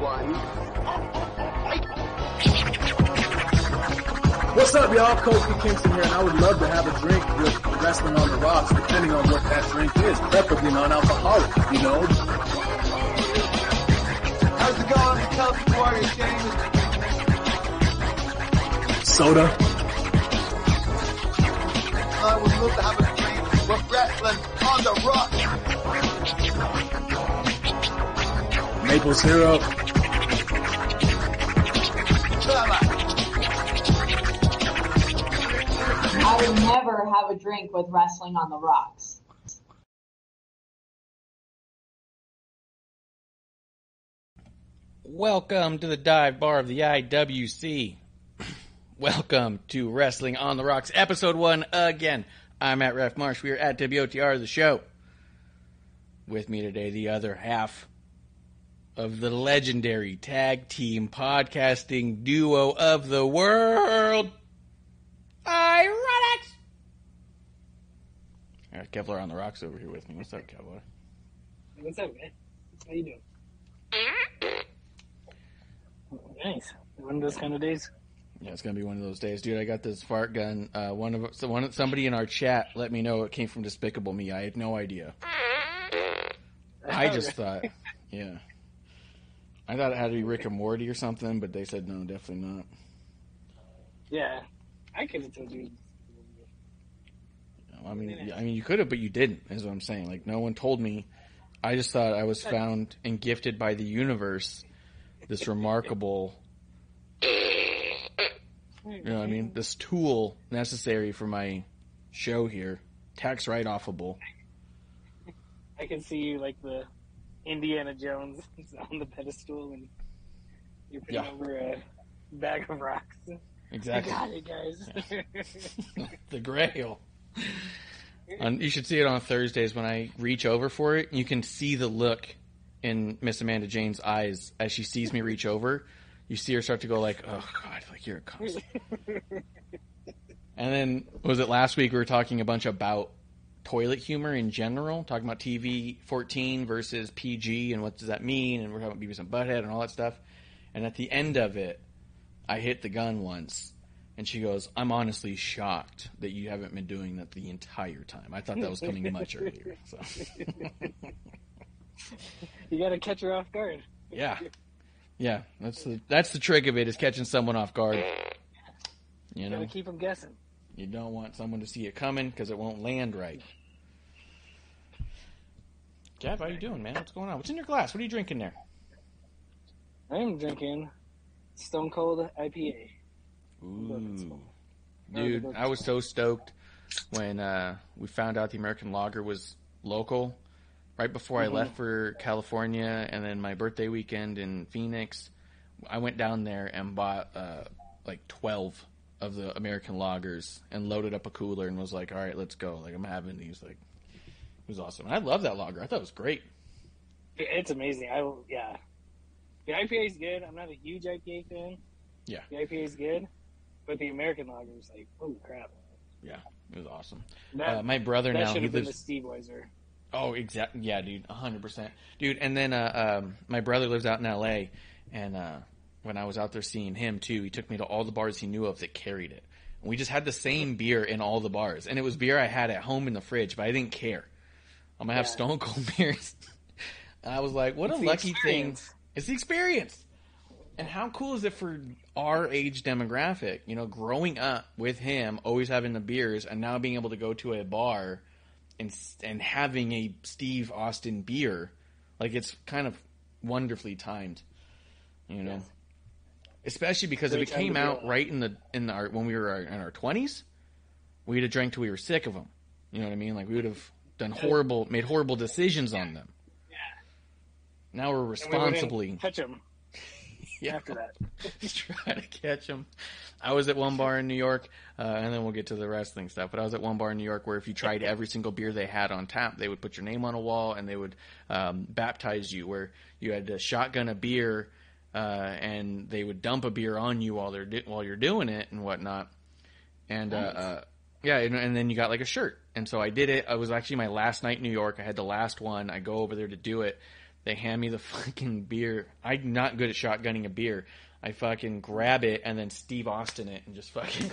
One. What's up, y'all? Kofi Kingston here, and I would love to have a drink with Wrestling on the Rocks, depending on what that drink is, preferably non-alcoholic, you know? How's it going, Celtic Warrior James? Soda. I would love to have a drink with Wrestling on the Rocks. Maple syrup. I would never have a drink with wrestling on the rocks. Welcome to the dive bar of the IWC. Welcome to Wrestling on the Rocks, episode one again. I'm at Ref Marsh. We are at WOTR, the show. With me today, the other half of the legendary tag team podcasting duo of the world, Ironics. I got Kevlar on the rocks over here with me. What's up, Kevlar? What's up, man? How you doing? Nice. One of those kind of days. Yeah, it's gonna be one of those days, dude. I got this fart gun. Uh, one of so one somebody in our chat let me know it came from Despicable Me. I had no idea. I just thought, yeah, I thought it had to be Rick and Morty or something, but they said no, definitely not. Yeah, I could have told you. I mean, I mean, you could have, but you didn't. Is what I'm saying. Like, no one told me. I just thought I was found and gifted by the universe this remarkable, you know, what I mean, this tool necessary for my show here, tax write offable. I can see you like the Indiana Jones on the pedestal, and you're putting Yeah. over a bag of rocks. Exactly. I got it, guys. the Grail. And you should see it on Thursdays when I reach over for it. You can see the look in Miss Amanda Jayne's eyes as she sees me reach over. You see her start to go like, "Oh God, like you're a cunt." and then was it last week we were talking a bunch about toilet humor in general, talking about TV 14 versus PG and what does that mean, and we're talking about Beavis and Butthead and all that stuff. And at the end of it, I hit the gun once, and she goes, "I'm honestly shocked that you haven't been doing that the entire time. I thought that was coming much earlier." So, you got to catch her off guard. yeah, yeah, that's the that's the trick of it is catching someone off guard. You know, to keep them guessing. you don't want someone to see it coming because it won't land right. Gav, how are you doing, man? What's going on? What's in your glass? What are you drinking there? I am drinking Stone Cold IPA. Ooh. Dude, I was so stoked when uh, we found out the American Lager was local. Right before I left for California, and then my birthday weekend in Phoenix, I went down there and bought uh, like twelve of the American Lagers and loaded up a cooler and was like, "All right, let's go!" Like I'm having these. Like it was awesome. And I love that lager. I thought it was great. It's amazing. I yeah. The IPA is good. I'm not a huge IPA fan. Yeah. The IPA is good, but the American lager is like, oh crap. Yeah, it was awesome. That, Uh, my brother now he lives. the Steve Weiser. Oh, exactly. Yeah, dude, hundred percent, dude. And then uh, um, my brother lives out in L.A. and uh, when I was out there seeing him too, he took me to all the bars he knew of that carried it. And we just had the same beer in all the bars, and it was beer I had at home in the fridge, but I didn't care. I'm gonna have Yeah. Stone Cold beers. and I was like, what It's a lucky thing! It's the experience. And how cool is it for our age demographic? You know, growing up with him, always having the beers, and now being able to go to a bar and and having a Steve Austin beer, like it's kind of wonderfully timed. You know, Yes. especially because if it came out right in the in the, our when we were in our twenties, we'd have drank till we were sick of them. You know what I mean? Like we would have done horrible, made horrible decisions on them. Yeah. Now we're And we responsibly touch them yeah. after that. try to catch them. I was at one bar in New York, uh, and then we'll get to the wrestling stuff. But I was at one bar in New York where if you tried every single beer they had on tap, they would put your name on a wall and they would um, baptize you. Where you had to shotgun a beer, uh, and they would dump a beer on you while they're do- while you're doing it and whatnot. And uh, uh, yeah, and, and then you got like a shirt. And so I did it. It was actually my last night in New York. I had the last one. I go over there to do it. They hand me the fucking beer. I'm not good at shotgunning a beer. I fucking grab it and then Steve Austin it and just fucking.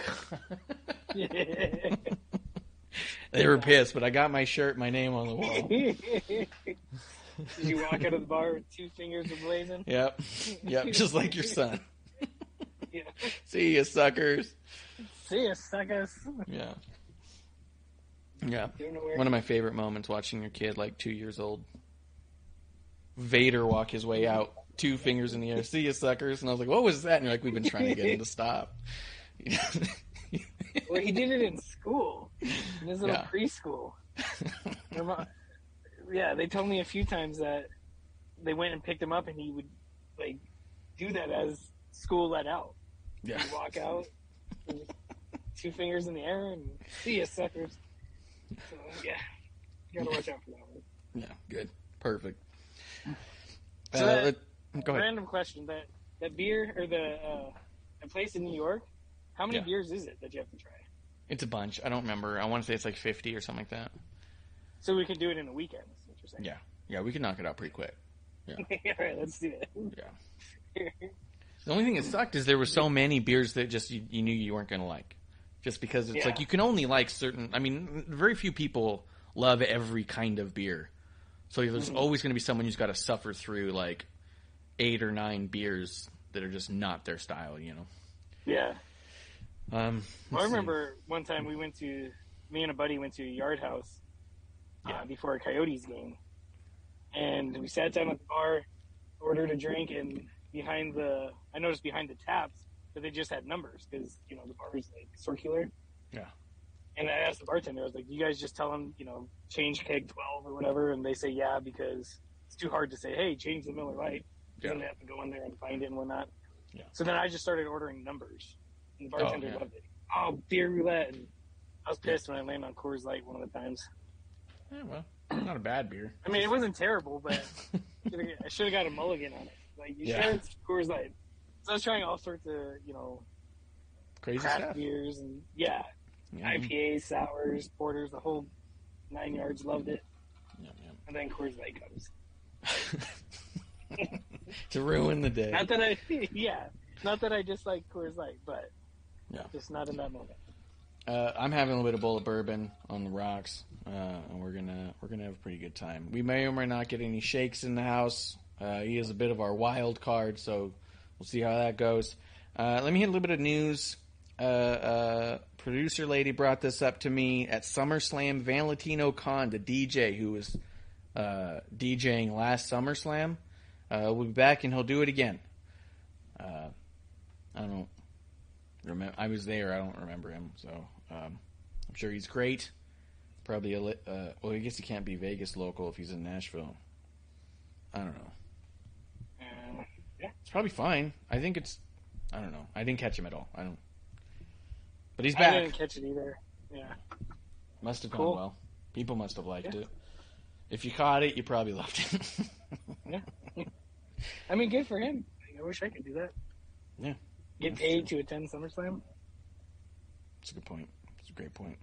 they were pissed, but I got my shirt, my name on the wall. Did you walk out of the bar with two fingers ablazing? Yep, yep, just like your son. Yeah. See you, suckers. See you, suckers. Yeah, yeah. Don't know where- One of my favorite moments watching your kid, like two years old, Vader walk his way out, two fingers in the air. See you, suckers. And I was like, "What was that?" And you're like, "We've been trying to get him to stop." Well, he did it in school, in his little Yeah. preschool. Their mo- yeah, they told me a few times that they went and picked him up, and he would like do that as school let out. yeah. He'd walk out, two fingers in the air, and see ya, suckers. So yeah, you gotta watch out for that one. Yeah, good. Perfect. So Uh, that- let- go ahead. Random question: that that beer or the uh, that place in New York, how many Yeah. beers is it that you have to try? It's a bunch. I don't remember. I want to say it's like 50 or something like that. So we can do it in a weekend. Is what you're saying? Yeah. Yeah, we can knock it out pretty quick. Yeah. All right, let's do it. Yeah. The only thing that sucked is there were so many beers that just you, you knew you weren't going to like. Just because it's Yeah. like you can only like certain. I mean, very few people love every kind of beer. So there's Mm-hmm. always going to be someone who's got to suffer through like eight or nine beers that are just not their style, you know. yeah. Um, Well, I let's see. remember one time we went to me and a buddy went to a yard house uh, before a Coyotes game, and we sat down at the bar, ordered a drink, and behind the I noticed behind the taps that they just had numbers because you know the bar is like circular. Yeah. And I asked the bartender, I was like, "Do you guys just tell them, you know, change keg twelve or whatever?" And they say, "Yeah," because it's too hard to say, "Hey, change the Miller Lite." Yeah. Then they have to go in there and find it and whatnot. Yeah. So then I just started ordering numbers, and the oh, bartender yeah. loved it. Oh, beer roulette! And I was pissed when I landed on Coors Light one of the times. Yeah, well, not a bad beer. I mean, it wasn't terrible, but I should have got a mulligan on it. Like, you Yeah. sure it's Coors Light? So I was trying all sorts of, you know, Crazy craft stuff. beers and yeah, Yeah, IPAs, sours, porters, the whole nine yards. Loved it. yeah, And then Coors Light comes. to ruin the day. Not that I, yeah, not that I dislike Coors Light, but Yeah. just not in that moment. Uh, I'm having a little bit of bowl of bourbon on the rocks, uh, and we're gonna we're gonna have a pretty good time. We may or may not get any shakes in the house. Uh, he is a bit of our wild card, so we'll see how that goes. Uh, let me hit a little bit of news. Uh, uh, producer lady brought this up to me at SummerSlam. Valentino Khan, the DJ who was uh, DJing last SummerSlam, uh, will be back, and he'll do it again. Uh, I don't remember. I was there. I don't remember him, so um, I'm sure he's great. Probably a li- well, I guess he can't be Vegas local if he's in Nashville. I don't know. Yeah, It's probably fine. I think it's. I don't know. I didn't catch him at all. I don't. But he's I back. didn't catch it either. Yeah, Must have gone Cool. well. People must have liked Yeah. it. If you caught it, you probably loved it. Yeah. I mean, good for him. I wish I could do that. Yeah, Get that's paid to attend SummerSlam. That's a good point. That's a great point.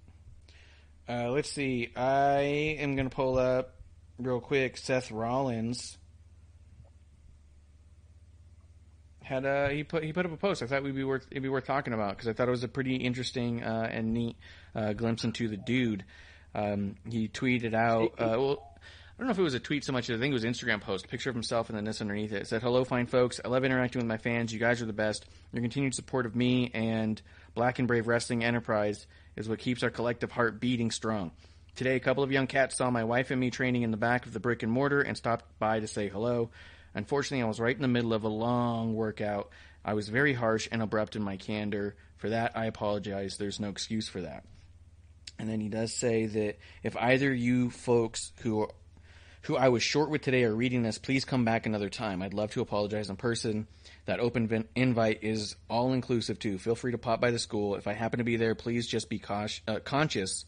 Uh, let's see. I am going to pull up real quick. Seth Rollins had a he put he put up a post. I thought we'd be worth it'd be worth talking about because I thought it was a pretty interesting uh, and neat uh, glimpse into the dude. Um, he tweeted out. Uh, well, I don't know if it was a tweet so much as I think it was an Instagram post. A picture of himself and then this underneath it. It said, "Hello, fine folks. I love interacting with my fans. You guys are the best. Your continued support of me and Black and Brave Wrestling Enterprise is what keeps our collective heart beating strong." Today, a couple of young cats saw my wife and me training in the back of the brick and mortar and stopped by to say hello. Unfortunately, I was right in the middle of a long workout. I was very harsh and abrupt in my candor. For that, I apologize. There's no excuse for that. And then he does say that if either you folks who who I was short with today are reading this, please come back another time. I'd love to apologize in person. That open invite is all inclusive too. Feel free to pop by the school. If I happen to be there, please just be cautious, uh, conscious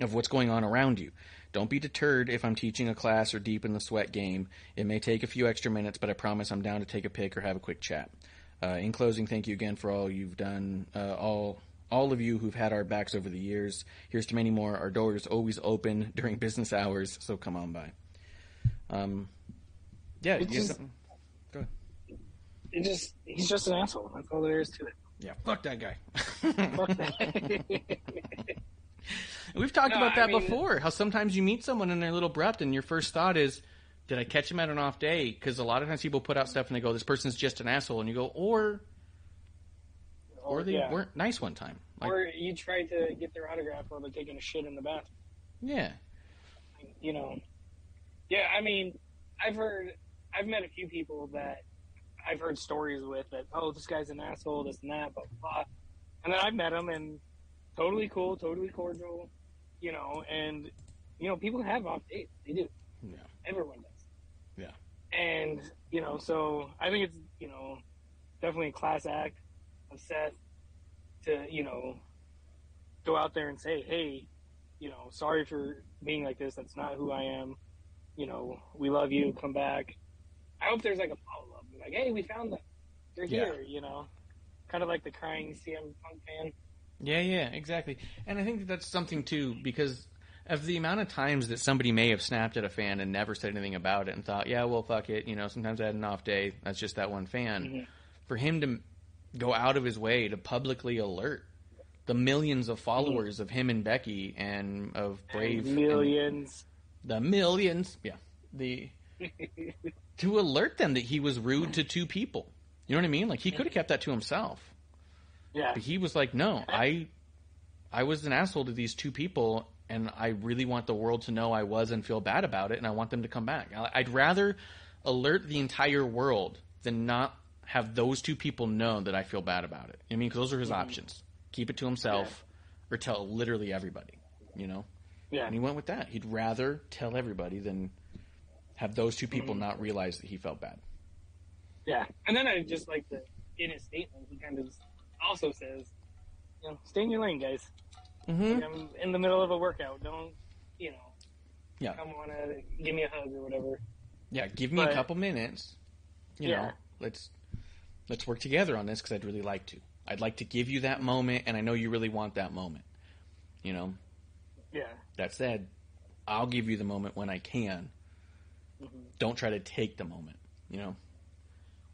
of what's going on around you. Don't be deterred if I'm teaching a class or deep in the sweat game. It may take a few extra minutes, but I promise I'm down to take a pic or have a quick chat. Uh, in closing, thank you again for all you've done, uh, all all of you who've had our backs over the years. Here's to many more. Our door is always open during business hours, so come on by. Um, Yeah, It's you just- Go ahead. It just he's just an asshole. That's all there is to it. Yeah, fuck that guy. Fuck that. We've talked No, about I that mean- before. How sometimes you meet someone and they're a little abrupt, and your first thought is, "Did I catch him at an off day?" Because a lot of times people put out stuff and they go, "This person's just an asshole," and you go, "Or, oh, or they yeah. weren't nice one time." Like, or you try to get their autograph while they're taking a shit in the bathroom. yeah, you know. Yeah, I mean, I've heard, I've met a few people that I've heard stories with that. Oh, this guy's an asshole, this and that, blah blah. blah. And then I've met him and totally cool, totally cordial, you know. And you know, people have off days. They do. Yeah. Everyone does. Yeah. And you know, so I think it's you know definitely a class act of Seth to you know go out there and say, hey, you know, sorry for being like this. That's not who I am. You know, we love you. Come back. I hope there's like a follow up. Like, hey, we found them. They're Yeah. here. You know, kind of like the crying CM Punk fan. Yeah, yeah, exactly. And I think that that's something too because of the amount of times that somebody may have snapped at a fan and never said anything about it and thought, "Yeah, well, fuck it." You know, sometimes I had an off day. That's just that one fan. Mhm. For him to go out of his way to publicly alert the millions of followers of him and Becky and of Brave millions. the millions, yeah, the to alert them that he was rude to two people. You know what I mean? Like he could have kept that to himself, yeah, but he was like, "No, I, I was an asshole to these two people, and I really want the world to know I was and feel bad about it, and I want them to come back. I- I'd rather alert the entire world than not have those two people know that I feel bad about it. I mean, 'cause those are his mm-hmm. options: keep it to himself, or tell literally everybody. You know." yeah. And he went with that. He'd rather tell everybody than have those two people mm-hmm. not realize that he felt bad. Yeah, and then I just like the in his statement, he kind of also says, you know, stay in your lane, guys. Mm-hmm. I'm in the middle of a workout. Don't, you know, Yeah. come want to give me a hug or whatever. Yeah, give me a couple minutes. You Yeah. know, let's let's work together on this because I'd really like to. I'd like to give you that moment, and I know you really want that moment. You know. Yeah, That said, I'll give you the moment when I can. Mhm. Don't try to take the moment. You know.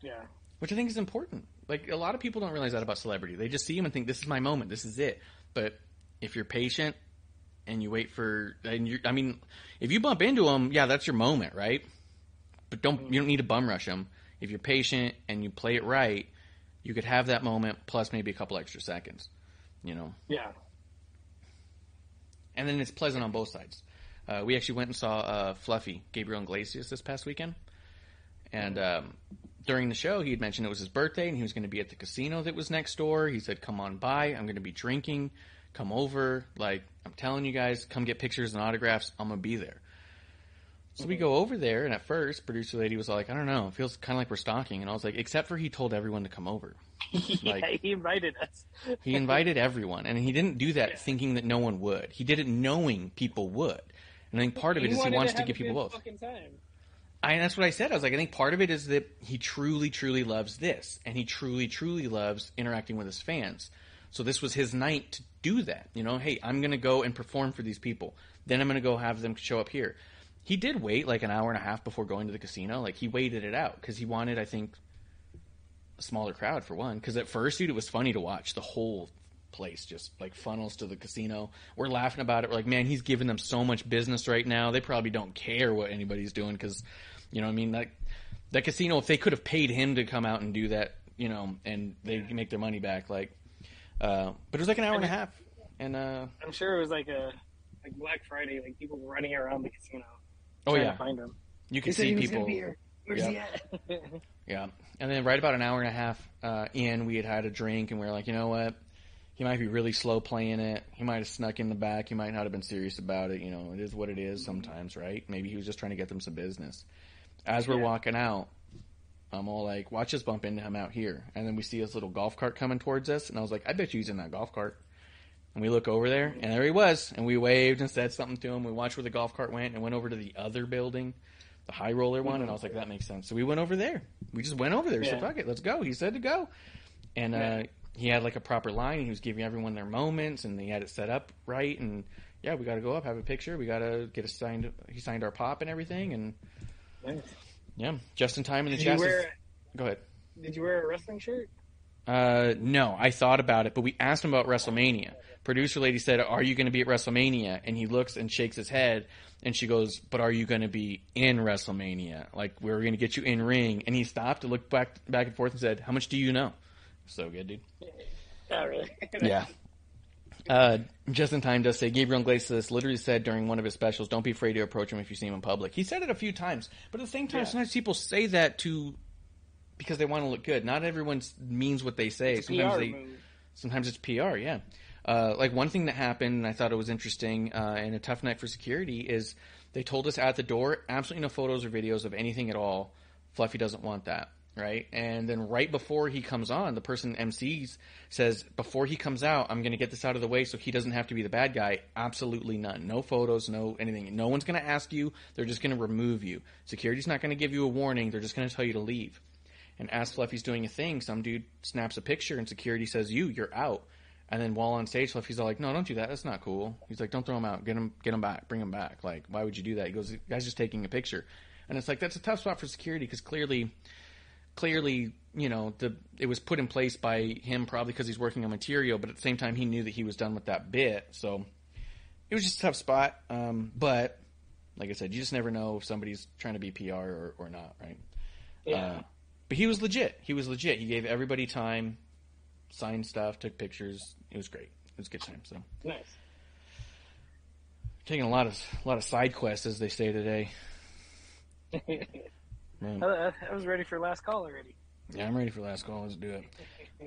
yeah, which I think is important. Like a lot of people don't realize that about celebrity. They just see him and think this is my moment, this is it. But if you're patient and you wait for, and you, I mean, if you bump into him, yeah, that's your moment, right? But don't you don't need to bum rush him. If you're patient and you play it right, you could have that moment plus maybe a couple extra seconds. You know, yeah. and then it's pleasant on both sides. Uh, we actually went and saw uh, Fluffy Gabriel Iglesias this past weekend, and um, during the show, he had mentioned it was his birthday and he was going to be at the casino that was next door. He said, "Come on by. I'm going to be drinking. Come over. Like I'm telling you guys, come get pictures and autographs. I'm gonna be there." So we go over there, and at first, producer lady was like, "I don't know. It feels kind of like we're stalking." And I was like, "Except for he told everyone to come over. yeah, Like- he invited us. He invited everyone, and he didn't do that Yeah. thinking that no one would. He did it knowing people would. And I think part of it is he wanted wants to, have give people both. Fucking time. I, that's what I said. I was like, I think part of it is that he truly, truly loves this, and he truly, truly loves interacting with his fans. So this was his night to do that. You know, hey, I'm going to go and perform for these people. Then I'm going to go have them show up here. He did wait like an hour and a half before going to the casino. Like he waited it out because he wanted, I think, a smaller crowd for one. Because at first, dude, it was funny to watch the whole place just like funnels to the casino. We're laughing about it. We're like, man, he's giving them so much business right now. They probably don't care what anybody's doing because, you know, what I mean, like that casino, if they could have paid him to come out and do that, you know, and they make their money back, like, uh, but it was like an hour and a half, and uh, I'm sure it was like a like Black Friday, like people running around the casino. oh trying yeah, to find him. you They could said see he people. gonna be here. Where's he at? Yeah, and then right about an hour and a half uh, in, we had had a drink, and we were like, you know what? He might be really slow playing it. He might have snuck in the back. He might not have been serious about it. You know, it is what it is sometimes, right? Maybe he was just trying to get them some business. As we're Yeah. walking out, I'm all like, watch us bump into him out here. And then we see this little golf cart coming towards us, and I was like, I bet you he's in that golf cart. And we look over there, and there he was. And we waved and said something to him. We watched where the golf cart went and went over to the other building, the high roller one. And I was like, that makes sense. So we went over there. We just went over there. So Yeah. fuck it, let's go. He said to go. And uh, he had like a proper line. He was giving everyone their moments, and he had it set up right. And yeah, we got to go up, have a picture. We got to get a signed. He signed our pop and everything. And Nice. Yeah, just in time in the Did wear Go ahead. Did you wear a wrestling shirt? Uh, no, I thought about it, but we asked him about WrestleMania. Producer lady said, "Are you going to be at WrestleMania?" And he looks and shakes his head, and she goes, "But are you going to be in WrestleMania? Like we're going to get you in ring?" And he stopped and looked back back and forth and said, "How much do you know?" So good, dude. Not really. Yeah. Uh, just in time does say Gabriel Iglesias literally said during one of his specials, "Don't be afraid to approach him if you see him in public." He said it a few times, but at the same time, Yeah. sometimes people say that to because they want to look good. Not everyone means what they say. sometimes they move. sometimes it's PR. Yeah. Uh, like one thing that happened, and I thought it was interesting, uh, and a tough night for security is they told us at the door, absolutely no photos or videos of anything at all. Fluffy doesn't want that, right? And then right before he comes on, the person MCs says, before he comes out, I'm going to get this out of the way so he doesn't have to be the bad guy. Absolutely none. No photos, no anything. No one's going to ask you. They're just going to remove you. Security's not going to give you a warning. They're just going to tell you to leave. And as Fluffy's doing a thing, some dude snaps a picture and security says, "You, you're out." And then while on stage, Fluffy's all like, "No, don't do that. That's not cool." He's like, "Don't throw him out. Get him, get him back. Bring him back. Like, why would you do that?" He goes, "The guy's just taking a picture." And it's like that's a tough spot for security because clearly, clearly, you know, the it was put in place by him probably because he's working on material, but at the same time, he knew that he was done with that bit. So it was just a tough spot. Um, but like I said, you just never know if somebody's trying to be PR or, or not, right? Yeah. Uh, but he was legit. He was legit. He gave everybody time, signed stuff, took pictures. It was great. It was a good time. So nice. taking a lot of a lot of side quests, as they say today. I, I was ready for last call already. Yeah, I'm ready for last call. Let's do it.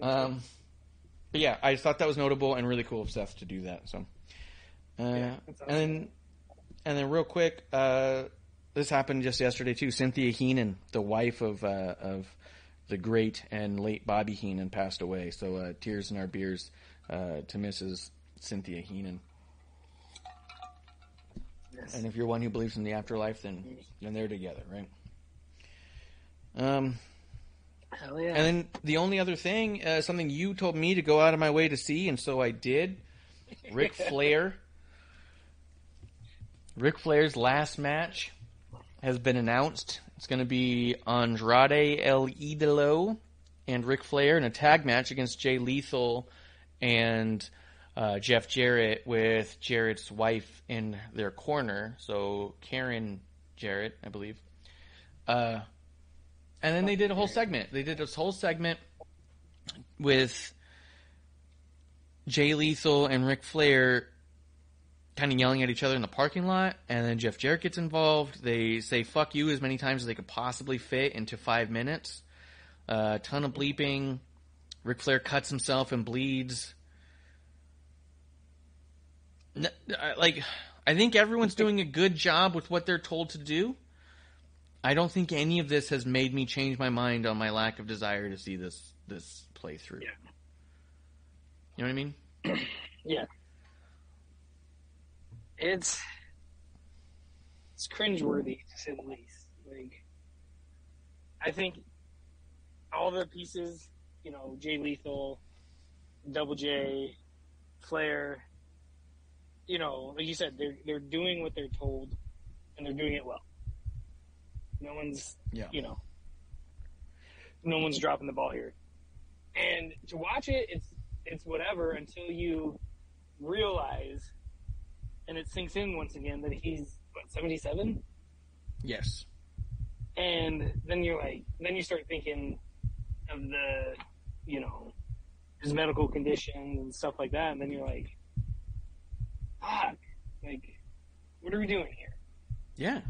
Um, but yeah, I just thought that was notable and really cool of Seth to do that. So, uh, that's and then and then real quick, uh, this happened just yesterday too. Cynthia Heenan, the wife of uh, of the great and late Bobby Heenan, passed away. So uh, tears in our beers uh, to Mrs. Cynthia Heenan. Yes. And if you're one who believes in the afterlife, then then they're together, right? Um, Hell yeah. and then the only other thing, uh, something you told me to go out of my way to see, and so I did. Ric Flair. Ric Flair's last match has been announced. It's going to be Andrade El Idolo and Ric Flair in a tag match against Jay Lethal and uh, Jeff Jarrett with Jarrett's wife in their corner. So Karen Jarrett, I believe. Uh, and then they did a whole segment. They did this whole segment with Jay Lethal and Ric Flair kind of yelling at each other in the parking lot, and then Jeff Jarrett gets involved. They say "fuck you" as many times as they could possibly fit into five minutes. A uh, ton of bleeping. Ric Flair cuts himself and bleeds. Like, I think everyone's doing a good job with what they're told to do. I don't think any of this has made me change my mind on my lack of desire to see this this playthrough. Yeah. You know what I mean? Yeah. It's it's cringeworthy to say the least. Like I think all the pieces, you know, Jay Lethal, Double J, Flair, you know, like you said, they're they're doing what they're told and they're doing it well. No one's Yeah. you know no one's dropping the ball here. And to watch it, it's it's whatever until you realize and it sinks in once again that he's what, seventy seven? Yes. And then you're like then you start thinking of the you know, his medical conditions and stuff like that, and then you're like Fuck. Like what are we doing here? Yeah.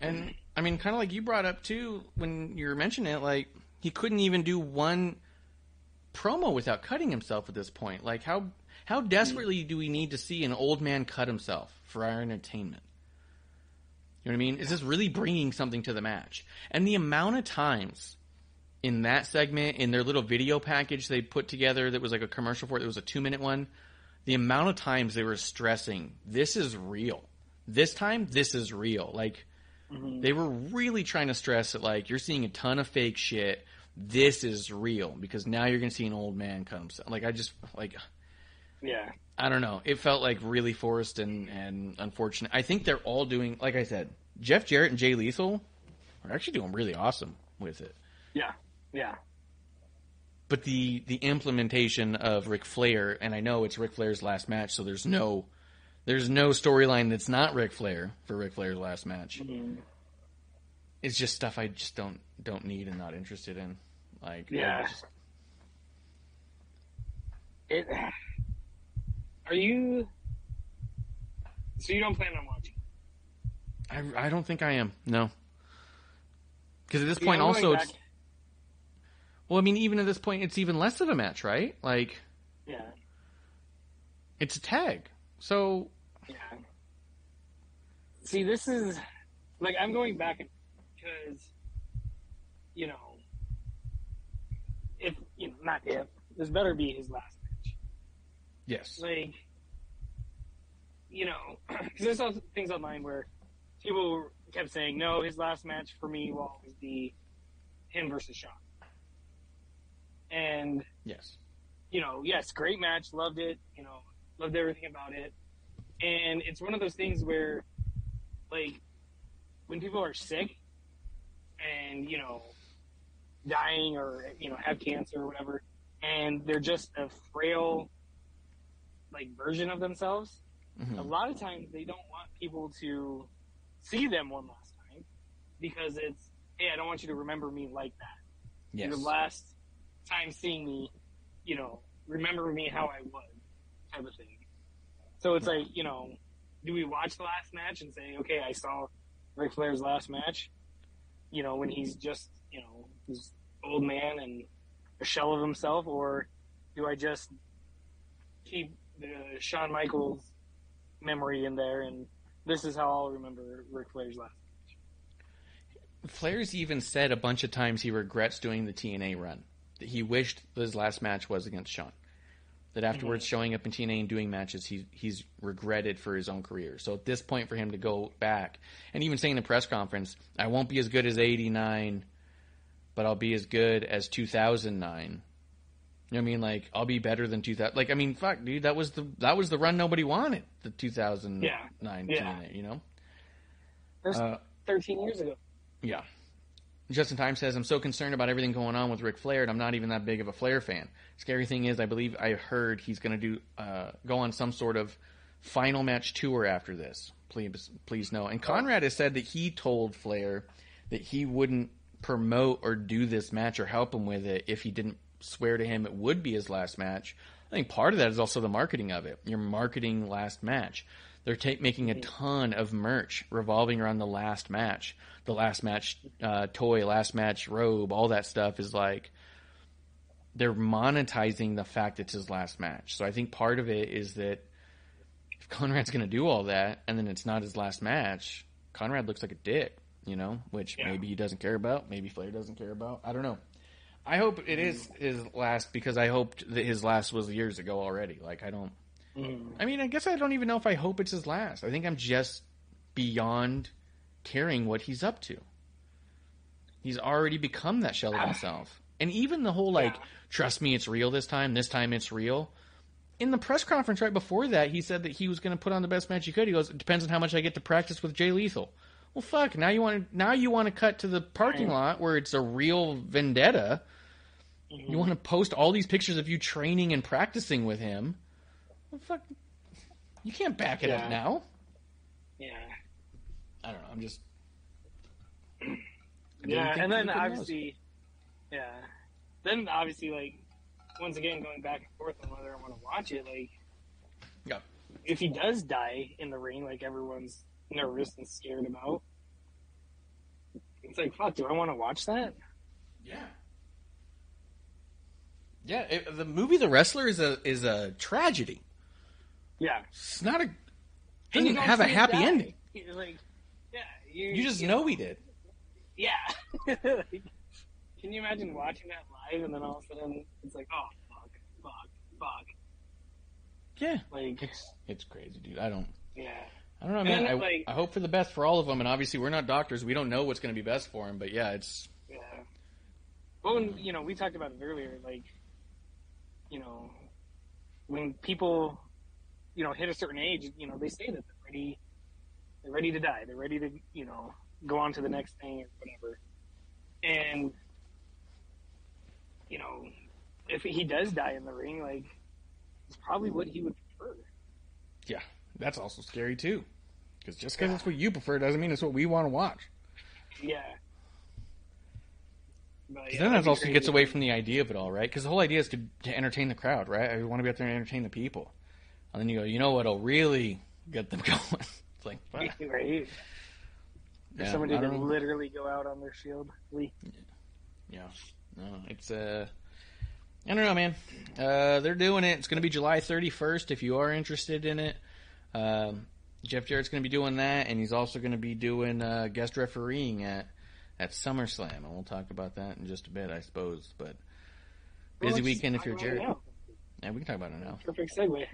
And I mean, kind of like you brought up too when you were mentioning it, like he couldn't even do one promo without cutting himself at this point. Like how how desperately do we need to see an old man cut himself for our entertainment? You know what I mean? Is this really bringing something to the match? And the amount of times in that segment, in their little video package they put together that was like a commercial for it, it was a two minute one. The amount of times they were stressing, this is real. This time, this is real. Like, Mm-hmm. they were really trying to stress that, like, you're seeing a ton of fake shit. This is real because now you're going to see an old man himself. Like, I just, like, Yeah. I don't know. It felt like really forced and, and unfortunate. I think they're all doing, like I said, Jeff Jarrett and Jay Lethal are actually doing really awesome with it. Yeah, yeah, But the the implementation of Ric Flair, and I know it's Ric Flair's last match, so there's no there's no storyline that's not Ric Flair for Ric Flair's last match. Mhm. It's just stuff I just don't don't need and not interested in. Like Yeah. just- It. Are you? So you don't plan on watching? I, I don't think I am. No. Because at this point, also, back- it's, well, I mean, even at this point, it's even less of a match, right? Like, yeah, it's a tag. So, yeah. See, this is like I'm going back because you know, if you know, not if this better be his last match. yes. like you know because there's also things online where people kept saying no his last match for me will always be him versus Shawn and Yes. you know yes great match loved it you know loved everything about it and it's one of those things where like when people are sick and you know dying or you know have cancer or whatever and they're just a frail like version of themselves Mhm. a lot of times they don't want people to see them one last time because it's hey i don't want you to remember me like that Yes. your last time seeing me, you know, remember me how I was, type of thing. So it's like, you know, do we watch the last match and say, okay, I saw Ric Flair's last match, you know, when he's just, you know, this old man and a shell of himself, or do I just keep the Shawn Michaels memory in there and this is how I'll remember Ric Flair's last match? Flair's even said a bunch of times he regrets doing the TNA run. That he wished his last match was against Shawn. That afterwards, showing up in TNA and doing matches, he, he's regretted for his own career. So at this point, for him to go back and even saying in the press conference, "I won't be as good as '89, but I'll be as good as 2009." You know what I mean? Like I'll be better than 2000. Like I mean, fuck, dude, that was the that was the run nobody wanted. The 2009 Yeah. Yeah. TNA. You know? Uh, 13 years ago. Yeah. Justin Time says, I'm so concerned about everything going on with Ric Flair, and I'm not even that big of a Flair fan. Scary thing is, I believe I heard he's going to do uh, go on some sort of final match tour after this. Please, please know. And Conrad has said that he told Flair that he wouldn't promote or do this match or help him with it if he didn't swear to him it would be his last match. I think part of that is also the marketing of it. You're marketing last match. They're ta- making a ton of merch revolving around the last match. The last match uh, toy, last match robe, all that stuff is like they're monetizing the fact it's his last match. So I think part of it is that if Conrad's going to do all that and then it's not his last match, Conrad looks like a dick, you know, which Yeah. maybe he doesn't care about, maybe Flair doesn't care about. I don't know. I hope it is his last because I hoped that his last was years ago already. Like I don't. I mean, I guess I don't even know if I hope it's his last. I think I'm just beyond caring what he's up to. He's already become that shell of himself. And even the whole like, Yeah. trust me, it's real this time. This time it's real. In the press conference right before that, he said that he was going to put on the best match he could. He goes, "It depends on how much I get to practice with Jay Lethal." Well, fuck. Now you want to now you want to cut to the parking lot where it's a real vendetta. Mm-hmm. You want to post all these pictures of you training and practicing with him. Well, fuck. You can't back it Yeah. up now. Yeah. I don't know. I'm just. Yeah, and then Ethan knows. obviously, yeah, then obviously, like once again going back and forth on whether I want to watch it. Like, Yeah. if he does die in the ring, like everyone's nervous and scared about, it's like, fuck, do I want to watch that? Yeah. Yeah, it, the movie The Wrestler is a is a tragedy. Yeah, It's not a doesn't have a happy die. ending. Like, you, You just you know we did. Yeah. like, can you imagine watching that live and then all of a sudden it's like, oh fuck, fuck, fuck. Yeah, Like, it's it's crazy, dude. I don't yeah. I don't know, man. I, like- I hope for the best for all of them, and obviously we're not doctors. We don't know what's going to be best for them, but yeah, it's Yeah. Well, when, you know, we talked about it earlier, like, you know, when people, you know, hit a certain age, you know, they say that they're ready They're ready to die. They're ready to, you know, go on to the next thing or whatever. And you know, if he does die in the ring, like it's probably what he would prefer. Yeah, that's also scary too. Because just because it's what you prefer doesn't mean it's what we want to watch. Yeah. But, yeah, then that also gets away from the idea of it all, right? Because the whole idea is to, to entertain the crowd, right? I want to be out there and entertain the people. And then you go, you know what'll really get them going? It's like, fuck. right. Yeah, somebody know. literally go out on their shield. Lee. Yeah. No, it's uh I don't know, man. Uh they're doing it. It's going to be July 31st if you are interested in it. Um Jeff Jarrett's going to be doing that and he's also going to be doing uh guest refereeing at at SummerSlam. And we'll talk about that in just a bit, I suppose, but busy let's weekend if you're Jarrett. Yeah, we can talk about it now. Perfect segue.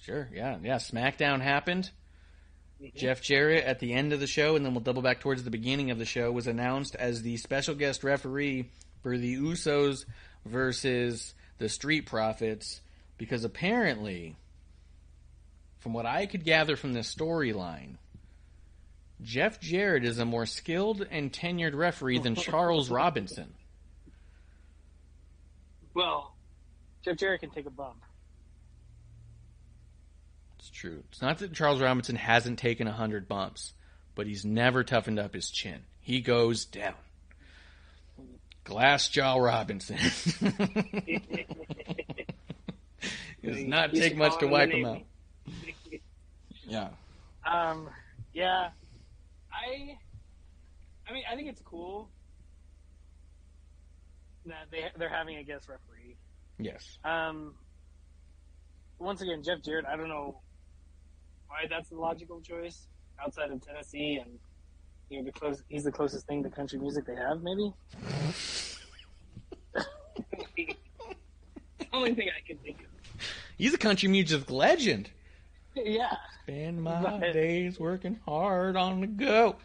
Sure. Yeah. Yeah, SmackDown happened. Mhm. Jeff Jarrett at the end of the show, and then we'll double back towards the beginning of the show, was announced as the special guest referee for the Usos versus the Street Profits because apparently, from what I could gather from this storyline, Jeff Jarrett is a more skilled and tenured referee than Charles Robinson. Well, Jeff Jarrett can take a bump. It's true. It's not that Charles Robinson hasn't taken a hundred bumps, but he's never toughened up his chin. He goes down. Glass jaw Robinson. Does not take much to wipe him out. Yeah. Um, yeah, I, I mean, I think it's cool that they they're having a guest referee. Yes. Um, once again, Jeff Jarrett. I don't know why that's the logical choice outside of Tennessee, and you know, the close. He's the closest thing to country music they have, maybe. the only thing I can think of. He's a country music legend. Yeah. Spend my But- days working hard on the go.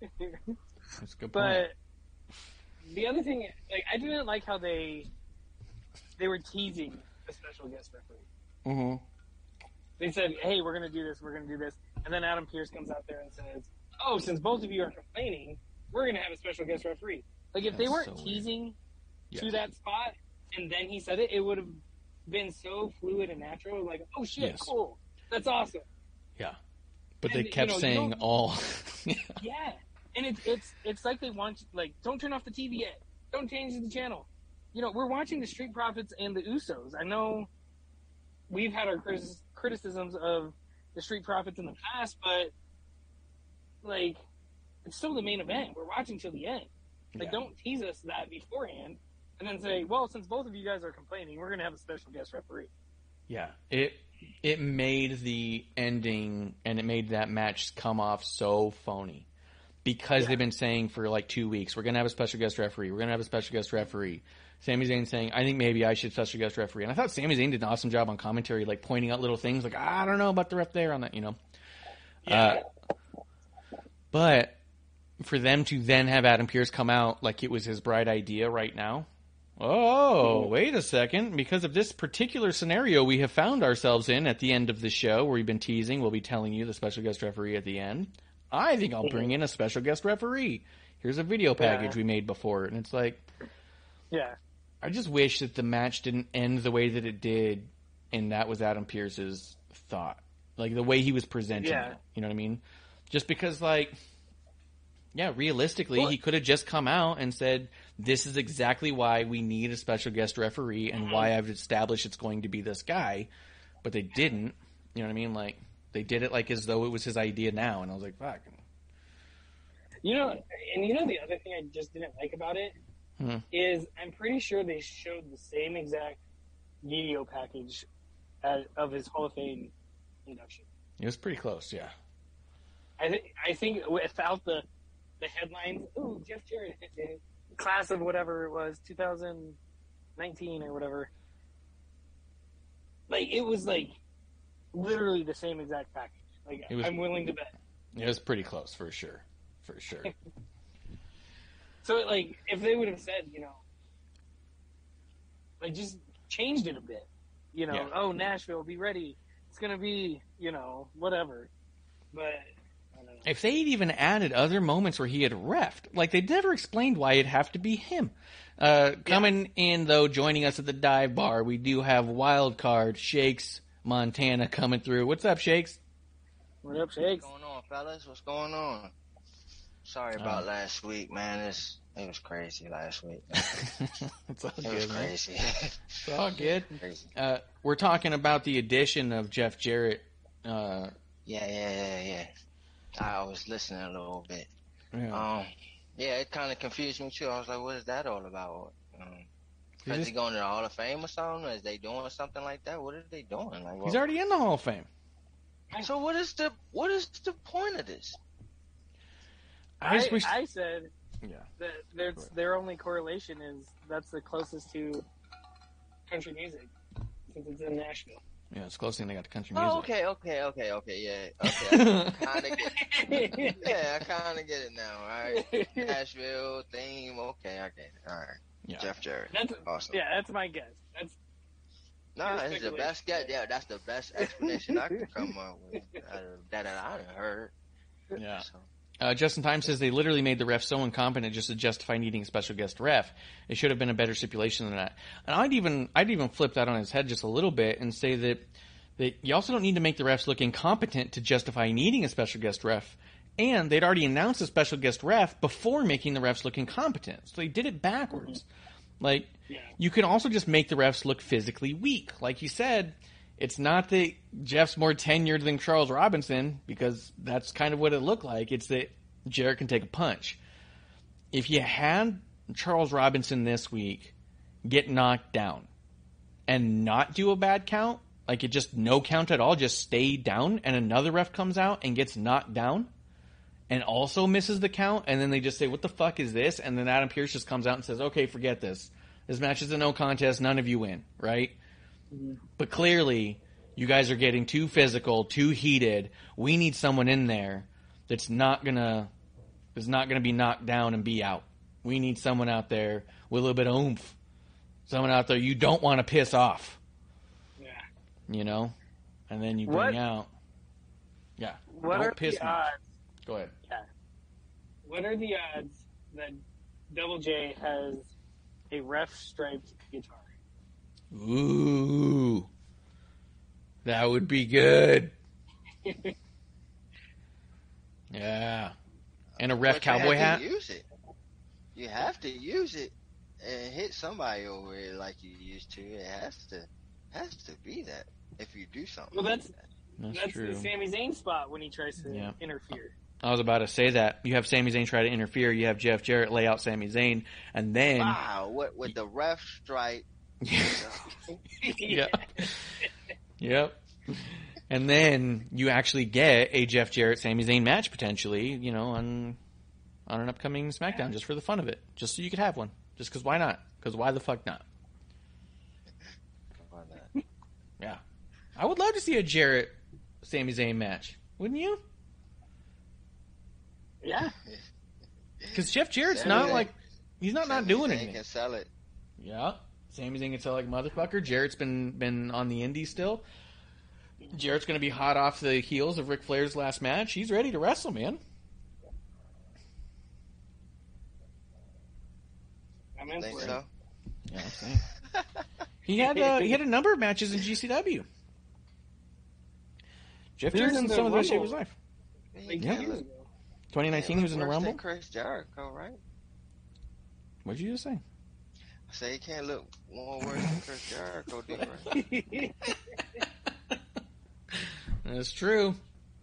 That's good point. But the other thing, like, I didn't like how they they were teasing a special guest referee. hmm They said, "Hey, we're going to do this. We're going to do this," and then Adam Pearce comes out there and says, "Oh, since both of you are complaining, we're going to have a special guest referee." Like, if they weren't so teasing to that spot and then he said it, it would have been so fluid and natural. Like, "Oh shit, Yes. cool, that's awesome." Yeah. But they And, you kept know, saying all. Yeah, and it's it's it's like they want like don't turn off the TV yet, don't change the channel. You know, we're watching the Street Profits and the Usos. I know we've had our critis- criticisms of the Street Profits in the past, but like it's still the main event. We're watching till the end. Like, Yeah. don't tease us that beforehand, and then say, "Well, since both of you guys are complaining, we're going to have a special guest referee." Yeah, it it made the ending and it made that match come off so phony because Yeah. they've been saying for like two weeks we're gonna have a special guest referee, we're gonna have a special guest referee. Sami Zayn saying I think maybe I should special guest referee, and I thought Sami Zayn did an awesome job on commentary, like pointing out little things like I don't know about the ref there on that, you know. Uh, but for them to then have Adam Pearce come out like it was his bright idea right now. Oh, wait a second. Because of this particular scenario we have found ourselves in at the end of the show, where we've been teasing, we'll be telling you the special guest referee at the end. I think I'll bring in a special guest referee. Here's a video package Yeah. we made before. And it's like, Yeah, I just wish that the match didn't end the way that it did, and that was Adam Pearce's thought. Like the way he was presenting Yeah. it. You know what I mean? Just because, like, yeah, realistically, Well- he could have just come out and said, "This is exactly why we need a special guest referee, and Mm-hmm. why I've established it's going to be this guy." But they didn't. You know what I mean? Like they did it like as though it was his idea now, and I was like, "Fuck." You know, and you know the other thing I just didn't like about it is Hmm. I'm pretty sure they showed the same exact video package as, of his Hall of Fame induction. It was pretty close, yeah. I think I think without the the headlines, ooh, Jeff Jarrett, class of whatever it was, 2019 or whatever. Like it was like literally the same exact package. Like was- I'm willing to bet. It was pretty close for sure, for sure. So like if they would have said, you know, like just changed it a bit, you know, Yeah. oh Nashville, be ready. It's gonna be, you know, whatever. But if they'd even added other moments where he had refed, like they never explained why it'd have to be him. Uh, coming in though, joining us at the dive bar, we do have wild card Shakes Montana coming through. What's up, Shakes? What up, Shakes? What's going on, fellas? What's going on? Sorry about last week, man. It's, it was crazy last week. it's all It was good, crazy. It's all good. Uh, we're talking about the addition of Jeff Jarrett. Uh, Yeah, yeah, yeah, yeah. I was listening a little bit. yeah. Um, yeah, it kind of confused me too. I was like, what is that all about? Um, is just- he going to the Hall of Fame or something? Is they doing something like that? What are they doing? Like, he's already in the Hall of Fame. so what is the what is the point of this? I I, just wish. I said yeah. that their their only correlation is that's the closest to country music since it's in Nashville. Yeah, it's the closest thing they got to country oh, music. Oh, okay, okay, okay, okay, yeah, okay. kind of get, yeah, I kind of get it now. All right, Nashville theme. Okay, I get it. All right, Yeah. Jeff Jarrett. That's Awesome. yeah, that's my guess. That's No, Pure it's the best guess. Yeah, that's the best explanation I could come up with out that I done heard. Yeah. So, Uh, Justin Time says they literally made the ref so incompetent just to justify needing a special guest ref. It should have been a better stipulation than that. And I'd even I'd even flip that on his head just a little bit and say that that you also don't need to make the refs look incompetent to justify needing a special guest ref. And they'd already announced a special guest ref before making the refs look incompetent. So they did it backwards. Like you can also just make the refs look physically weak. Like you said, it's not that Jeff's more tenured than Charles Robinson because that's kind of what it looked like. It's that Jarrett can take a punch. If you had Charles Robinson this week get knocked down and not do a bad count, like it just no count at all, just stay down, and another ref comes out and gets knocked down and also misses the count, and then they just say, What the fuck is this? And then Adam Pearce just comes out and says, Okay, forget this. This match is a no contest, none of you win, right? But clearly, you guys are getting too physical, too heated. We need someone in there that's not gonna is not gonna be knocked down and be out. We need someone out there with a little bit of oomph. Someone out there you don't want to piss off, Yeah. you know? And then you What- bring out Yeah. What don't are piss the odds? Go ahead. Yeah. What are the odds that Double J has a ref striped guitar? Ooh. That would be good. Yeah. And a ref but you cowboy have hat. to Use it. You have to use it and hit somebody over it like you used to. It has to has to be that if you do something. Well, that's- like that. That's, That's true. the Sami Zayn spot when he tries to Yeah. interfere. I was about to say that. You have Sami Zayn try to interfere. You have Jeff Jarrett lay out Sami Zayn, and then wow, what with the ref stripe? yeah, yep. And then you actually get a Jeff Jarrett Sami Zayn match potentially, you know, on on an upcoming SmackDown just for the fun of it, just so you could have one. Just because why not? Because why the fuck not? Why not? Yeah, I would love to see a Jarrett Sami Zayn match, wouldn't you? Yeah. Because Jeff Jarrett's Sami not Zayn- like he's not not doing Zayn anything. Can sell it. Yeah. Sami Zayn can sell like a motherfucker. Jarrett's been been on the indies still. Jarrett's going to be hot off the heels of Ric Flair's last match. He's ready to wrestle, man. I'm in Think for it. Yeah, I'm he had uh, he had a number of matches in GCW. Jeff He was Jarrett's in in the some of the best shape of Rumble. his life. He Like Yeah. can't years look- ago. 2019, he was in the look worse than Rumble. Chris Jericho, right? What'd you just say? I say he can't look more worse than Chris Jericho, do right? That's true.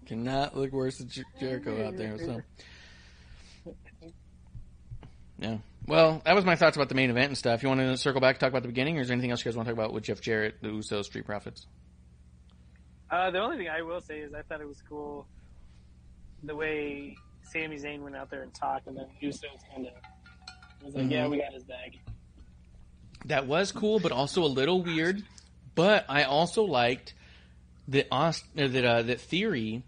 Cannot look worse than Jer- Jericho out there. So, yeah. Well, that was my thoughts about the main event and stuff. You want to circle back, and talk about the beginning, or is there anything else you guys want to talk about with Jeff Jarrett, the Usos, Street Profits? Uh, the only thing I will say is I thought it was cool the way Sami Zayn went out there and talked, and then Usos kind of was like, Mhm. "Yeah, we got his bag." That was cool, but also a little weird. But I also liked that Aust- uh, that uh, that Theory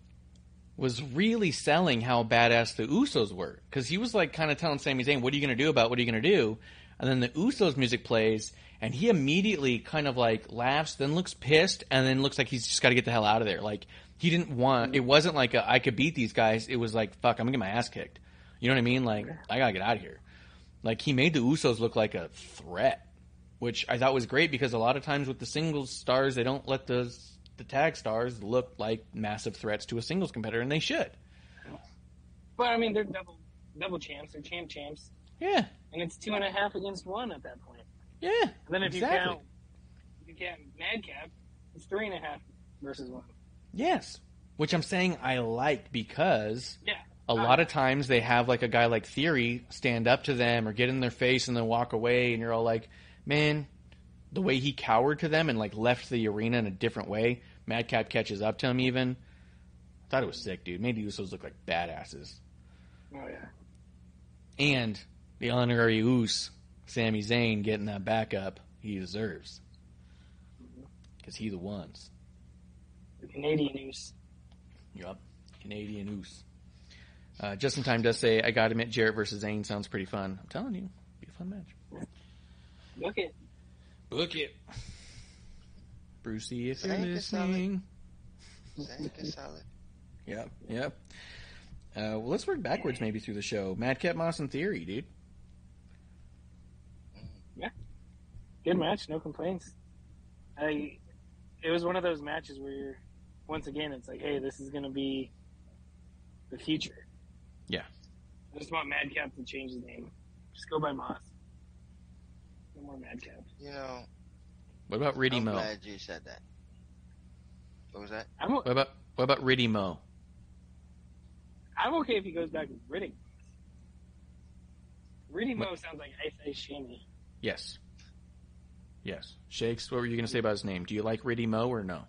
was really selling how badass the Usos were because he was like kind of telling Sami Zayn, "What are you going to do about? What are you going to do?" and then the Usos music plays, and he immediately kind of like laughs, then looks pissed, and then looks like he's just got to get the hell out of there. Like he didn't want. It wasn't like a, I could beat these guys. It was like fuck, I'm gonna get my ass kicked. You know what I mean? Like I gotta get out of here. Like he made the Usos look like a threat, which I thought was great because a lot of times with the singles stars, they don't let the the tag stars look like massive threats to a singles competitor, and they should. But I mean, they're double double champs. They're champ champs, Yeah, and it's two and a half against one at that point. yeah. And then if exactly. you count, if you count Madcap, it's three and a half versus one. Yes. Which I'm saying I like because Yeah. a lot of times they have like a guy like Theory stand up to them or get in their face and then walk away, and you're all like, man, the way he cowered to them and like left the arena in a different way. Madcap catches up to him even. I thought it was sick, dude. Made the Usos look like badasses. Oh yeah. And the honorary Us, Sami Zayn, getting that backup he deserves. Because he the ones. The Canadian news. Yup. Canadian Oos. Uh, Just in time does say, I gotta admit, Jarrett versus Zayn sounds pretty fun. I'm telling you, be a fun match. Look it. Book it. Brucey, if you're Thank you, Sally. listening. Thank you, solid. Yep, yep. Uh, well, let's work backwards maybe through the show. Madcap Moss and Theory, dude. Yeah. Good match, no complaints. I it was one of those matches where you're once again it's like, hey, this is gonna be the future. Yeah. I just want Madcap to change his name. Just go by Moss. No more Madcap. You know, What about Riddy I'm Mo? glad you said that. What was that? I'm o- What about what about Riddy Mo? I'm okay if he goes back to Riddick. Riddick Mo sounds like Ice Ice Shammy. Yes. Yes. Shakes, what were you gonna say about his name? Do you like Riddy Mo or no?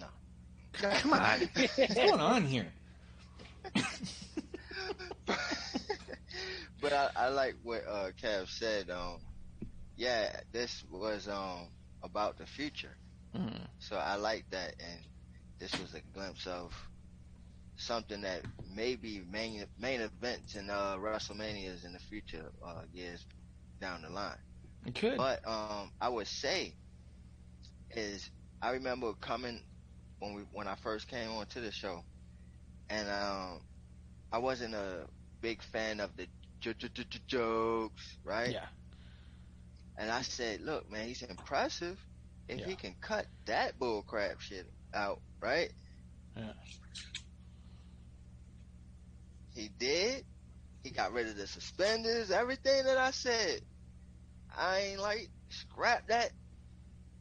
No. Come on. What's going on here? but I, I like what uh, Kev said. Um, yeah, this was um about the future, Mm. so I like that, and this was a glimpse of something that maybe main main events in uh, WrestleManias in the future uh, years down the line. It could. But um, I would say is I remember coming when we when I first came onto the show, and um, I wasn't a big fan of the jokes, right? Yeah. And I said, look, man, he's impressive if Yeah. he can cut that bull crap shit out, right? Yeah. He did. He got rid of the suspenders, everything that I said. I ain't like scrap that.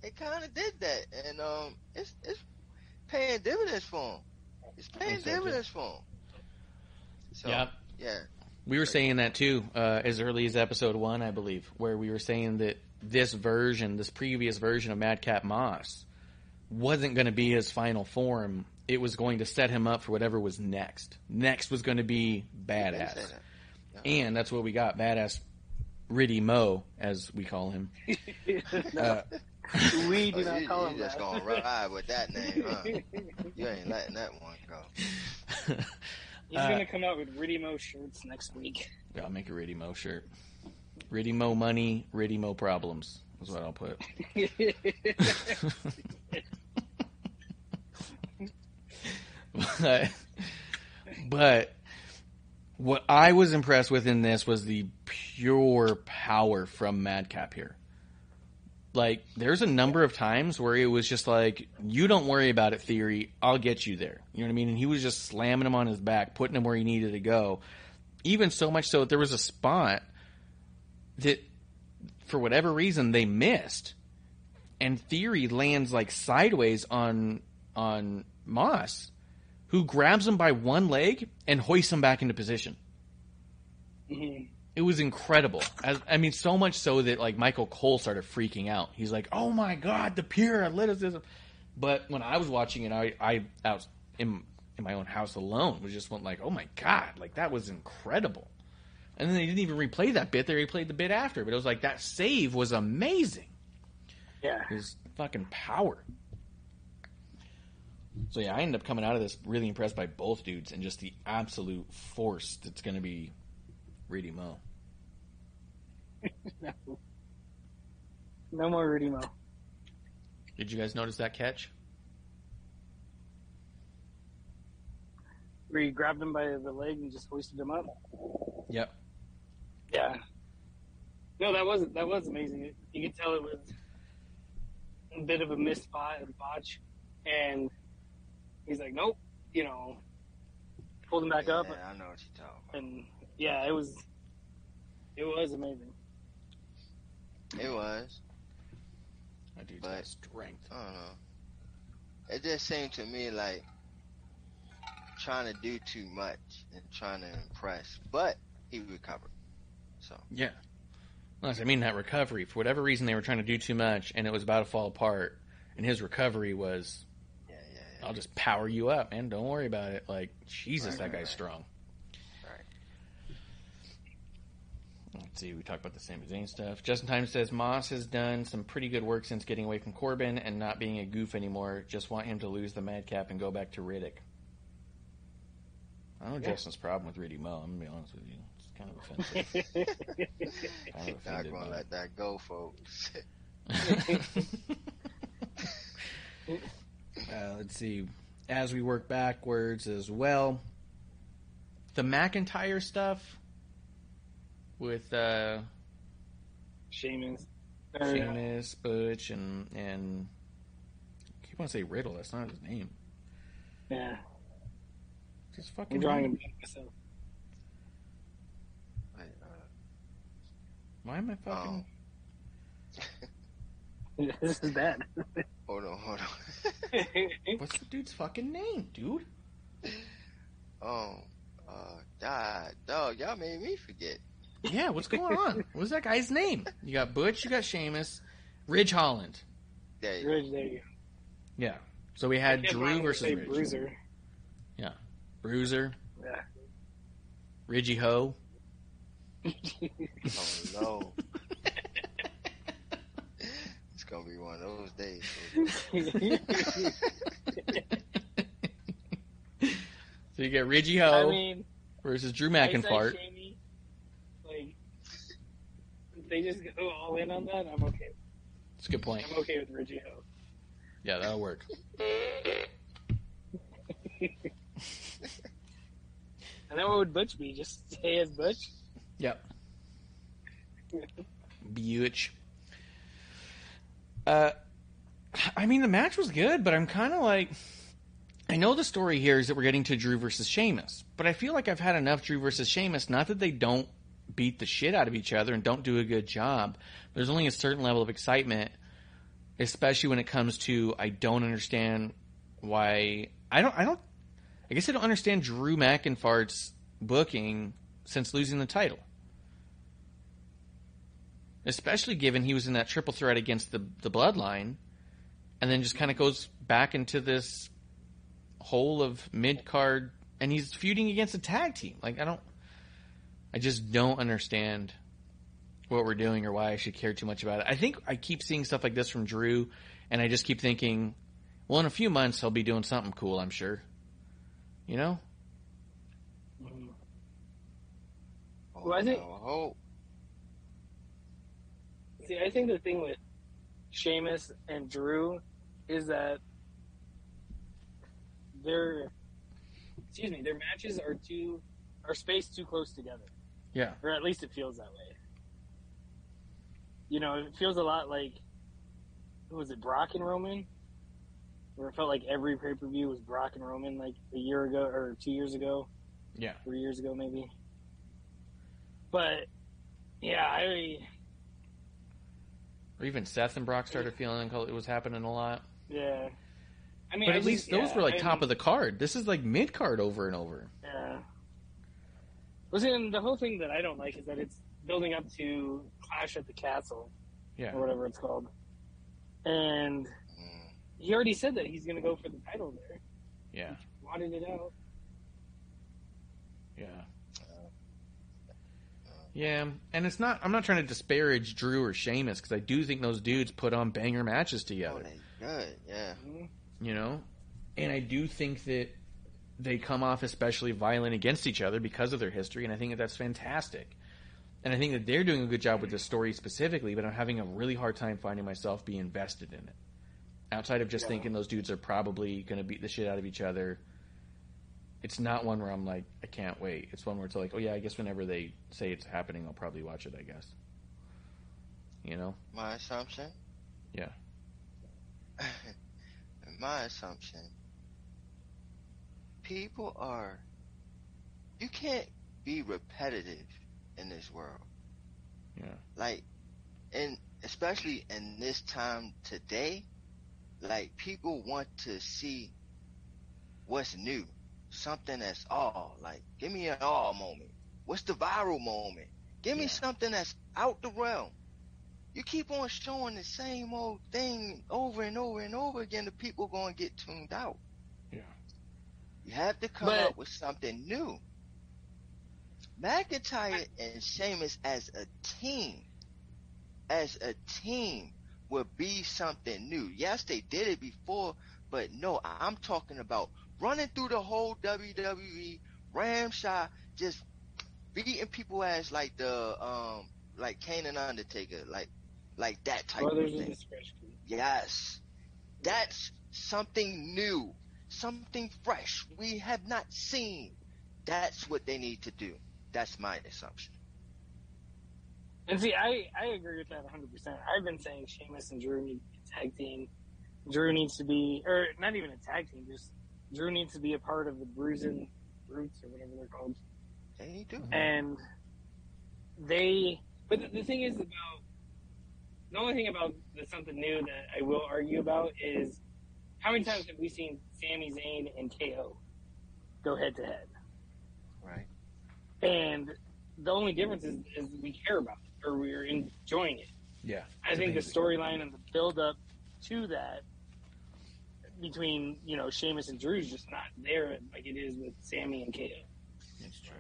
It kind of did that, and um, it's it's paying dividends for him. It's paying so, too. dividends for him. So Yeah. yeah, We were saying that too, uh, as early as episode one, I believe, where we were saying that this version, this previous version of Madcap Moss, wasn't going to be his final form. It was going to set him up for whatever was next. Next was going to be They badass, say that. and that's what we got. Badass Riddy Mo, as we call him. Uh, we do Oh, not you, call you him just that. gonna ride with that name, huh? You ain't letting that one go. He's Uh, gonna come out with Riddy Mo shirts next week. Yeah, I'll make a Riddy Mo shirt. Riddy Mo money, Riddy Mo problems. Is what I'll put. but, but what I was impressed with in this was the pure power from Madcap here. Like, there's a number of times where it was just like, you don't worry about it, theory. I'll get you there. You know what I mean? And he was just slamming him on his back, putting him where he needed to go. Even so much so that there was a spot that, for whatever reason, they missed. And Theory lands like sideways on on Moss, who grabs him by one leg and hoists him back into position. Mhm. It was incredible. I, I mean, so much so that like Michael Cole started freaking out. He's like, "Oh my god, the pure athleticism!" But when I was watching it, I I out in in my own house alone was just went like, "Oh my god, like that was incredible." And then they didn't even replay that bit; they replayed the bit after. But it was like that save was amazing. Yeah. His fucking power. So yeah, I ended up coming out of this really impressed by both dudes and just the absolute force that's going to be Riddy Mo. No. No more Rudy Mo. Did you guys notice that catch? Where you grabbed him by the leg and just hoisted him up. Yep. Yeah. No, that was that was amazing. You could tell it was a bit of a missed bot, botch, and he's like, "Nope," you know, pulled him back yeah, up, I know what you're talking about. and yeah, it was it was amazing. It was. That dude's But- strength. I don't know. It just seemed to me like trying to do too much and trying to impress, but he recovered. So Yeah. Unless I mean that recovery. For whatever reason, they were trying to do too much, and it was about to fall apart. And his recovery was, yeah, yeah, yeah. "I'll just power you up, man. Don't worry about it." Like Jesus, Right, that guy's right. strong. Right. Let's see. We talked about the Sami Zayn stuff. Justin Time says Moss has done some pretty good work since getting away from Corbin and not being a goof anymore. Just want him to lose the madcap and go back to Riddick. I don't know Yeah. Justin's problem with Riddick Mo. I'm gonna be honest with you. It's kind of offensive. kind of Not gonna let that go, folks. uh, let's see. As we work backwards as well, the McIntyre stuff with uh, Sheamus. Or, Sheamus, Butch, and and I keep on saying Riddle. That's not his name. Yeah, Just I'm fucking. drawing name. him back myself. Wait, uh, Why am I fucking? this is bad. hold on, hold on. What's the dude's fucking name, dude? oh, uh, God, dog, y'all made me forget. Yeah, what's going on? What's that guy's name? You got Butch, you got Sheamus, Ridge Holland. There you Ridge, there you go. Yeah. So we had Drew find him to versus Ridge. Bruiser. Yeah. Bruiser, Yeah. Ridgy Ho. go. Oh, no. it's gonna be one of those days. So you get Ridgy Ho I mean, versus Drew I say McIntyre. Shamey, like, if they just go all in on that, I'm okay. That's a good point. I'm okay with Reggie Ho. Yeah, that'll work. And then what would Butch be? Just stay as Butch? Yep. Butch. Uh, I mean, the match was good, but I'm kind of like, I know the story here is that we're getting to Drew versus Sheamus, but I feel like I've had enough Drew versus Sheamus. Not that they don't beat the shit out of each other and don't do a good job. There's only a certain level of excitement, especially when it comes to I don't understand why I don't I don't I guess I don't understand Drew McIntyre's booking since losing the title. Especially given he was in that triple threat against the the bloodline and then just kind of goes back into this hole of mid card and he's feuding against a tag team. Like I don't I just don't understand what we're doing or why I should care too much about it. I think I keep seeing stuff like this from Drew and I just keep thinking, well in a few months he'll be doing something cool, I'm sure. You know? Oh, Well, I think- oh, no, hope. See, I think the thing with Sheamus and Drew is that their excuse me, their matches are too are spaced too close together. Yeah. Or at least it feels that way. You know, it feels a lot like who was it, Brock and Roman? Where it felt like every pay per view was Brock and Roman like a year ago or two years ago, Yeah. three years ago maybe. But yeah, I Or even Seth and Brock started feeling like it was happening a lot. yeah. I mean, But I at just- least those yeah, were like I top mean- of the card. This is like mid card over and over. Yeah. Listen, the whole thing that I don't like is that it's building up to Clash at the Castle Yeah. or whatever it's called, and he already said that he's going to go for the title there. Yeah. Wanted it out. Yeah. Yeah, and it's not. I'm not trying to disparage Drew or Sheamus because I do think those dudes put on banger matches Oh, together. they good, yeah. Mhm. You know, and I do think that they come off especially violent against each other because of their history, and I think that that's fantastic. and I think that they're doing a good job with the story specifically. But I'm having a really hard time finding myself being invested in it. Outside of just Yeah. thinking those dudes are probably going to beat the shit out of each other, it's not one where I'm like, I can't wait. It's one where it's like, oh yeah, I guess whenever they say it's happening, I'll probably watch it. I guess. You know? My assumption. Yeah. my assumption. People are. You can't be repetitive in this world. Yeah. Like, and especially in this time today, like people want to see what's new, something that's all. Like, give me an all moment. What's the viral moment? Give me Yeah. something that's out the realm. You keep on showing the same old thing over and over and over again, the people gonna get tuned out. Yeah. You have to come But- up with something new. McIntyre and Sheamus as a team, as a team, would be something new. Yes, they did it before, but no, I- I'm talking about running through the whole WWE, Ramshot, just beating people as like the um like Kane and Undertaker, like like that type Brothers of of thing. Yes. That's something new, something fresh we have not seen. That's what they need to do. That's my assumption. And see, I, I agree with that 100%. I've been saying Sheamus and Drew need to be a tag team. Drew needs to be, or not even a tag team, just Drew needs to be a part of the Bruising Roots or whatever they're called. They do. Mm-hmm. And they, but the, the thing is about, the only thing about the something new that I will argue about is how many times have we seen Sami Zayn and KO go head to head? Right. And the only difference is, is we care about it or we're enjoying it. Yeah. I think the storyline and the build up to that between, you know, Sheamus and Drew is just not there like it is with Sami and KO. That's true.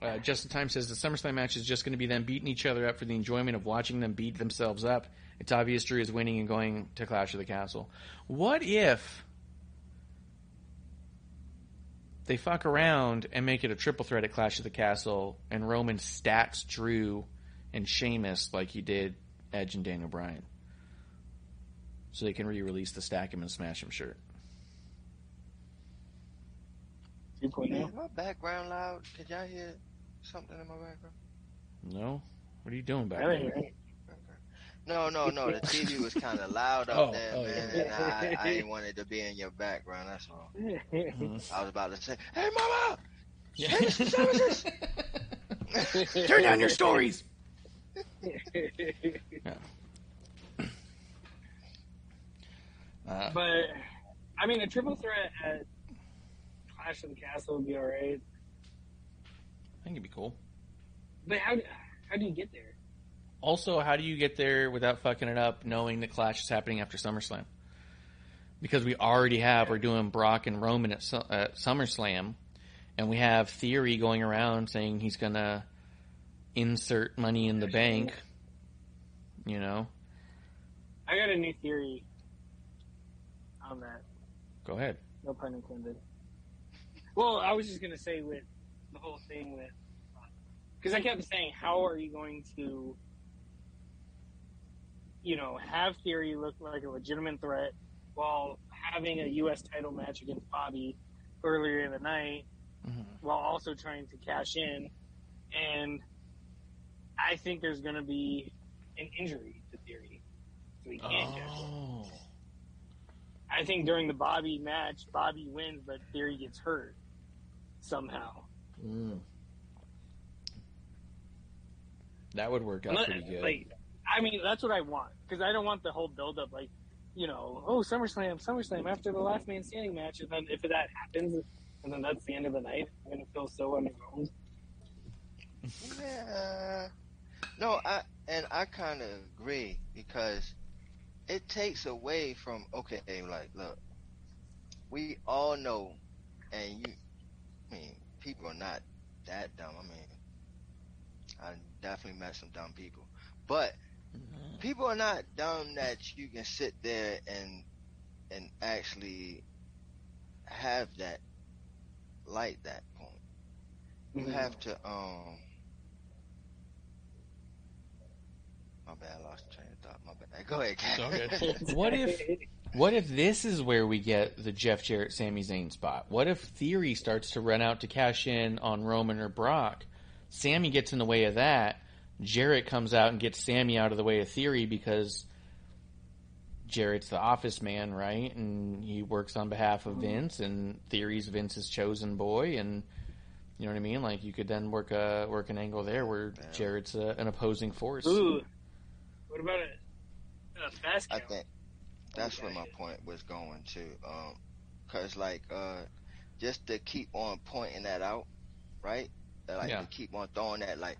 Uh, Justin Time says the SummerSlam match is just going to be them beating each other up for the enjoyment of watching them beat themselves up. It's obvious Drew is winning and going to Clash of the Castle. What if they fuck around and make it a triple threat at Clash of the Castle and Roman stacks Drew and Sheamus like he did Edge and Daniel Bryan? So they can re-release the stack him and smash him shirt. 2.0. Man, is my background loud? Could y'all hear something in my background? No? What are you doing back there? Right. No, no, no. The TV was kind of loud up Oh, there, oh, man. yeah. And I, I ain't wanted to be in your background. That's all. Mhm. I was about to say, "Hey, mama, Yeah. Sheamus, services." Turn down your stories. Uh, but I mean, a triple threat at Clash of the Castle would be all right. I think it'd be cool. But how how do you get there? Also, how do you get there without fucking it up, knowing the Clash is happening after SummerSlam? Because we already have, we're doing Brock and Roman at, Su- at SummerSlam, and we have Theory going around saying he's gonna insert money in the bank. You know, I got a new theory on that. go ahead. No pun intended. Well, I was just gonna say with the whole thing with because I kept saying, how are you going to, you know, have Theory look like a legitimate threat while having a U.S. title match against Bobby earlier in the night, Mhm. while also trying to cash in, and I think there's going to be an injury to Theory, so he can't cash in. Oh, I think during the Bobby match, Bobby wins, but Theory gets hurt somehow. Mm. that would work out pretty good. Like, I mean, that's what I want because I don't want the whole build up. Like, you know, oh SummerSlam, SummerSlam after the Last Man Standing match, and then if that happens, and then that's the end of the night, I'm gonna feel so underwhelmed. Yeah. No, I and I kind of agree because it takes away from okay, like look, we all know, and you, I mean, people are not that dumb. I mean, I definitely met some dumb people, but people are not dumb that you can sit there and and actually have that like that point. You mm-hmm. have to um my bad, I lost train of thought. My bad. Go ahead. what if what if this is where we get the Jeff Jarrett Sami Zayn spot? What if Theory starts to run out to cash in on Roman or Brock? Sami gets in the way of that Jarrett comes out and gets Sami out of the way of Theory because Jarrett's the office man, right? And he works on behalf of Vince, and Theory's Vince's chosen boy, and you know what I mean. Like you could then work a work an angle there where Jarrett's a, an opposing force. Ooh. What about a, a fast I think that's where my point was going to. Um, cause like, uh, just to keep on pointing that out, right? Like Yeah. to keep on throwing that, like,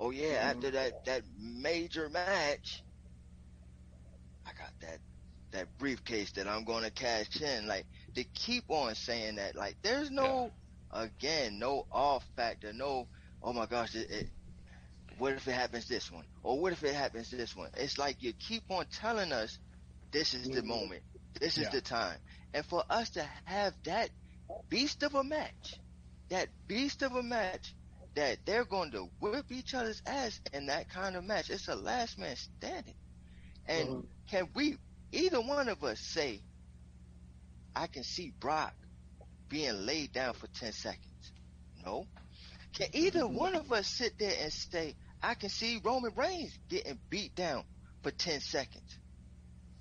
oh yeah, after that that major match, I got that that briefcase that I'm going to cash in. Like to keep on saying that, like, there's no, again, no off factor, no, oh my gosh, it, it what if it happens this one? Or what if it happens this one? It's like you keep on telling us this is the mm-hmm. moment. This is Yeah. the time. And for us to have that beast of a match, that beast of a match, that they're going to whip each other's ass in that kind of match. It's a last man standing. And Mhm. can we, either one of us say, I can see Brock being laid down for 10 seconds? No. Can either one of us sit there and say, I can see Roman Reigns getting beat down for 10 seconds?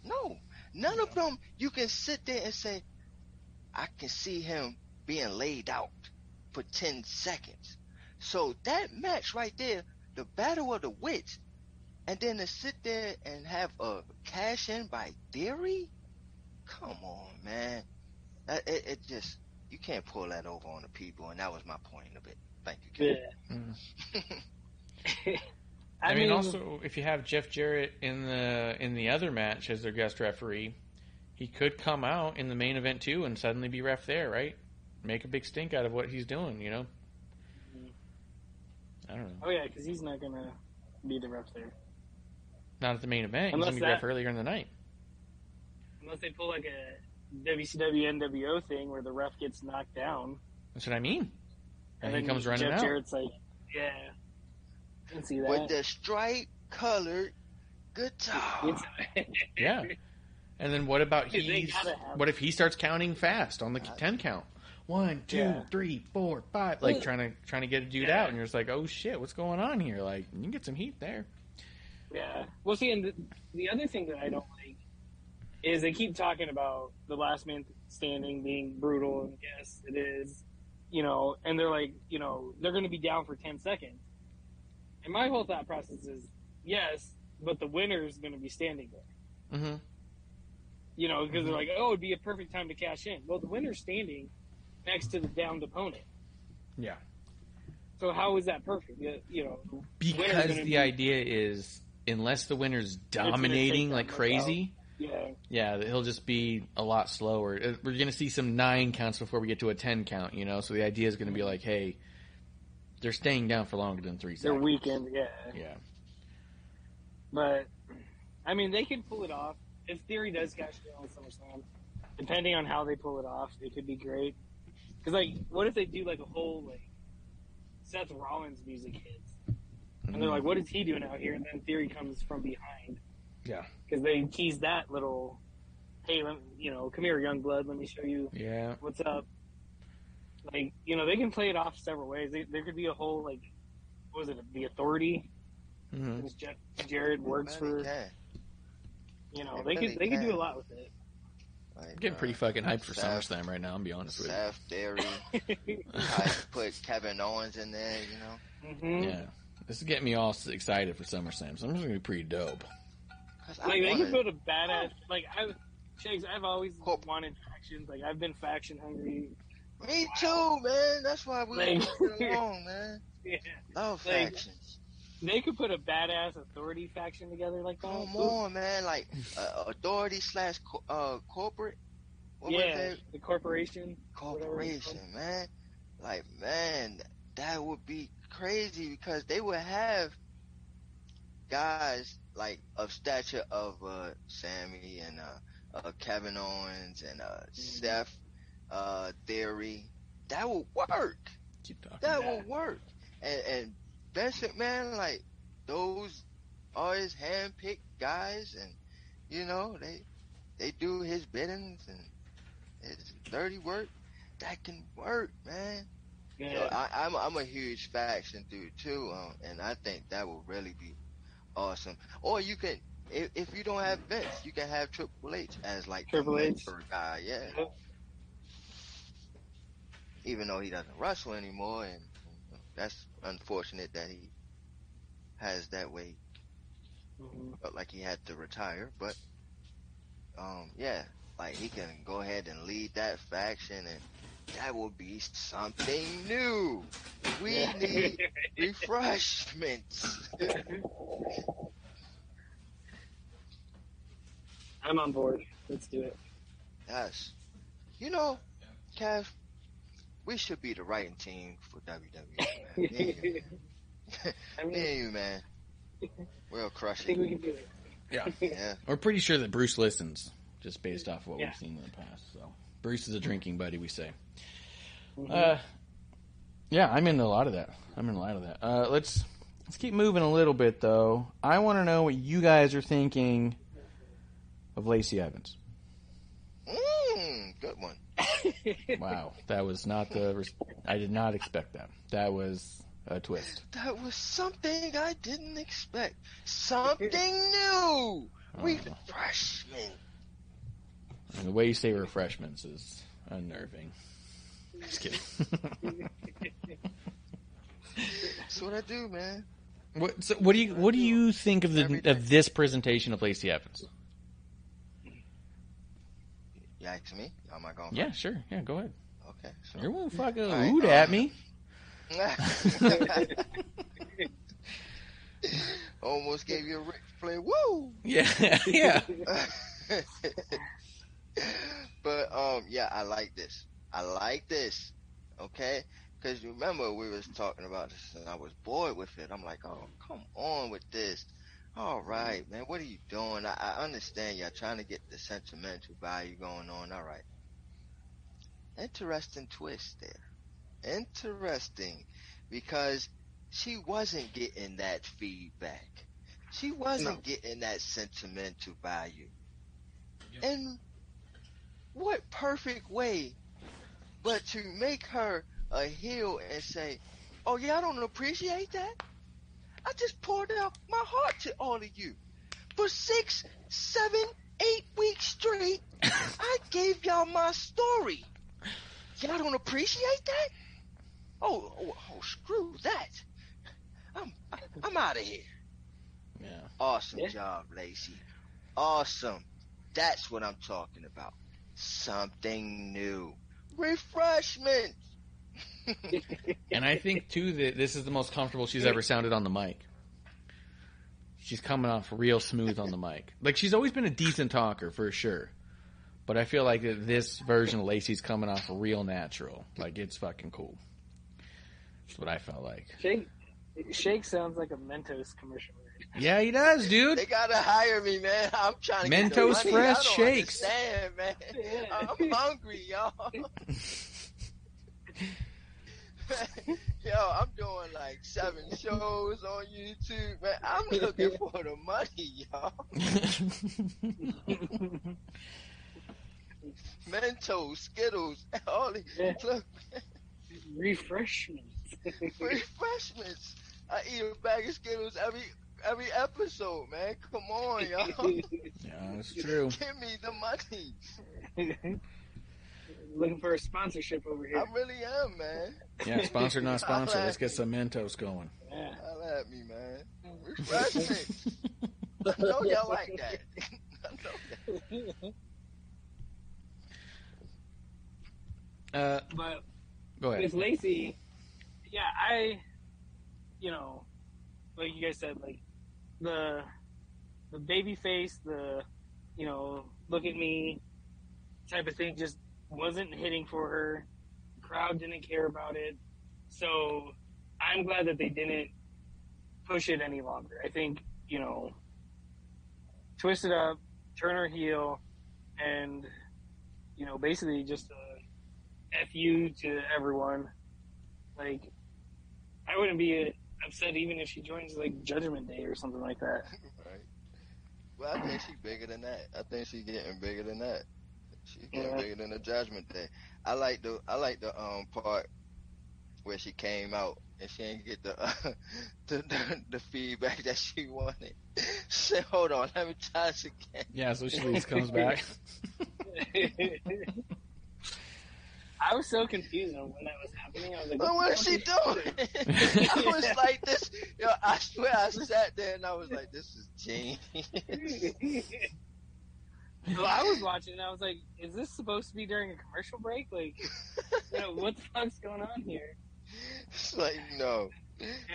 No. None of them you can sit there and say, I can see him being laid out for 10 seconds. So that match right there, the battle of the wits, and then to sit there and have a cash in by theory? Come on, man. That, it, it just, you can't pull that over on the people, and that was my point of it. Thank you, Yeah. Ken. Mm. I, mean, also if you have Jeff Jarrett in the in the other match as their guest referee, he could come out in the main event too and suddenly be ref there, right? Make a big stink out of what he's doing, you know. I don't know. Oh yeah, because he's not gonna be the ref there Not at the main event. Unless he's gonna be ref earlier in the night. unless they pull like a WCW NWO thing where the ref gets knocked down That's what I mean. And, he then comes running Jeff out. Jarrett's like, yeah, I can see that. With the stripe colored guitar. It's- Yeah. And then what about he? What if he starts counting fast on the ten count? One, two, Yeah. three, four, five. Like trying to trying to get a dude Yeah. out, and you're just like, oh shit, what's going on here? Like you can get some heat there. Yeah. Well, see, and the, the other thing that I don't like is they keep talking about the last man standing being brutal, and yes, it is. You know, and they're like, you know, they're going to be down for ten seconds. And my whole thought process is, yes, but the winner's going to be standing there. Mm-hmm. You know, because they're like, oh, it'd be a perfect time to cash in. Well, the winner's standing next to the downed opponent. Yeah. So how is that perfect? You you know, Because the be- idea is, unless the winner's dominating like that much crazy, yeah, yeah, he'll just be a lot slower. Uh, We're going to see some nine counts before we get to a ten count. You know, so the idea is going to be like, hey, they're staying down for longer than three their seconds. weekend. Yeah. Yeah. But I mean, they could pull it off. If Theory does cash in on SummerSlam, depending on how they pull it off, it could be great. Because like, what if they do like a whole like Seth Rollins music hits, and they're like, "What is he doing out here?" And then Theory comes from behind. Yeah. Because they tease that little, hey, let, you know, come here, young blood. Let me show you Yeah. what's up. Like, you know, they can play it off several ways. They, there could be a whole like, what was it, the Authority? hmm Jarrett works for. yeah. You know, They they really could they could do a lot with it. Like, I'm getting uh, pretty fucking hyped for Seth- SummerSlam right now. I'm be honest with you. Seth, Theory, I put Kevin Owens in there, you know. hmm Yeah. This is getting me all excited for SummerSlam. SummerSlam's gonna be pretty dope. 'Cause I Like they could wanna- put a badass. Like I, Shakes. I've always Corp- wanted factions. Like I've been faction hungry. Me too, man. That's why we Like- don't along, man. Yeah. Love Like- factions. They could put a badass authority faction together like that. Come on, man. Like uh, authority slash co- uh, corporate. What was yeah, that? the corporation. Corporation, man. Like, man, that would be crazy because they would have guys like of stature of uh, Sami and uh, uh, Kevin Owens and uh, Seth uh, Theory. That would work. Keep talking. That would work. And, and McMahon, like, those are his hand-picked guys, and you know, they they do his biddings and his dirty work. That can work, man. Yeah. So I, I'm I'm a huge faction dude too, um, and I think that will really be awesome. Or you can, if, if you don't have Vince, you can have Triple H as like the Triple H. guy, yeah. Yep. Even though he doesn't wrestle anymore, and that's unfortunate that he has that way. Mhm. Felt like he had to retire, but um, yeah, like he can go ahead and lead that faction and. That will be something new. We Yeah. need refreshments. I'm on board. Let's do it. Yes. You know, Kev, we should be the writing team for WWE, man. Me and you, I mean, and you, man. We'll crush I think it. we can do it. Yeah. Yeah. We're pretty sure that Bruce listens, just based off of what Yeah. we've seen in the past. So Bruce is a drinking buddy, we say. Mhm. Uh, yeah, I'm into a lot of that. I'm in a lot of that. Uh, let's let's keep moving a little bit though. I want to know what you guys are thinking of Lacey Evans. Mmm, good one. Wow, that was not the. res- I did not expect that. That was a twist. That was something I didn't expect. Something new. Oh, Refreshment. And the way you say refreshments is unnerving. Just kidding. That's what I do, man. what, so what do you What do you think of the day. of this presentation of Lacey Evans? You ask me? Am I going? Yeah, sure. Yeah, go ahead. Okay. So. You won't fucking All right, hoot uh, at me. Almost gave you a Ric Flair. Woo! Yeah, yeah. but um, yeah, I like this. I like this. Okay, because you remember we was talking about this, and I was bored with it. I'm like, oh, come on with this. All right, man, what are you doing? I, I understand y'all trying to get the sentimental value going on. All right. Interesting twist there. Interesting, because she wasn't getting that feedback. She wasn't getting that sentimental value. And what perfect way but to make her a heel and say, Oh yeah, I don't appreciate that. I just poured out my heart to all of you. For six, seven, eight weeks straight, I gave y'all my story. Y'all don't appreciate that? Oh, oh, oh screw that. I'm I'm out of here. Yeah. Awesome Yeah. job, Lacey. Awesome. That's what I'm talking about. Something new. Refreshment. And I think too that this is the most comfortable she's ever sounded on the mic. She's coming off real smooth on the mic. Like she's always been a decent talker for sure. But I feel like this version of Lacey's coming off real natural. Like it's fucking cool. That's what I felt like. Shake, Shake sounds like a Mentos commercial. Yeah, he does, dude. They gotta hire me, man. I'm trying to get Mentos money. Fresh I don't Shakes. Man. I'm hungry, y'all. Yo, I'm doing like seven shows on YouTube, man. I'm looking for the money, y'all. Mentos, Skittles, all these. Yeah. Look, Refreshments. refreshments. I eat a bag of Skittles every every episode, man. Come on, y'all. yeah, that's true. Give me the money. Looking for a sponsorship over here. I really am, man. Yeah, sponsor not sponsor. Let's get some Mentos going. Yeah. Holla at me, man. Refreshments. I know y'all like that. I know that. Uh, But go ahead. with Lacey, yeah, I, you know, like you guys said, like the the baby face, the you know, look at me type of thing just wasn't hitting for her. The crowd didn't care about it, so I'm glad that they didn't push it any longer. I think you know, twist it up, turn her heel, and you know, basically just a fu to everyone. Like, I wouldn't be upset even if she joins like Judgment Day or something like that. Right. Well, I think she's bigger than that. I think she's getting bigger than that. She's getting Yeah. bigger than the Judgment Day. I like the I like the um part where she came out and she didn't get the uh, the, the the feedback that she wanted. She said, "Hold on, let me try this again." Yeah, so she comes back. I was so confused on when that was happening. I was like, But what is she doing? I was like this. Yo, I swear I sat there and I was like, "This is genius." well, I was watching and I was like, is this supposed to be during a commercial break? Like, you know, what the fuck's going on here? It's like no,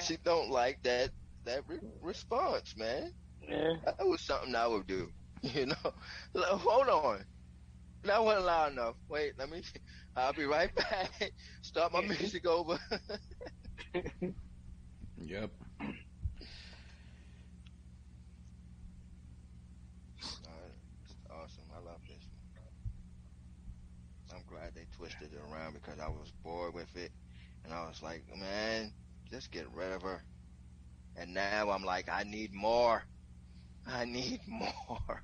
she don't like that that re- response, man. Yeah. That was something I would do. You know, Like, hold on. That wasn't loud enough. Wait, let me. I'll be right back. Start my music over. Yep. Awesome. I love this. I'm glad they twisted it around because I was bored with it, and I was like, man, just get rid of her. And now I'm like, I need more. I need more.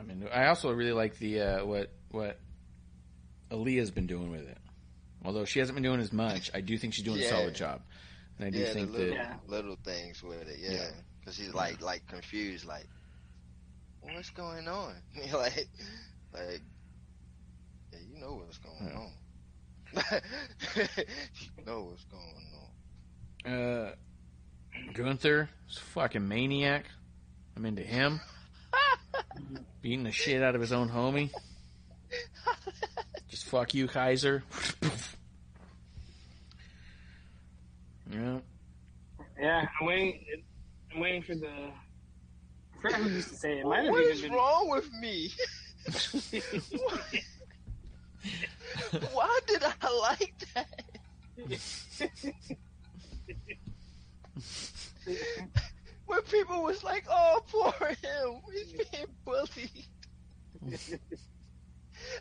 I mean, I also really like the uh, what what Aaliyah's been doing with it. Although she hasn't been doing as much, I do think she's doing a solid job. And I do yeah, think the little, that little things with it, yeah. Yeah. Because he's like, like confused, like, what's going on? like, like, yeah, you know what's going Yeah. on. you know what's going on. uh, Gunther is fucking maniac. I'm into him. Beating the shit out of his own homie. Just fuck you, Kaiser. yeah. Yeah, I'm waiting. I'm waiting for the. I forgot who used to say it. it might have What even is been. wrong with me? Why did I like that? When people was like, "Oh, poor him, he's being bullied,"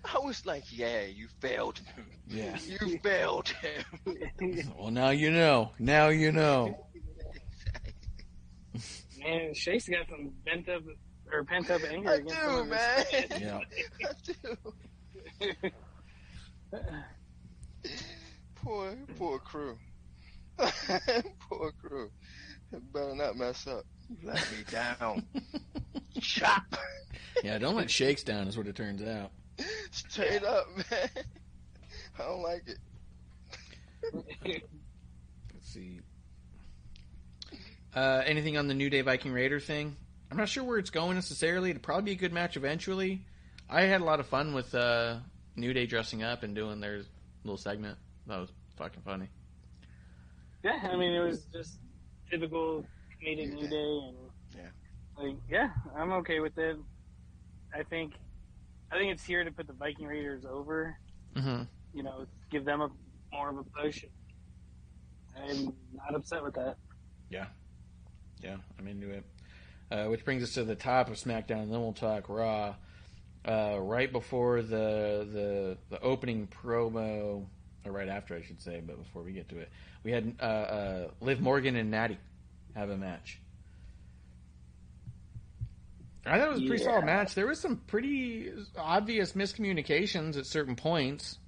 I was like, "Yeah, you failed him. Yeah. You failed him." Well, now you know. Now you know. Man, Shake's got some bent up or pent up anger I against some do, of his man. Yeah. I do. Poor, poor crew. poor crew. They better not mess up. Let me down. Chop. Yeah, don't let Shakes down, is what it turns out. Straight up, man. I don't like it. Let's see. Uh, anything on the New Day Viking Raider thing? I'm not sure where it's going necessarily. It'll probably be a good match eventually. I had a lot of fun with uh, New Day dressing up and doing their little segment. That was fucking funny. Yeah, I mean, it was just typical comedic New Day, and Yeah. like, yeah, I'm okay with it. I think, I think it's here to put the Viking Raiders over. Mm-hmm. You know, give them a more of a push. I'm not upset with that. Yeah, yeah, I'm into it. Uh, which brings us to the top of SmackDown, and then we'll talk Raw. Uh, right before the the the opening promo, or right after, I should say, but before we get to it, we had uh, uh, Liv Morgan and Natty have a match. I thought it was a pretty Yeah. solid match. There was some pretty obvious miscommunications at certain points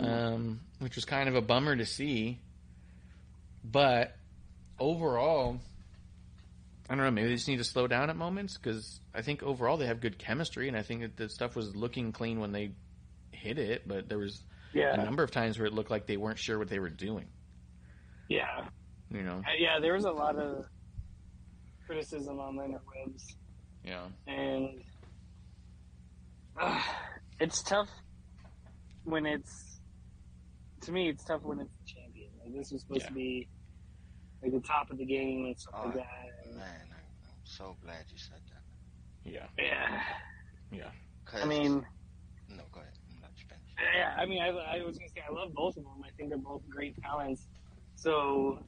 um, which was kind of a bummer to see. But overall, I don't know. Maybe they just need to slow down at moments because I think overall they have good chemistry, and I think that the stuff was looking clean when they hit it. But there was a number of times where it looked like they weren't sure what they were doing. yeah, You know? Uh, yeah. There was a lot of criticism on the interwebs, Yeah. and uh, it's tough when it's. To me, it's tough when it's the champion. Like this was supposed Yeah. to be like the top of the game and stuff Oh, like that. And, Man, I- I'm so glad you said that. Yeah. Yeah. Yeah. I mean, no, go ahead. I'm not finished. Yeah, I mean, I, I was gonna say I love both of them. I think they're both great talents. So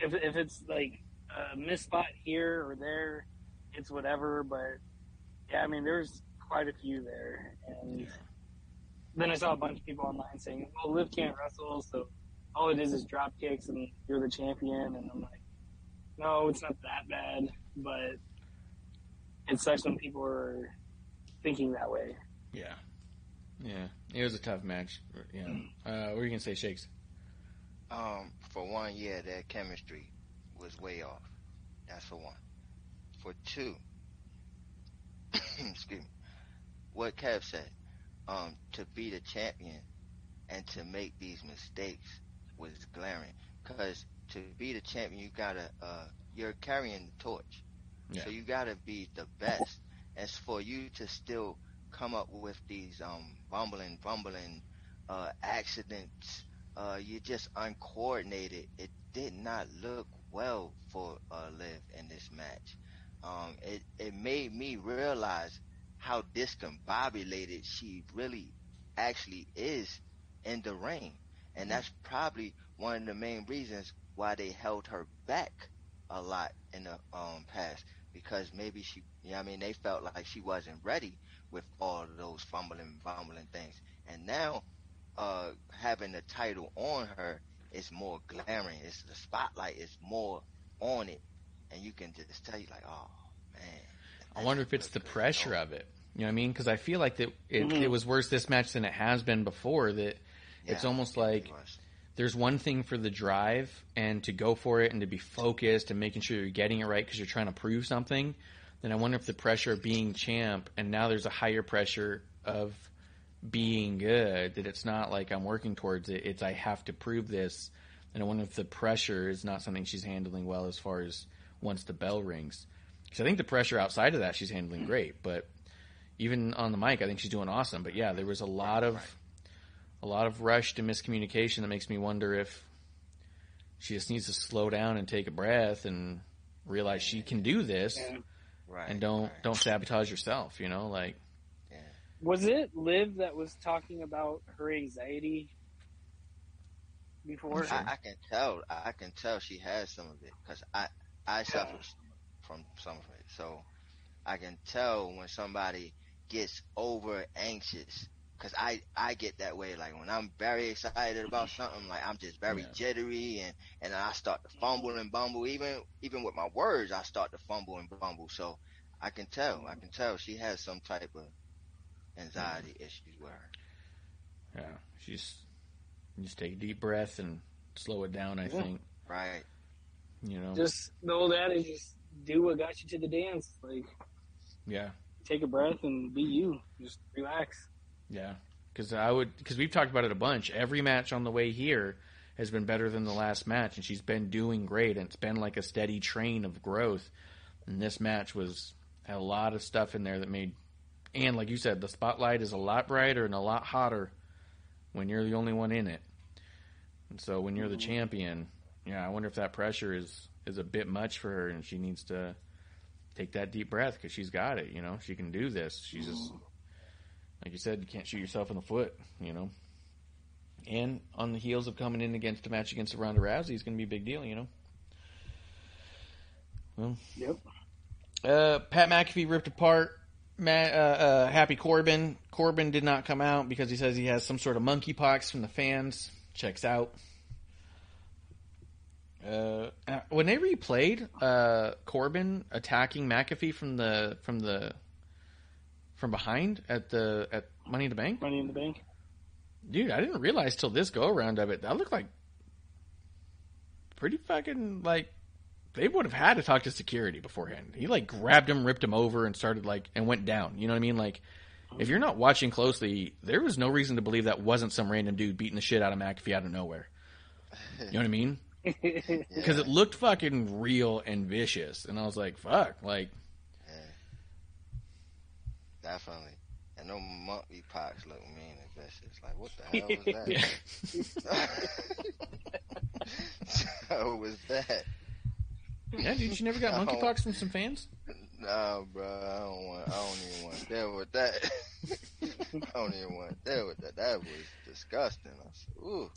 if if it's like a missed spot here or there, it's whatever. But yeah, I mean, there's quite a few there. And then I saw a bunch of people online saying, "Well, Liv can't wrestle, so all it is is drop kicks, and you're the champion." And I'm like, no, it's not that bad, but it sucks when people are thinking that way. Yeah, yeah, it was a tough match. Yeah, uh, what were you gonna say, Shakes? Um, for one, yeah, their chemistry was way off. That's for one. For two, excuse me, what Kev said, um, to be the champion and to make these mistakes was glaring. Cause to be the champion, you gotta, uh, you're carrying the torch. Yeah. So you gotta be the best. As for you to still come up with these, um, bumbling, bumbling, uh, accidents, uh, you're just uncoordinated. It did not look well for, uh, Liv in this match. Um, it, it made me realize how discombobulated she really actually is in the ring. And that's probably one of the main reasons why they held her back a lot in the um past because maybe she you know I mean they felt like she wasn't ready with all of those fumbling fumbling things. And now uh having the title on her is more glaring. It's the spotlight is more on it and you can just tell you like, oh man. I wonder if it's the pressure of it. You know what I mean? Because I feel like that it, it was worse this match than it has been before. That it's Yeah, almost like there's one thing for the drive and to go for it and to be focused and making sure you're getting it right because you're trying to prove something. Then I wonder if the pressure of being champ and now there's a higher pressure of being good that it's not like I'm working towards it. It's I have to prove this. And I wonder if the pressure is not something she's handling well as far as once the bell rings. Because I think the pressure outside of that she's handling great, but even on the mic, I think she's doing awesome. But yeah, there was a lot of a lot of rushed and miscommunication that makes me wonder if she just needs to slow down and take a breath and realize she can do this Yeah. Right, and don't right. don't sabotage yourself. You know, like Was it Liv that was talking about her anxiety before? I, I can tell. I can tell she has some of it because I I suffer from some of it. So I can tell when somebody gets over anxious because I I get that way. Like when I'm very excited about mm-hmm. something, like I'm just very Yeah. jittery and and I start to fumble and bumble. Even even with my words, I start to fumble and bumble. So I can tell. I can tell she has some type of anxiety issues with her. yeah, she's just take a deep breath and slow it down. I Yeah. think Right. you know, Just the old adage, just do what got you to the dance. Like, yeah. take a breath and be you. Just relax. Yeah, because I would because we've talked about it a bunch. Every match on the way here has been better than the last match, and she's been doing great. And it's been like a steady train of growth. And this match was had a lot of stuff in there that made, and like you said, the spotlight is a lot brighter and a lot hotter when you're the only one in it. And so when you're the mm-hmm. champion, yeah, I wonder if that pressure is is a bit much for her, and she needs to take that deep breath because she's got it. You know, she can do this. She's just mm-hmm. Like you said, you can't shoot yourself in the foot, you know. And on the heels of coming in against a match against Ronda Rousey is going to be a big deal, you know. Well, Yep. uh, Pat McAfee ripped apart Matt, uh, uh, Happy Corbin. Corbin did not come out because he says he has some sort of monkeypox from the fans. Checks out. Uh, uh, when they replayed uh, Corbin attacking McAfee from the from the from behind at the at Money in the Bank, Money in the bank. dude, I didn't realize till this go around of it that looked like pretty fucking like they would have had to talk to security beforehand. He like grabbed him, ripped him over, and started like and went down. You know what I mean? Like if you're not watching closely, there was no reason to believe that wasn't some random dude beating the shit out of McAfee out of nowhere. You know what I mean? Because it looked fucking real and vicious, and I was like, "Fuck!" Like, Definitely. And no monkey pox look mean and vicious. Like, what the hell was that? How was that? yeah, dude, you never got No. monkeypox from some fans? No, bro, I don't want. I don't even want to deal with that. I don't even want to deal with that. That was disgusting. I said, ooh.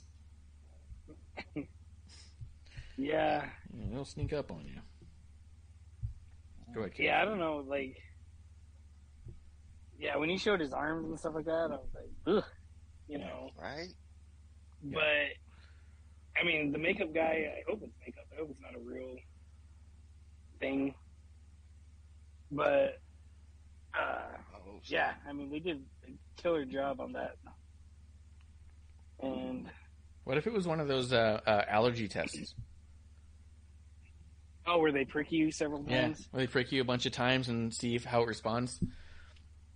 Yeah. Yeah, they'll sneak up on you. Go ahead. Kid. Yeah, I don't know. Like, yeah, when he showed his arms and stuff like that, I was like, ugh, you know. Right? But I mean, the makeup guy. I hope it's makeup. I hope it's not a real thing. But uh, I hope so. yeah, I mean they did a killer job on that. And What if it was one of those uh, uh, allergy tests? oh, where they prick you several Yeah, times? where they prick you a bunch of times and see if, how it responds.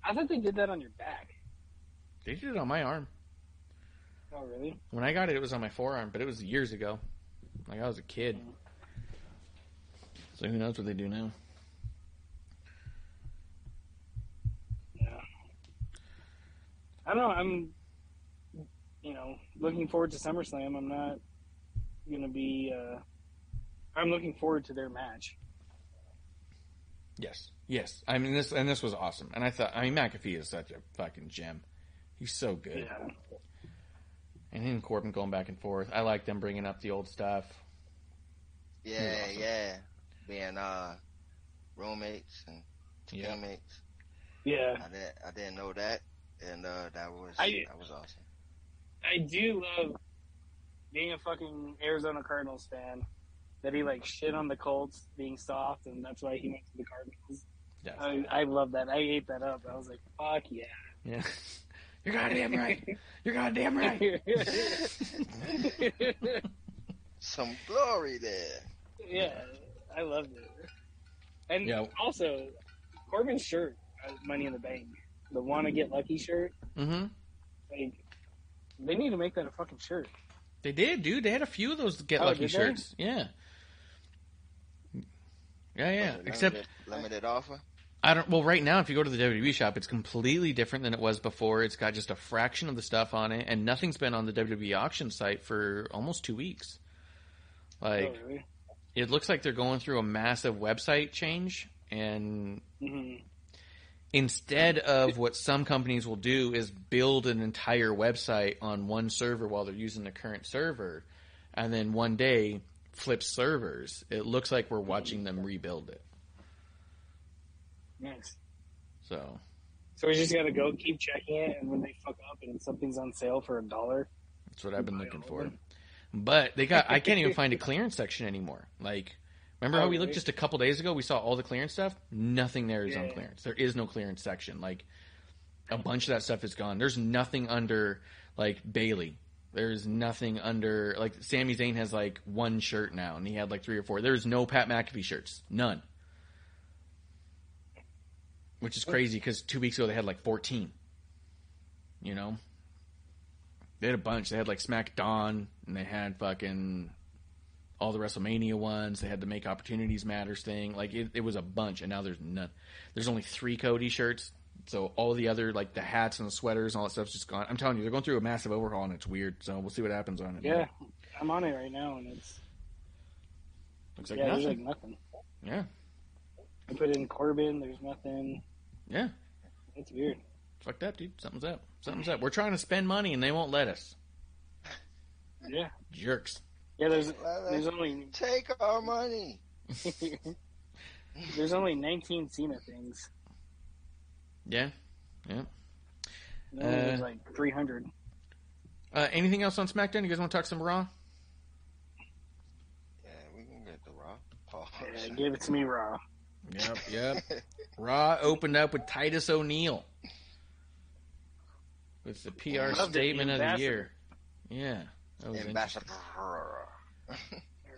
I thought they did that on your back. They did it on my arm. Oh, really? When I got it, it was on my forearm, but it was years ago. Like I was a kid. So who knows what they do now? Yeah. I don't know. I'm, you know, looking forward to SummerSlam. I'm not gonna be. Uh, I'm looking forward to their match. Yes, yes. I mean this, and this was awesome. And I thought, I mean, McAfee is such a fucking gem. He's so good. Yeah. And him and Corbin going back and forth. I like them bringing up the old stuff. Yeah, awesome. yeah. Being uh roommates and Yeah. teammates. Yeah. I didn't I didn't know that. And uh that was I- that was awesome. I do love being a fucking Arizona Cardinals fan. That he like shit on the Colts being soft, and that's why he went to the Cardinals. Yes. I, I love that. I ate that up. I was like, fuck yeah. Yeah. You're goddamn right. You're goddamn right. Some glory there. yeah, I loved it. And Yeah. also, Corbin's shirt, uh, Money in the Bank, the "Wanna Get Lucky" shirt. Mm-hmm. Like, they need to make that a fucking shirt. They did, dude. They had a few of those Get Oh, Lucky did they? shirts. Yeah. Yeah, yeah. Limited- Except limited offer. I don't. Well, right now, if you go to the WWE shop, it's completely different than it was before. It's got just a fraction of the stuff on it, and nothing's been on the WWE auction site for almost two weeks. Like, oh, really? it looks like they're going through a massive website change, and hmm instead of what some companies will do is build an entire website on one server while they're using the current server, and then one day flip servers. It looks like we're watching them rebuild it. Nice. So. So we just gotta go keep checking it, and when they fuck up and something's on sale for a dollar, That's what I've been looking for. But they got I can't even find a clearance section anymore. Like remember Oh, how we looked just a couple days ago? We saw all the clearance stuff. Nothing there is on Yeah. clearance. There is no clearance section. Like a bunch of that stuff is gone. There's nothing under like Bayley. There's nothing under like Sami Zayn has like one shirt now, and he had like three or four. There's no Pat McAfee shirts. None. Which is crazy because two weeks ago they had like 14. You know, they had a bunch. They had like SmackDown, and they had fucking all the WrestleMania ones. They had the Make Opportunities Matters thing. Like it, it was a bunch, and now there's none. There's only three Cody shirts. So all the other like the hats and the sweaters and all that stuff's just gone. I'm telling you, they're going through a massive overhaul, and it's weird. So we'll see what happens on it. yeah, I'm on it right now, and it's looks like yeah, there's nothing. like nothing. Yeah, I put in Corbin, there's nothing. yeah, It's weird. fucked up, dude. Something's up. Something's up. We're trying to spend money, and they won't let us. Yeah, Jerks. yeah. There's there's only Take our money. there's only 19 Cena things. Yeah. No, there's Uh, like 300. Uh, anything else on SmackDown? You guys want to talk some Raw? Yeah, we can get the raw. Pause. Yeah, give it to me raw. Yep, yep. Raw opened up with Titus O'Neil. With the PR Loved it, the statement of the year. Yeah. That was Ambassador.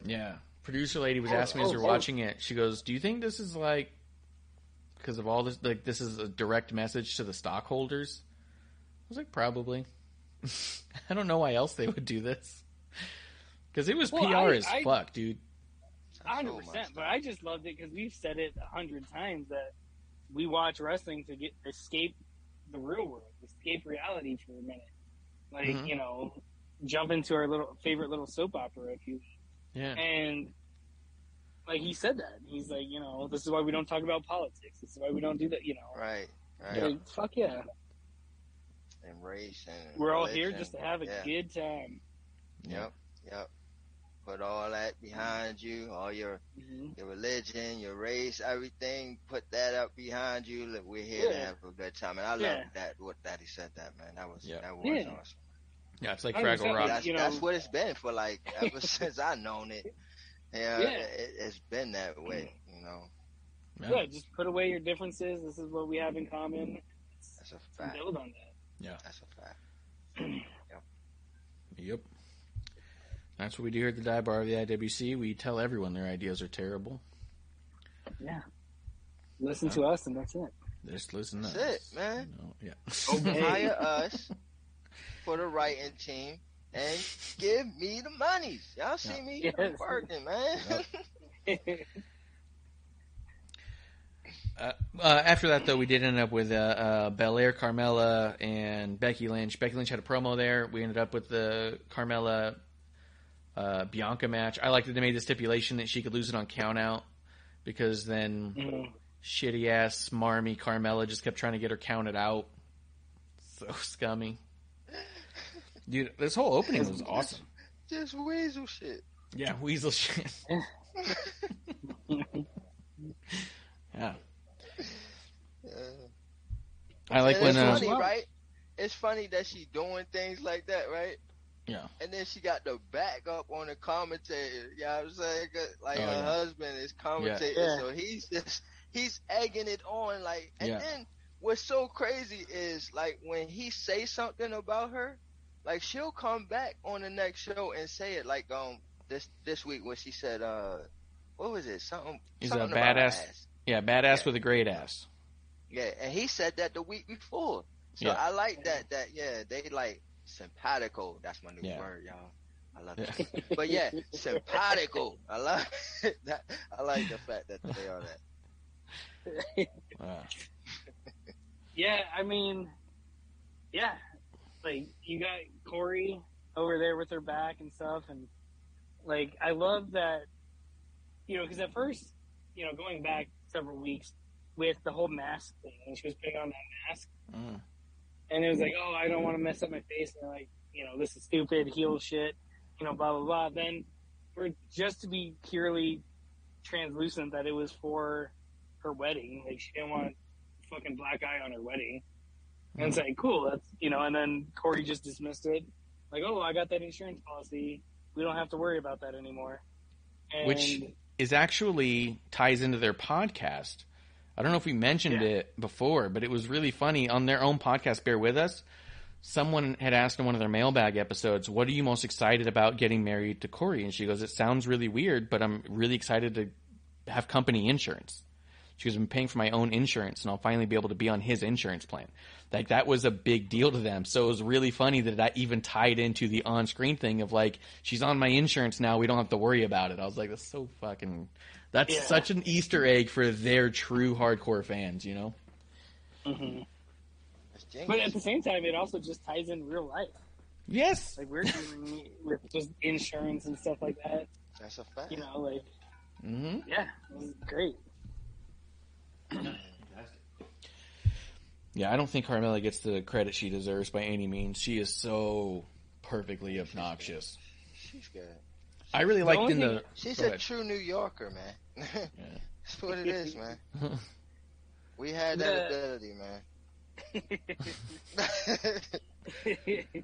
Yeah. Producer lady was Oh, asking me as oh, we are oh. watching it. She goes, "Do you think this is like because of all this? Like this is a direct message to the stockholders?" I was like, "Probably." I don't know why else they would do this. Because it was Well, PR I- as I- fuck, dude. hundred percent. But I just loved it because we've said it a hundred times that we watch wrestling to get escape the real world, escape reality for a minute. Like Mhm. you know, jump into our little favorite little soap opera, if you. Yeah. And like he said that he's like, you know, this is why we don't talk about politics. This is why we don't do that. You know, Right, right. Like, fuck yeah, And race and we're all here just to have a yeah. good time. Yep, yep. Put all that behind you, all your hmm your religion, your race, everything. Put that up behind you. Look, we're here to have a good time, and I love that. What Daddy said that man. That was Yeah. that was Yeah. awesome. Yeah, it's like I Fraggle Rock. That's you know- that's what it's been for like ever since I've known it. Yeah, Yeah. It, it's been that way, you know. Yeah, just put away your differences. This is what we have in common. That's a fact. Build on that. Yeah, that's a fact. Yep. Yep. That's what we do here at the Dive Bar of the IWC. We tell everyone their ideas are terrible. Yeah. Listen to us, and that's it. Just listen to That's us. it, man. No, yeah. Obey. Hire us for the writing team and give me the monies. Y'all see me Yes. working, man. Uh, uh, after that, though, we did end up with uh, uh, Belair, Carmella, and Becky Lynch. Becky Lynch had a promo there. We ended up with the Carmella uh, Bianca match. I liked that they made the stipulation that she could lose it on count out because then Mhm. shitty ass, marmy Carmella just kept trying to get her counted out. So scummy. Dude, this whole opening was awesome. Just weasel shit. Yeah, weasel shit. Yeah. Yeah. I like and when it's uh, funny, right? It's funny that she doing things like that, right? Yeah. And then she got the back up on the commentator. You know what I'm saying? Like Oh, her yeah. husband is commentating, Yeah. so he's just he's egging it on. Like, and Yeah. then what's so crazy is like when he say something about her, like she'll come back on the next show and say it. Like um this this week when she said uh what was it something He's a something about her badass- ass. yeah, badass Yeah. with a great ass. Yeah, and he said that the week before. So Yeah. I like that. That yeah, they like simpatico. That's my new Yeah. word, y'all. I love Yeah. it. But yeah, simpatico. I love that. I like the fact that they are that. Uh, Yeah, I mean, yeah, like you got Corey over there with her back and stuff, and like I love that, you know, because at first, you know, going back several weeks with the whole mask thing, and she was putting on that mask, mm, and it was like, oh, I don't want to mess up my face, and like, you know, this is stupid, heel shit, you know, blah blah blah. Then for just to be purely translucent that it was for her wedding, like she didn't want fucking black eye on her wedding. And mm. saying, cool, that's you know, and then Corey just dismissed it. Like, oh, I got that insurance policy. We don't have to worry about that anymore. And Which is actually ties into their podcast. I don't know if we mentioned Yeah. it before, but it was really funny on their own podcast. Bear with us. Someone had asked in one of their mailbag episodes, "What are you most excited about getting married to Corey?" And she goes, "It sounds really weird, but I'm really excited to have company insurance." She goes, "I'm paying for my own insurance, and I'll finally be able to be on his insurance plan." Like that was a big deal to them. So it was really funny that that even tied into the on-screen thing of like, "She's on my insurance now. We don't have to worry about it." I was like, "That's so fucking." That's Yeah. such an Easter egg for their true hardcore fans, you know? Mm-hmm. But at the same time, it also just ties in real life. Yes. Like we're dealing with just insurance and stuff like that. That's a fact. You know, like mm-hmm. yeah, it was great. Yeah, I don't think Carmella gets the credit she deserves by any means. She is so perfectly obnoxious. She's good. I really liked only in the. She's a ahead. true New Yorker, man. That's what it is, man. We had that The- ability, man.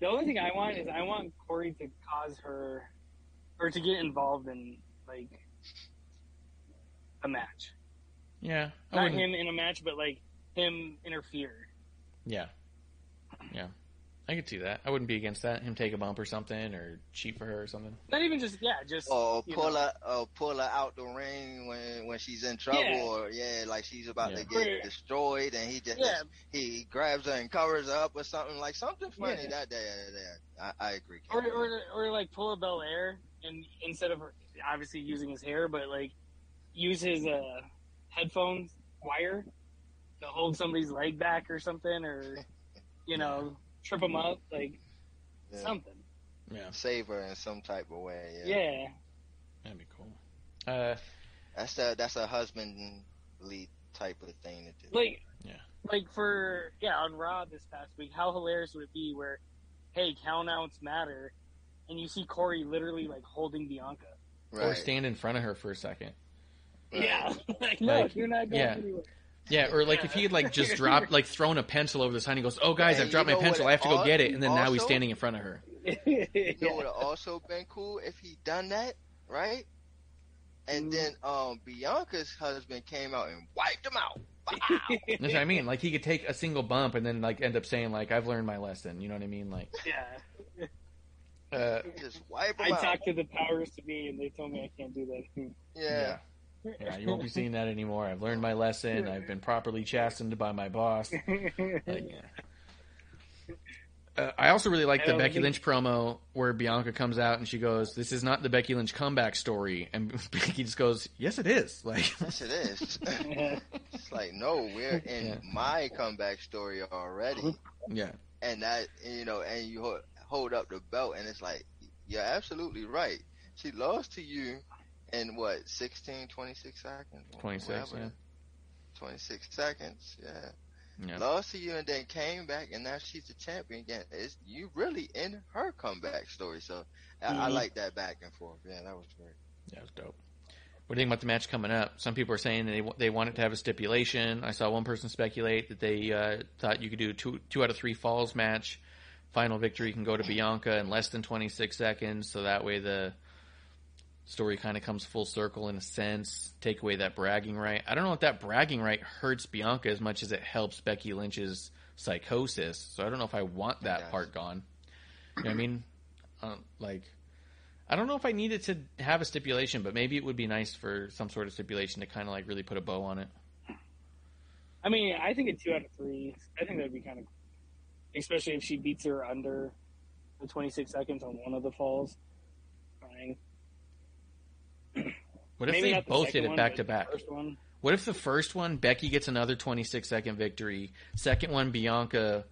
the only thing I want is I want Corey to cause her or to get involved in like a match. Yeah, I Not wouldn't- him in a match, but like him interfere. Yeah, yeah, I could see that. I wouldn't be against that. Him take a bump or something, or cheat for her or something. Not even just yeah, just or pull know. her, or pull her out the ring when when she's in trouble, Yeah. or yeah, like she's about Yeah. to get Or- destroyed, and he just Yeah. he grabs her and covers her up or something like something funny Yeah. that day. Yeah, I, I agree. or, or or like pull a Belair and instead of obviously using his hair, but like use his uh, headphones wire to hold somebody's leg back or something, or you know trip them up like Yeah. something. Yeah, Save her in some type of way. Yeah, Yeah, that'd be cool. Uh, that's a that's a husbandly type of thing to do. like Yeah. like for yeah on Raw this past week, how hilarious would it be where hey countouts matter, and you see Corey literally like holding Bianca. Or stand in front of her for a second. Right. Yeah, like no, Like, you're not going yeah. anywhere. Yeah, or like if he had like just dropped, like thrown a pencil over the sign, he goes, "Oh, guys, And I've dropped my pencil. I have to go get it." And then now he's standing in front of her. You know what would have also been cool if he done that? right? And Mhm. then um Bianca's husband came out and wiped him out. Wow. That's what I mean. Like he could take a single bump and then like end up saying like I've learned my lesson. You know what I mean? Like, yeah. uh, Just wipe I him out. talked to the powers to be, and they told me I can't do that. yeah. yeah, you won't be seeing that anymore. I've learned my lesson. I've been properly chastened by my boss. Like, uh, I also really like the Becky think- Lynch promo where Bianca comes out and she goes, "This is not the Becky Lynch comeback story," and Becky just goes, "Yes, it is." Like, Yes, it is. it's like, no, we're in Yeah. my comeback story already. yeah, And that, you know, and you hold, hold up the belt, and it's like, you're absolutely right. She lost to you in what, 16, 26 seconds? twenty six. Yeah, 26 seconds, yeah. yeah. Lost to you and then came back, and now she's the champion again. It's you really in her comeback story. So I, I Mhm. like that back and forth. Yeah, that was great. That was dope. What do you think about the match coming up? Some people are saying they they want it to have a stipulation. I saw one person speculate that they uh, thought you could do a two two out of three falls match. Final victory can go to Bianca in less than 26 seconds, so that way the story kind of comes full circle in a sense. Take away that bragging right. I don't know if that bragging right hurts Bianca as much as it helps Becky Lynch's psychosis. So I don't know if I want that Yes. part gone. You know what I mean? Um, like, I don't know if I needed to have a stipulation, but maybe it would be nice for some sort of stipulation to kind of like really put a bow on it. I mean, I think a two out of three. I think that'd be kind of, especially if she beats her under the 26 seconds on one of the falls. Fine. What if Maybe they the both second did it one, back to back? What if the first one Becky gets another 26 second victory, second one Bianca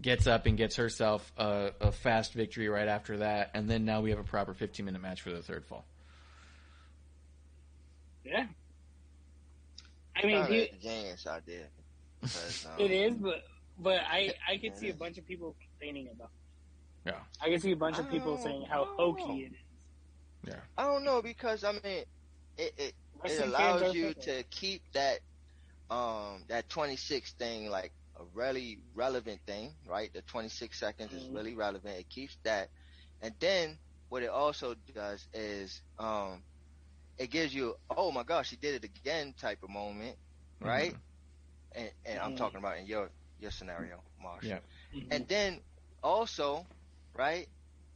gets up and gets herself a, a fast victory right after that, and then now we have a proper 15 minute match for the third fall. Yeah. I mean, Kinda he, a genius idea. 'Cause, um, it is, but but I I could see a bunch of people complaining about. It. Yeah. I could see a bunch of people Oh, saying how hokey it is. I don't know because I mean, it it, it allows you to keep that um that 26 thing like a really relevant thing, right? The 26 seconds is Mhm. really relevant. It keeps that, and then what it also does is um it gives you oh my gosh he did it again type of moment, right? And and I'm Mhm. talking about in your your scenario, Marshall. Yeah. Mhm. And then also, right,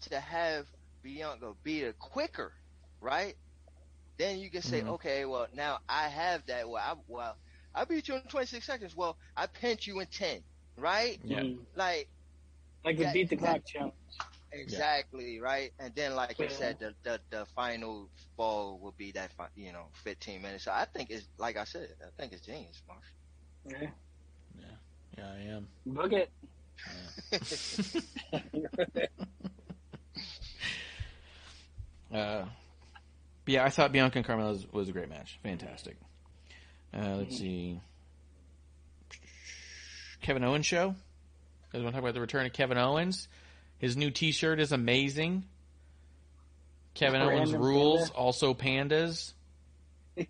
to have Bianca beat her quicker, right? Then you can say, Mhm. okay, well now I have that. Well, I, well, I beat you in 26 seconds. Well, I pinned you in 10, right? Yeah. Mhm. Like Like the That- beat the that- clock challenge. exactly, right? And then, like you Yeah. said, the, the the final ball will be that fi- you know 15 minutes. So I think it's like I said, I think it's genius, Marsh. Yeah. Yeah, I am. Book it. Uh, but yeah, I thought Bianca and Carmella was, was a great match. Fantastic. Uh, let's see. Kevin Owens show. You guys want to talk about the return of Kevin Owens? His new T-shirt is amazing. Kevin Random Owens panda. rules, also pandas.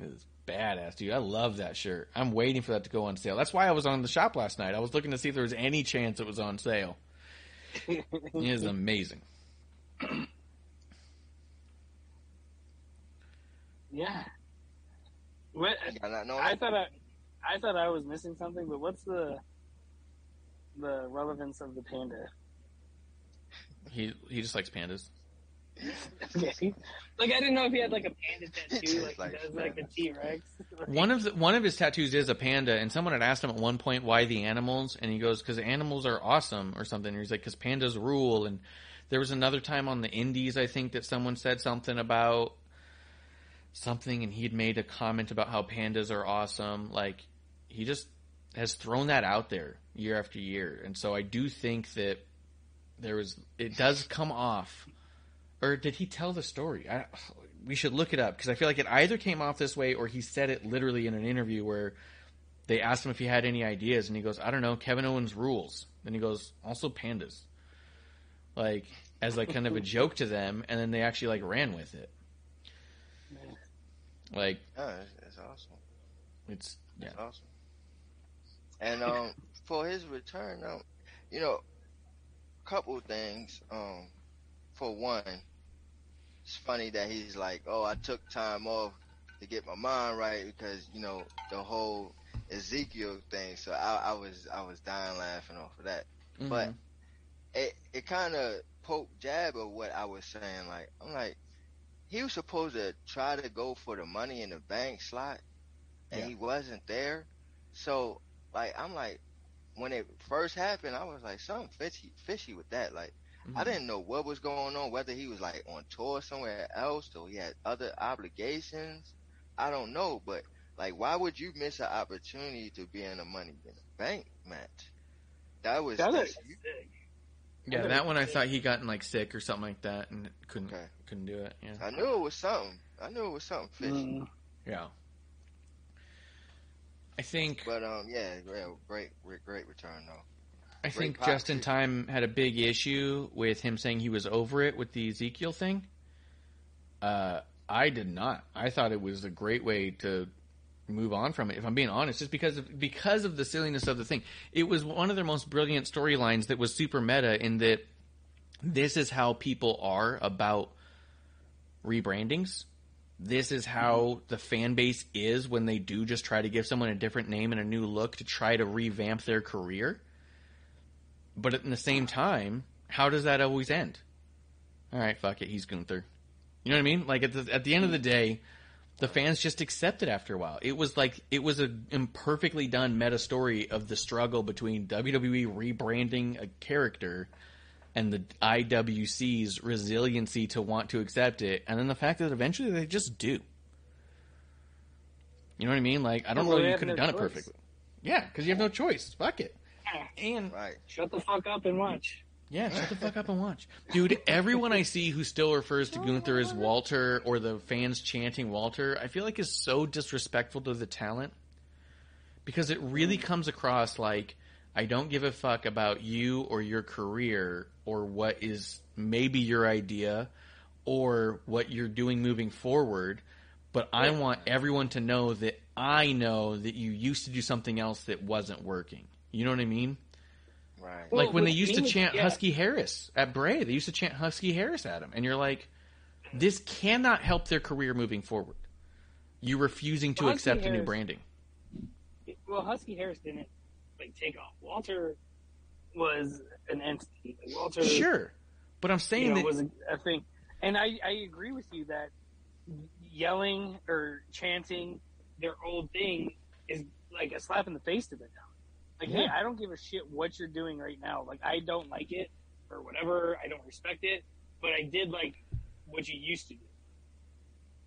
It's badass, dude. I love that shirt. I'm waiting for that to go on sale. That's why I was on the shop last night. I was looking to see if there was any chance it was on sale. It is amazing. Yeah. What? You got nothing I thought I, I thought I was missing something, but what's the the relevance of the panda? He he just likes pandas. Okay. Like I didn't know if he had like a panda tattoo, like Like he does like the pandas. T Rex. One of the, one of his tattoos is a panda, and someone had asked him at one point why the animals, and he goes because animals are awesome or something. And he's like because pandas rule. And there was another time on the Indies, I think that someone said something about something, and he had made a comment about how pandas are awesome. Like he just has thrown that out there year after year, and so I do think that there was it does come off. Or did he tell the story? I, we should look it up because I feel like it either came off this way or he said it literally in an interview where they asked him if he had any ideas and he goes, "I don't know, Kevin Owens rules." Then he goes, "Also pandas." Like as like kind of a joke to them and then they actually like ran with it. Like Yeah, it's, it's awesome. it's yeah. It's awesome. And um, for his return, um, you know, a couple things. Um, for one, it's funny that he's like, "Oh, I took time off to get my mind right because you know the whole Ezekiel thing." So I, I was I was dying laughing off of that. Mhm. But it it kind of poked jab of what I was saying. Like I'm like, he was supposed to try to go for the money in the bank slot, and Yeah. he wasn't there. So like I'm like, when it first happened, I was like, something fishy fishy with that. Like I Mhm. didn't know what was going on, whether he was like on tour somewhere else or he had other obligations. I don't know, but like, why would you miss an opportunity to be in a Money in the Bank match? That was That was sick. Yeah, that one I thought he gotten like sick or something like that and couldn't Okay. couldn't do it. Yeah. I knew it was something. I knew it was something fishy. Mm. Yeah. I think But um, yeah, great, great, great, great return though. I great think pop, Justin too. Time had a big issue with him saying he was over it with the Ezekiel thing. Uh, I did not. I thought it was a great way to move on from it. If I'm being honest, just because of because of the silliness of the thing, it was one of their most brilliant storylines that was super meta in that this is how people are about rebrandings. This is how the fan base is when they do just try to give someone a different name and a new look to try to revamp their career. But at the same time, how does that always end? All right, fuck it, he's Gunther. You know what I mean? Like at the at the end of the day, the fans just accept it after a while. It was like it was a imperfectly done meta story of the struggle between WWE rebranding a character and the IWC's resiliency to want to accept it, and then the fact that eventually they just do. You know what I mean? Like I don't Well, know they you could have no done it perfectly. Yeah, because you have no choice. Fuck it. And Right. Shut the fuck up and watch. Yeah, shut the fuck up and watch. Dude, everyone I see who still refers to Gunther as Walter or the fans chanting Walter, I feel like is so disrespectful to the talent. Because it really mm. comes across like I don't give a fuck about you or your career or what is maybe your idea or what you're doing moving forward, but I want everyone to know that I know that you used to do something else that wasn't working. You know what I mean? Right. Well, like when they with used to chant yeah. Husky Harris at Bray, they used to chant Husky Harris at him, and you're like, this cannot help their career moving forward. You refusing to Well, Husky accept a new branding. Well, Husky Harris didn't like take off. Walter was an entity. Like, Walter, Sure, but I'm saying you know, that was a, a thing. And I, I agree with you that yelling or chanting their old thing is like a slap in the face to them now. Like, hey, I don't give a shit what you're doing right now. Like, I don't like it or whatever. I don't respect it, but I did like what you used to do.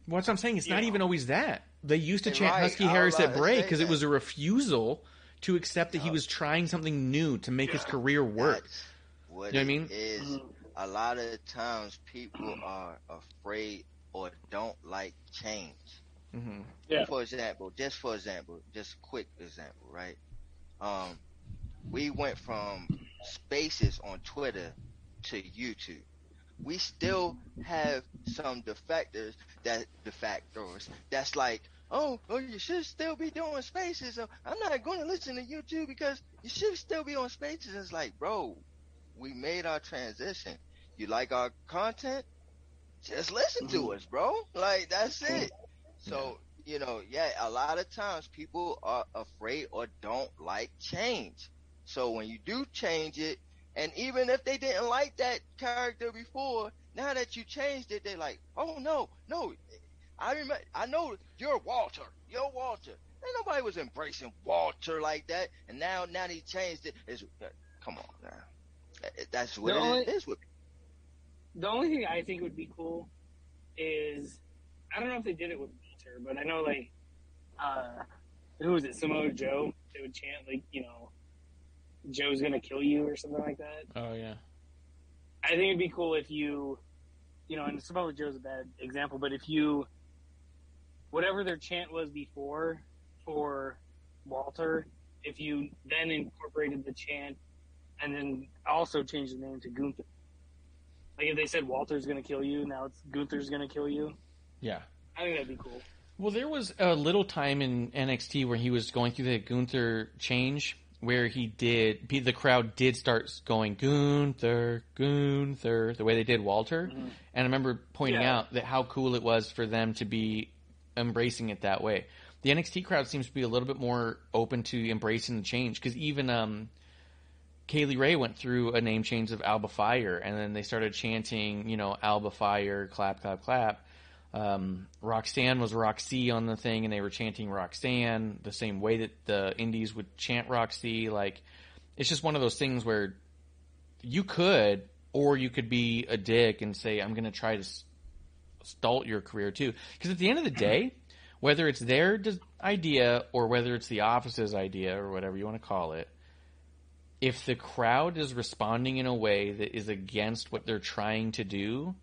What's I'm saying? It's not Yeah. even always that. They used to You're chant right. Husky I was Harris at to Bray because it was a refusal to accept that he was trying something new to make his career work. That's what You know what I mean? is. A lot of times people are afraid or don't like change. hmm Yeah. For example, just for example, just a quick example, right? Um, we went from spaces on Twitter to YouTube. We still have some defectors that defectors that's like, oh, oh, you should still be doing spaces. I'm not going to listen to YouTube because you should still be on spaces. It's like, bro, we made our transition. You like our content? Just listen to us, bro. Like that's it. So, you know, yeah, a lot of times people are afraid or don't like change. So when you do change it, and even if they didn't like that character before, now that you changed it, they're like, oh no, no, I remember, I know you're Walter, you're Walter. And nobody was embracing Walter like that, and now, now he changed it, is uh, come on now. That's what The it only- is The only thing I think would be cool is I don't know if they did it with Walter, but I know like uh who was it, Samoa Joe? They would chant like, you know, Joe's gonna kill you or something like that. Oh yeah. I think it'd be cool if you you know, and Samoa Joe's a bad example, but if you whatever their chant was before for Walter, if you then incorporated the chant and then also changed the name to Gunther. Like if they said Walter's gonna kill you, now it's Gunther's gonna kill you. Yeah. I think that'd be cool. Well, there was a little time in NXT where he was going through the Gunther change, where he did the crowd did start going Gunther, Gunther, the way they did Walter, and I remember pointing Yeah. out that how cool it was for them to be embracing it that way. The NXT crowd seems to be a little bit more open to embracing the change because even um, Kay Lee Ray went through a name change of Alba Fyre, and then they started chanting, you know, Alba Fyre, clap, clap, clap. Um, Roxanne was Roxy on the thing, and they were chanting Roxanne the same way that the Indies would chant Roxy. Like, it's just one of those things where you could, or you could be a dick and say, "I'm going to try to stall your career too." Because at the end of the day, whether it's their idea or whether it's the office's idea or whatever you want to call it, if the crowd is responding in a way that is against what they're trying to do,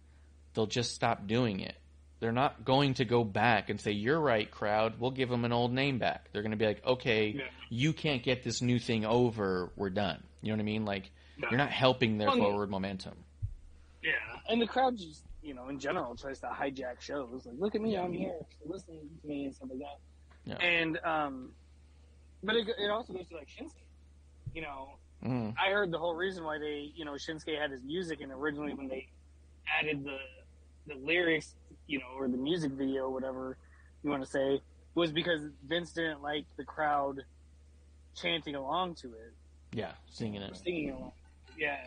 they'll just stop doing it. They're not going to go back and say, You're right, crowd. We'll give them an old name back. They're going to be like, Okay, Yeah. you can't get this new thing over. We're done. You know what I mean? Like, No. you're not helping their Well, forward momentum. Yeah, and the crowd just, you know, in general tries to hijack shows. Like, look at me, I'm here, listen to me and stuff like that. Yeah. And, um, but it, it also goes to like Shinsuke. You know, Mm. I heard the whole reason why they, you know, Shinsuke had his music, and originally when they added the the lyrics, you know, or the music video, whatever you want to say, was because Vince didn't like the crowd chanting along to it Yeah, singing it. singing along. Yeah.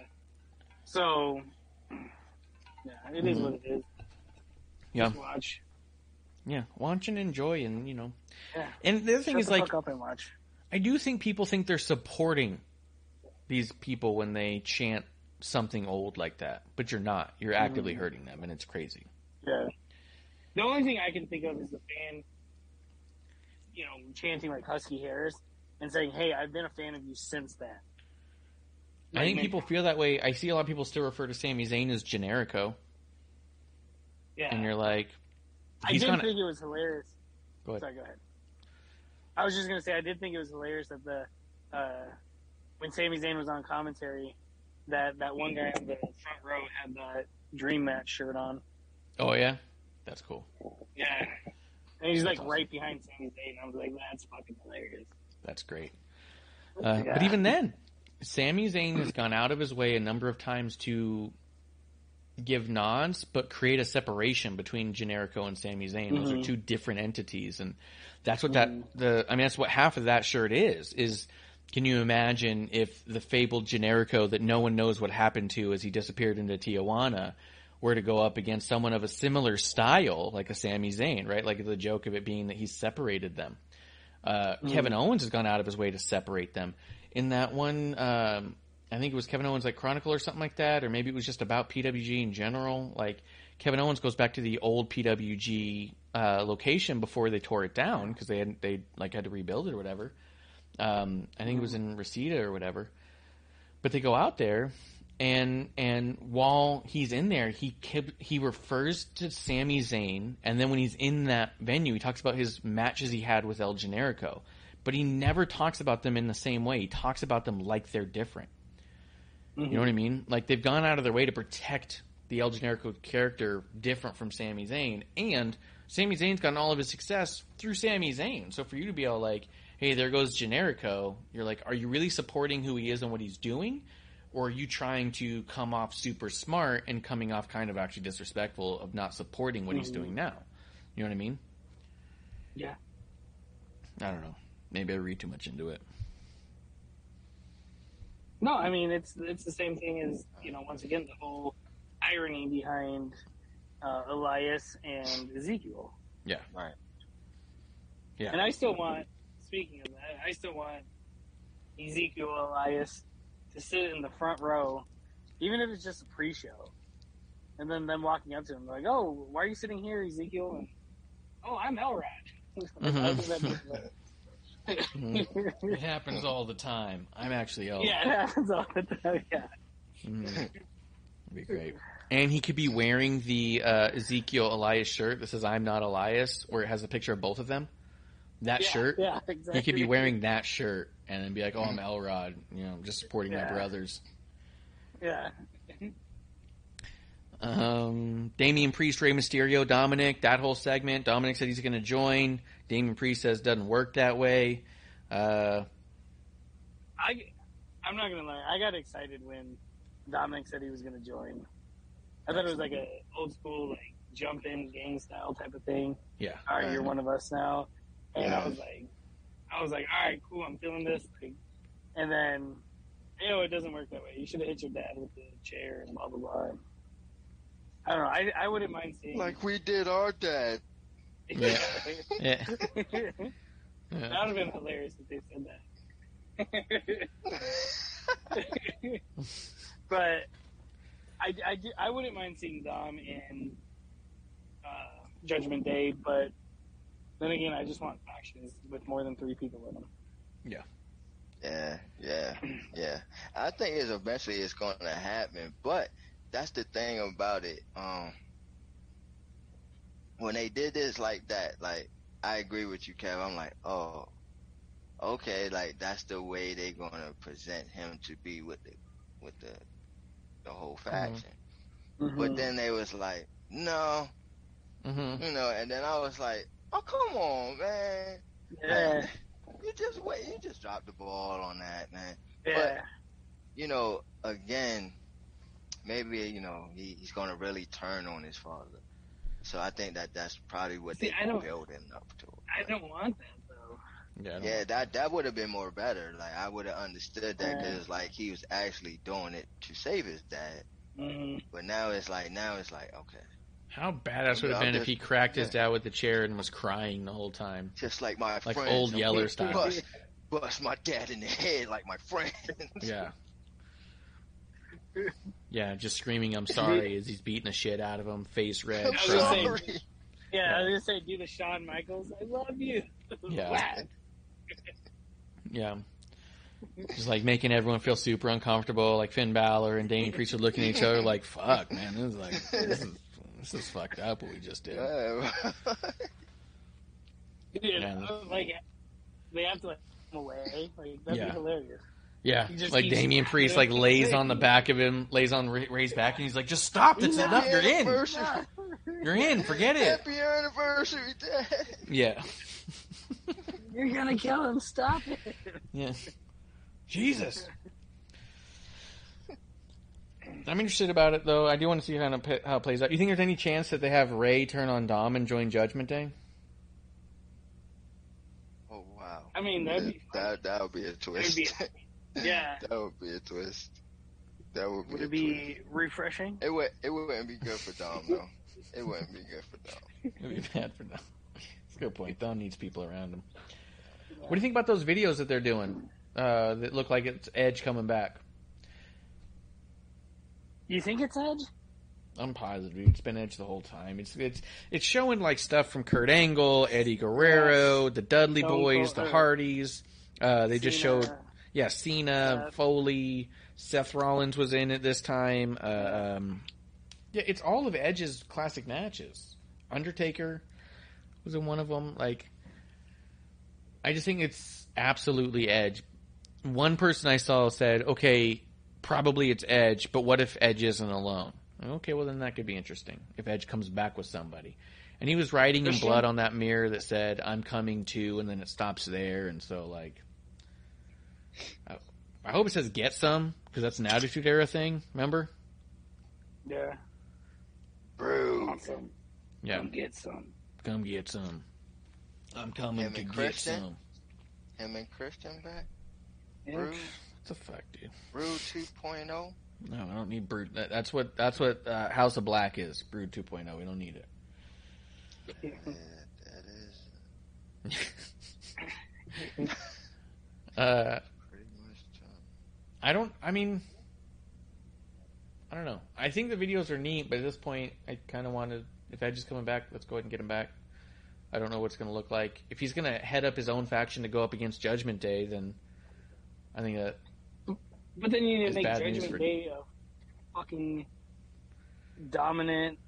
So, yeah, it is what it is. Mm-hmm. Yeah. Just watch. Yeah, watch and enjoy, and you know. Yeah. And the other thing Shut is like, up and watch. I do think people think they're supporting these people when they chant something old like that, but you're not. You're actively mm-hmm. hurting them, and it's crazy. Yeah. The only thing I can think of is the fan, you know, chanting like Husky Harris and saying, "Hey, I've been a fan of you since then." I think Like, people feel that way. I see a lot of people still refer to Sami Zayn as Generico, yeah. and you're like, I did gonna. think it was hilarious. Go ahead. Sorry, go ahead. I was just gonna say I did think it was hilarious that the uh, when Sami Zayn was on commentary, that that one guy in the front row had the Dream Match shirt on. Oh yeah, that's cool. Yeah, and he's like That's right behind Sami Zayn. I was like, that's fucking hilarious. That's great. Uh, Yeah. But even then, Sami Zayn has gone out of his way a number of times to give nods, but create a separation between Generico and Sami Zayn. Those are Mhm. two different entities, and that's what that the. I mean, that's what half of that shirt is. Is can you imagine if the fabled Generico that no one knows what happened to as he disappeared into Tijuana were to go up against someone of a similar style, like a Sami Zayn, right? Like the joke of it being that he's separated them. Uh, Kevin Owens has gone out of his way to separate them. In that one, um, I think it was Kevin Owens like Chronicle or something like that, or maybe it was just about PWG in general. Like Kevin Owens goes back to the old PWG uh, location before they tore it down because they had they like had to rebuild it or whatever. Um, I think it was in Reseda or whatever. But they go out there, and and while he's in there, he he refers to Sami Zayn, and then when he's in that venue, he talks about his matches he had with El Generico, but he never talks about them in the same way. He talks about them like they're different. You know mm-hmm. what I mean? Like they've gone out of their way to protect the El Generico character different from Sami Zayn, and Sami Zayn's gotten all of his success through Sami Zayn. So for you to be all like, "Hey, there goes Generico," you're like, are you really supporting who he is and what he's doing, or are you trying to come off super smart and coming off kind of actually disrespectful of not supporting what he's doing now? You know what I mean? Yeah. I don't know. Maybe I read too much into it. No, I mean it's it's the same thing as you know. Once again, the whole irony behind uh, Elias and Ezekiel. Yeah. Right. Yeah. And I still want. Speaking of that, I still want Ezekiel Elias to sit in the front row, even if it's just a pre-show, and then them walking up to him like, "Oh, why are you sitting here, Ezekiel?" And oh, I'm Elrod. I think that'd. It happens all the time. I'm actually El. yeah, it happens all the time. Yeah. Mm. That'd be great. And he could be wearing the uh, Ezekiel Elias shirt that says "I'm not Elias," where it has a picture of both of them. That Yeah, shirt. Yeah, exactly. He could be wearing that shirt and then be like, "Oh, I'm Elrod," you know, just supporting my brothers. Yeah. Um, Damian Priest, Rey Mysterio, Dominic, that whole segment. Dominic said he's going to join. Damian Priest says doesn't work that way. Uh, I, I'm not gonna lie. I got excited when Dominic said he was gonna join. I thought it was like a old school like jump in gang style type of thing. Yeah. All right, you're one of us now. And Yeah. I was like, I was like, all right, cool. I'm feeling this. Like, and then, you know, it doesn't work that way. You should have hit your dad with the chair and blah blah blah. I don't know. I I wouldn't mind seeing Like we did our dad. Yeah. Yeah. that would have been hilarious if they said that. but I, I, I wouldn't mind seeing Dom in uh, Judgment Day, but then again, I just want factions with more than three people in them. Yeah, yeah, yeah. yeah. I think it's eventually it's going to happen, but that's the thing about it. Um, when they did this like that, like I agree with you, Kev. I'm like, oh, okay, like that's the way they're going to present him to be with the with the the whole faction. But then they was like, no, Mm-hmm. you know, and then I was like, oh, come on, man. yeah, You just wait. You just dropped the ball on that, man. yeah, you know, again, maybe you know he, he's going to really turn on his father. So I think that that's probably what See, they don't- building up to. I don't want that though. Yeah. Yeah, that that would have been more better. Like I would have understood that Yeah. because like he was actually doing it to save his dad. Mm-hmm. But now it's like now it's like okay, How badass would it have Yeah, been if he cracked his dad with the chair and was crying the whole time? just like my friend. Like friends, old Yeller gonna style. Bust, bust my dad in the head like my friends. Yeah. Yeah, just screaming "I'm sorry" as he's beating the shit out of him, face red. I'm I say- sorry. Yeah, I was gonna say, do the Shawn Michaels. I love you. Yeah. Whack. Yeah. Just like making everyone feel super uncomfortable, like Finn Balor and Damian Priest are looking at each other like, "Fuck, man, this is like this is this is fucked up what we just did." Yeah. Dude, Yeah. Like, they have to like come away. Like that'd Yeah. be hilarious. Yeah, like keeps- Damian Priest like lays on the back of him, lays on Rey's back, and he's like, "Just stop! It's enough. You're in. You're in. Forget it." Happy anniversary, Dad. Yeah, You're gonna kill him. Stop it. yeah. Jesus. I'm interested about it though. I do want to see kind of how it plays out. You think there's any chance that they have Rey turn on Dom and join Judgment Day? Oh wow. I mean, that'd be that that would be a twist. be- yeah. that would be a twist. That would be Would it be refreshing? It would it wouldn't be good for Dom though. It wouldn't be good for Dom. It'd be bad for Dom. That's a good point. Dom needs people around him. What do you think about those videos that they're doing? Uh, that look like it's Edge coming back. You think it's Edge? I'm positive dude. it's been Edge the whole time. It's it's it's showing like stuff from Kurt Angle, Eddie Guerrero, the Dudley Stone Boys, the Hardys. Uh, they just showed yeah Cena, Uh, Foley, Seth Rollins was in it this time. Uh, um, yeah, it's all of Edge's classic matches. Undertaker was in one of them. Like, I just think it's absolutely Edge. One person I saw said, "Okay, probably it's Edge, but what if Edge isn't alone?" Okay, well then that could be interesting if Edge comes back with somebody. And he was writing in blood on that mirror that said, "I'm coming too," and then it stops there. And so, like, I, I hope it says "Get some" because that's an Attitude Era thing. Remember? Yeah. Bro. Awesome. Yeah, Come get some. come get some. I'm coming Him to and get Christian? some. Him and Christian back. Yeah. Brood, What the fuck, dude? Brood 2.0. No, I don't need Brood. That, that's what that's what uh, House of Black is. Brood 2.0. We don't need it. Yeah, that is Uh, pretty much done. I don't. I mean, I don't know. I think the videos are neat, but at this point, I kind of wanted. If Edge is coming back, let's go ahead and get him back. I don't know what's going to look like. If he's going to head up his own faction to go up against Judgment Day, then I think that But then you need to make Judgment for- Day a fucking dominant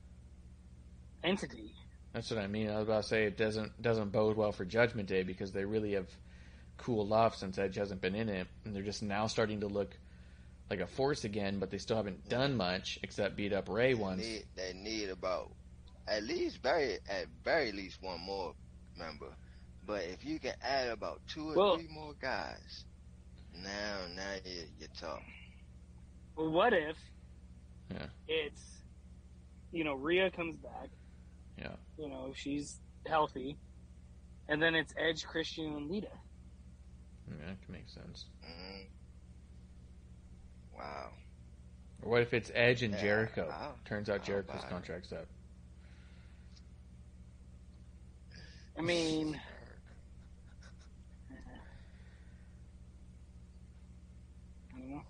entity. that's what I mean. I was about to say it doesn't doesn't bode well for Judgment Day because they really have cooled off since Edge hasn't been in it, and they're just now starting to look like a force again. But they still haven't done much except beat up Rey They once. need, they need about at least very at very least one more member. But if you can add about two or Well- three more guys, Now, now you you talk. Well, what if Yeah. it's, you know, Rhea comes back. Yeah. You know, she's healthy. And then it's Edge, Christian, and Lita. Yeah, that can make sense. Mm. Wow. Or what if it's Edge and Yeah, Jericho? I'll- Turns out Jericho's buy it. contract's up. I mean, I don't know.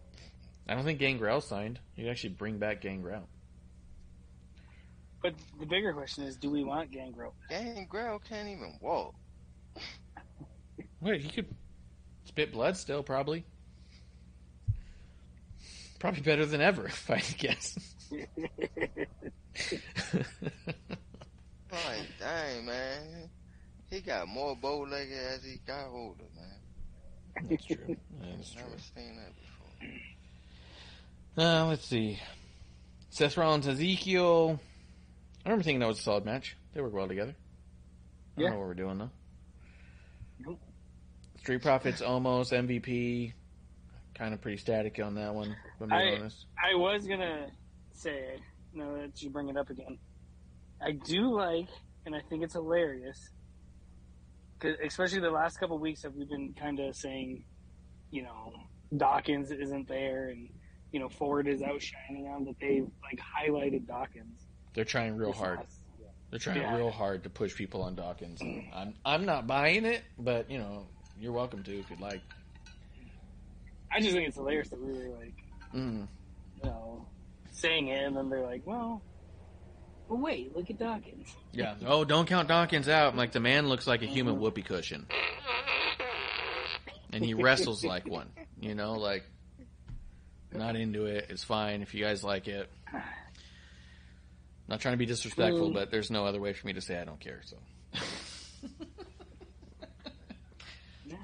I don't think Gangrel signed. You'd actually bring back Gangrel. But the bigger question is, do we want Gangrel? Gangrel can't even walk. Wait, he could spit blood still, probably. Probably better than ever, if I had guess. Like, dang, man. He got more bow legged as he got older, man. That's true. That's true. Never seen that before. Uh, let's see. Seth Rollins, Ezekiel. I remember thinking that was a solid match. They work well together. I don't know what we're doing though. Nope. Street Profits almost MVP. Kind of pretty static on that one. If I'm being I- honest. I was gonna say, now that you bring it up again, I do like, and I think it's hilarious, especially the last couple weeks that we've been kind of saying, you know, Dawkins isn't there, and you know Ford is outshining them. That they like highlighted Dawkins. They're trying real hard. They're trying Yeah. real hard to push people on Dawkins. I'm I'm not buying it, but you know you're welcome to if you'd like. I just think it's hilarious that we were like, Mm. you know, saying it, and then they're like, well, well, wait, look at Dawkins. Yeah. Oh, don't count Dawkins out. Like the man looks like a human whoopee cushion, and he wrestles like one. You know, like not into it. It's fine if you guys like it. Not trying to be disrespectful, Mm. but there's no other way for me to say I don't care. So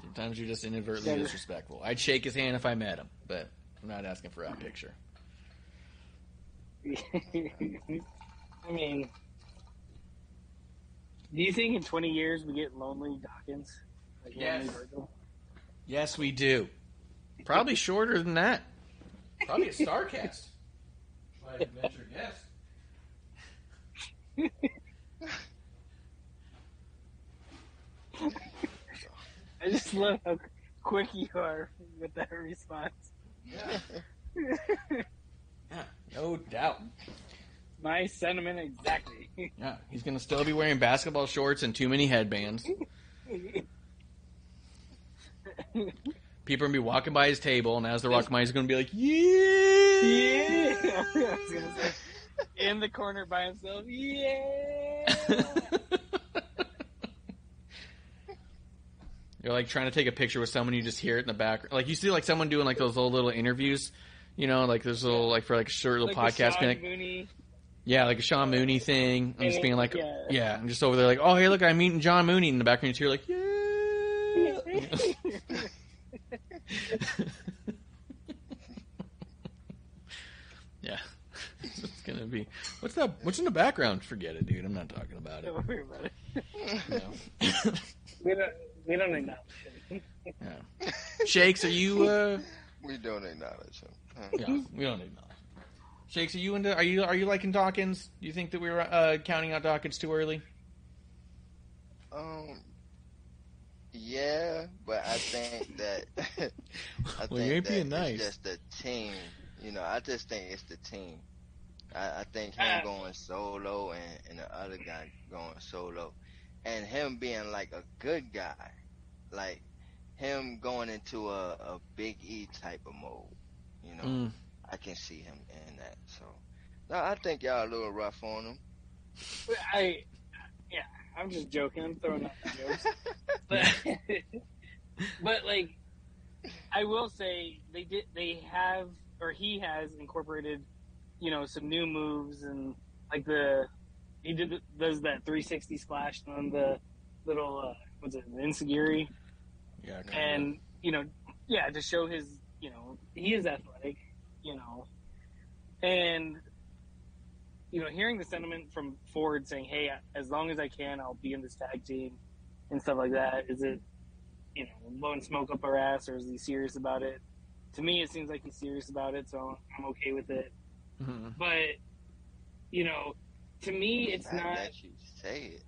sometimes you're just inadvertently Yeah. disrespectful. I'd shake his hand if I met him, but I'm not asking for that picture. I mean, do you think in 20 years we get lonely Dawkins? Like Yes. Lonely Yes, we do. Probably shorter than that. Probably a Starcast. I venture guess. I just love how quick you are with that response. Yeah. yeah, no doubt. My sentiment exactly. Yeah, he's gonna still be wearing basketball shorts and too many headbands. People are gonna be walking by his table, and as they're walking by, he's gonna be like, "Yeah, yeah. I was gonna say, in the corner by himself. Yeah. You're like trying to take a picture with someone, you just hear it in the background. Like you see, like someone doing like those old little interviews, you know, like there's little like for like a short little Like podcast, being like, Mooney. yeah, like a Sean Mooney thing. I'm just being like, yeah. yeah, I'm just over there like, oh hey, look, I'm meeting John Mooney in the background. You hear like, yeah. yeah, it's gonna be. What's that? What's in the background? Forget it, dude. I'm not talking about it. Don't worry about it. No. We don't. We don't acknowledge it. yeah. Shakes, are you? uh We don't acknowledge him. Yeah, we don't acknowledge. Shakes, are you into? Are you are you liking Dawkins? Do you think that we were uh, counting out Dawkins too early? Um, yeah, but I think that I Well, think you ain't that being nice. it's just the team. You know, I just think it's the team. I, I think him Ah. going solo and, and the other guy going solo, and him being like a good guy, like him going into a, a Big E type of mode. You know, Mm. I can see him in that. So, no, I think y'all a little rough on him. I. Yeah, I'm just joking. I'm throwing out the jokes. But, but like, I will say they did. They have, or he has incorporated, you know, some new moves and like the he did does that 360 splash on the little uh, what's it, the Enzuigiri, Yeah, kinda. and you know, yeah, to show his, you know, he is athletic, you know, and you know, hearing the sentiment from Ford saying, "Hey, as long as I can, I'll be in this tag team," and stuff like that. Is it you know, blowing smoke up our ass, or is he serious about it? To me, it seems like he's serious about it, so I'm okay with it. Mhm. But you know, to me, The it's fact not that you say it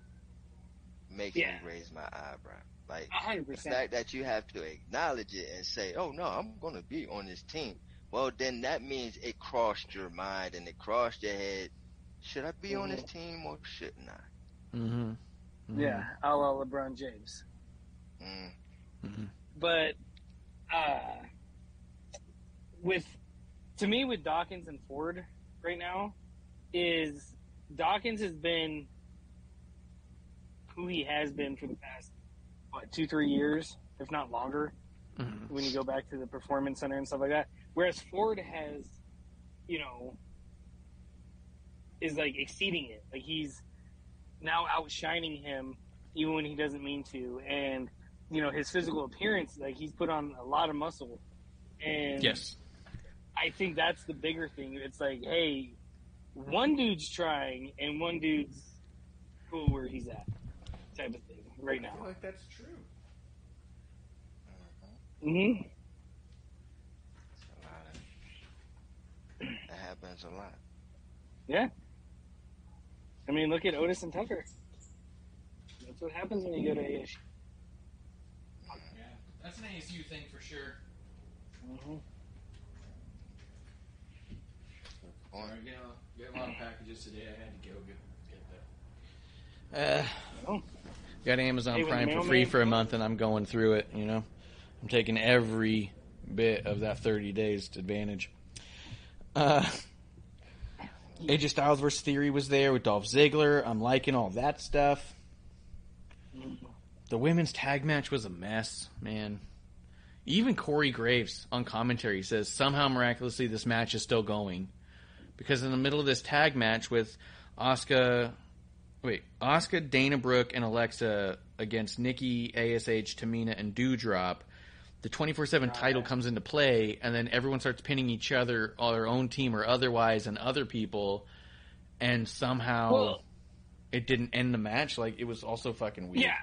makes Yeah. me raise my eyebrow. Like a hundred the fact that you have to acknowledge it and say, "Oh no, I'm going to be on this team." Well, then that means it crossed your mind and it crossed your head. Should I be on this team or shouldn't I? Mhm. Mhm. Yeah, a la LeBron James. Mm. Mhm. But uh, with to me, with Dawkins and Ford right now, is Dawkins has been who he has been for the past what two three years, if not longer. Mhm. when you go back to the performance center and stuff like that. Whereas Ford has, you know, is like exceeding it. Like he's now outshining him even when he doesn't mean to. And, you know, his physical appearance, like he's put on a lot of muscle. And Yes. I think that's the bigger thing. It's like, hey, one dude's trying and one dude's cool where he's at, type of thing right now. like that's true. hmm It's a lot of, that happens a lot. Yeah. I mean, look at Otis and Tucker. That's what happens when you go to ASU. Yeah, that's an ASU thing for sure. Mm-hmm. Point. Sorry, getting a, getting a lot of packages today. I had to go get, get that. Uh, got Amazon Hey, Prime for mailman free for a month, and I'm going through it. You know, I'm taking every bit of that 30 days to advantage. Uh, AJ Styles versus Theory was there with Dolph Ziggler. I'm liking all that stuff. The women's tag match was a mess, man. Even Corey Graves on commentary says somehow miraculously this match is still going because in the middle of this tag match with Asuka, wait, Asuka, Dana Brooke, and Alexa against Nikki, Ash, Tamina, and Doudrop, the twenty four seven title comes into play, and then everyone starts pinning each other, or their own team or otherwise, and other people, and somehow Well- it didn't end the match. Like it was also fucking weird. Yeah.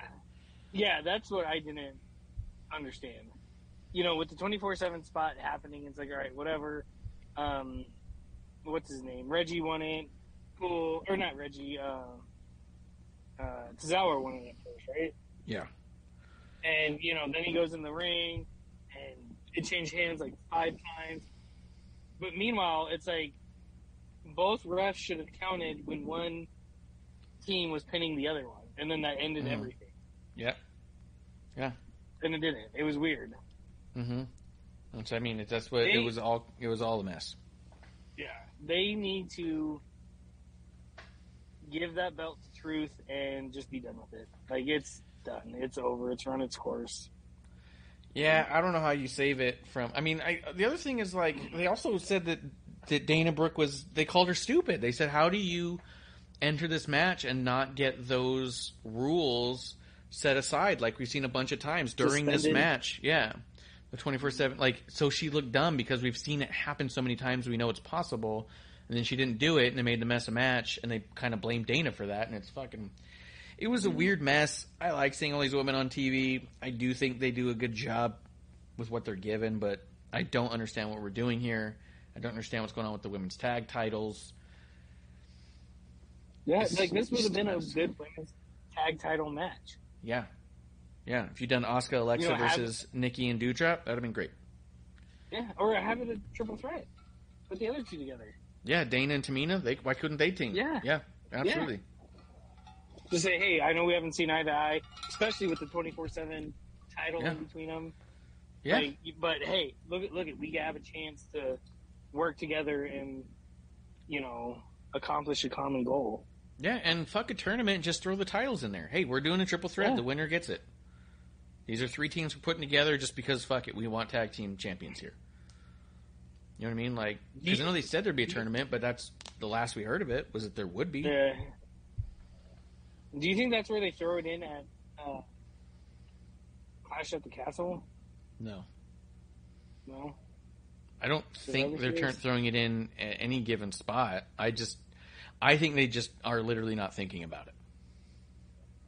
Yeah, that's what I didn't understand. You know, with the 24 7 spot happening, it's like, all right, whatever. Um, what's his name? Reggie won it. Cool. Or not Reggie. Uh, uh, Tozawa won it first, right? Yeah. And, you know, then he goes in the ring and it changed hands like five times. But meanwhile, it's like both refs should have counted when one team was pinning the other one. And then that ended Mhm. everything. Yeah. Yeah. And it didn't. It was weird. Mm-hmm. Which I mean, it- that's what it was all. It was all a mess. Yeah. They need to give that belt to Truth and just be done with it. Like, it's done. It's over. It's run its course. Yeah, I don't know how you save it from. I mean, I, the other thing is like they also said that that Dana Brooke was. They called her stupid. They said, "How do you enter this match and not get those rules set aside like we've seen a bunch of times during this match?" Yeah, the twenty four seven. Like, so she looked dumb because we've seen it happen so many times. We know it's possible, and then she didn't do it, and they made the mess a match, and they kind of blamed Dana for that, and it's fucking. It was a mm-hmm. weird mess. I like seeing all these women on TV. I do think they do a good job with what they're given, but I don't understand what we're doing here. I don't understand what's going on with the women's tag titles. Yeah, It's- like, this would have been a good women's tag title match. Yeah. Yeah. If you'd done Asuka Alexa You know, have- versus Nikki and Doudrop, that'd have been great. Yeah, or have it a triple threat. Put the other two together. Yeah, Dana and Tamina, they why couldn't they team? Yeah. Yeah, absolutely. Just say, hey, I know we haven't seen eye to eye, especially with the 24 7 title Yeah. in between them. Yeah. Like, but hey, look at look at we have a chance to work together and you know accomplish a common goal. Yeah, and fuck a tournament just throw the titles in there. Hey, we're doing a triple threat. Yeah. The winner gets it. These are three teams we're putting together just because fuck it, we want tag team champions here. You know what I mean? Like, because I know they said there'd be a tournament, but that's the last we heard of it was that there would be. Yeah. Do you think that's where they throw it in at uh, Clash at the Castle? No, No. I don't So think they're throwing it in at any given spot. I just, I think they just are literally not thinking about it.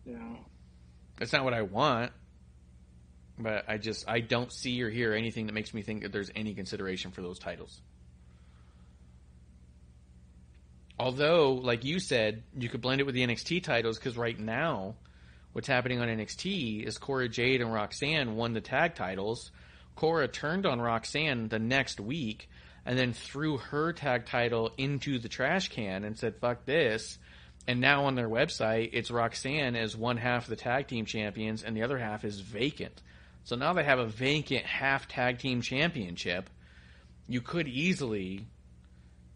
Yeah. That's not what I want, but I just I don't see or hear anything that makes me think that there's any consideration for those titles. Although, like you said, you could blend it with the NXT titles because right now, what's happening on NXT is Cora Jade and Roxanne won the tag titles. Cora turned on Roxanne the next week and then threw her tag title into the trash can and said, fuck this. And now on their website, it's Roxanne as one half of the tag team champions and the other half is vacant. So now they have a vacant half tag team championship. You could easily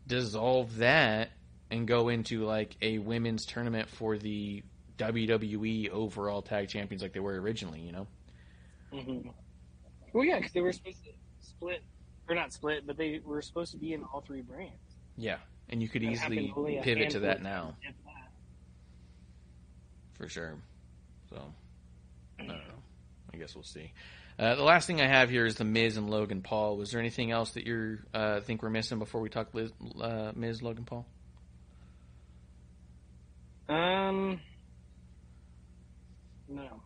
dissolve that and go into like a women's tournament for the WWE overall tag champions like they were originally, you know? Mm-hmm. Well, yeah, because they were supposed to split, or not split, but they were supposed to be in all three brands. Yeah. And you could That easily happened only a pivot to that now, that. for sure. So, I don't know. I guess we'll see. Uh, the last thing I have here is the Miz and Logan Paul. Was there anything else that you uh, think we're missing before we talk Liz, uh, Miz Logan Paul? Um, no.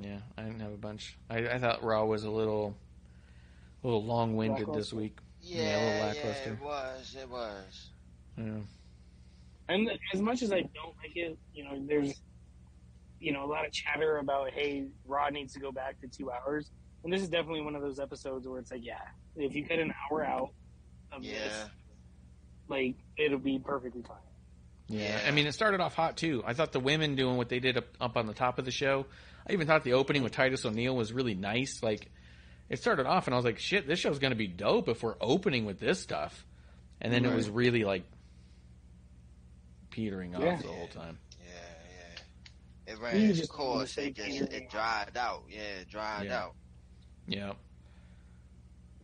Yeah, I didn't have a bunch. I, I thought Raw was a little, a little long-winded this week. Yeah, Yeah, a little yeah, lackluster. it was, it was. Yeah. And as much as I don't like it, you know, there's, you know, a lot of chatter about, hey, Raw needs to go back to two hours. And this is definitely one of those episodes where it's like, yeah, if you cut an hour out of Yeah. this, like, it'll be perfectly fine. Yeah. Yeah. I mean, it started off hot too. I thought the women doing what they did up, up on the top of the show. I even thought the opening with Titus O'Neil was really nice. Like, it started off, and I was like, "Shit, this show's gonna be dope if we're opening with this stuff." And then it was really like petering off Yeah. the whole time. Yeah, yeah. It You ran its just course. It just say it dried out. Yeah, it dried Yeah. out. Yeah.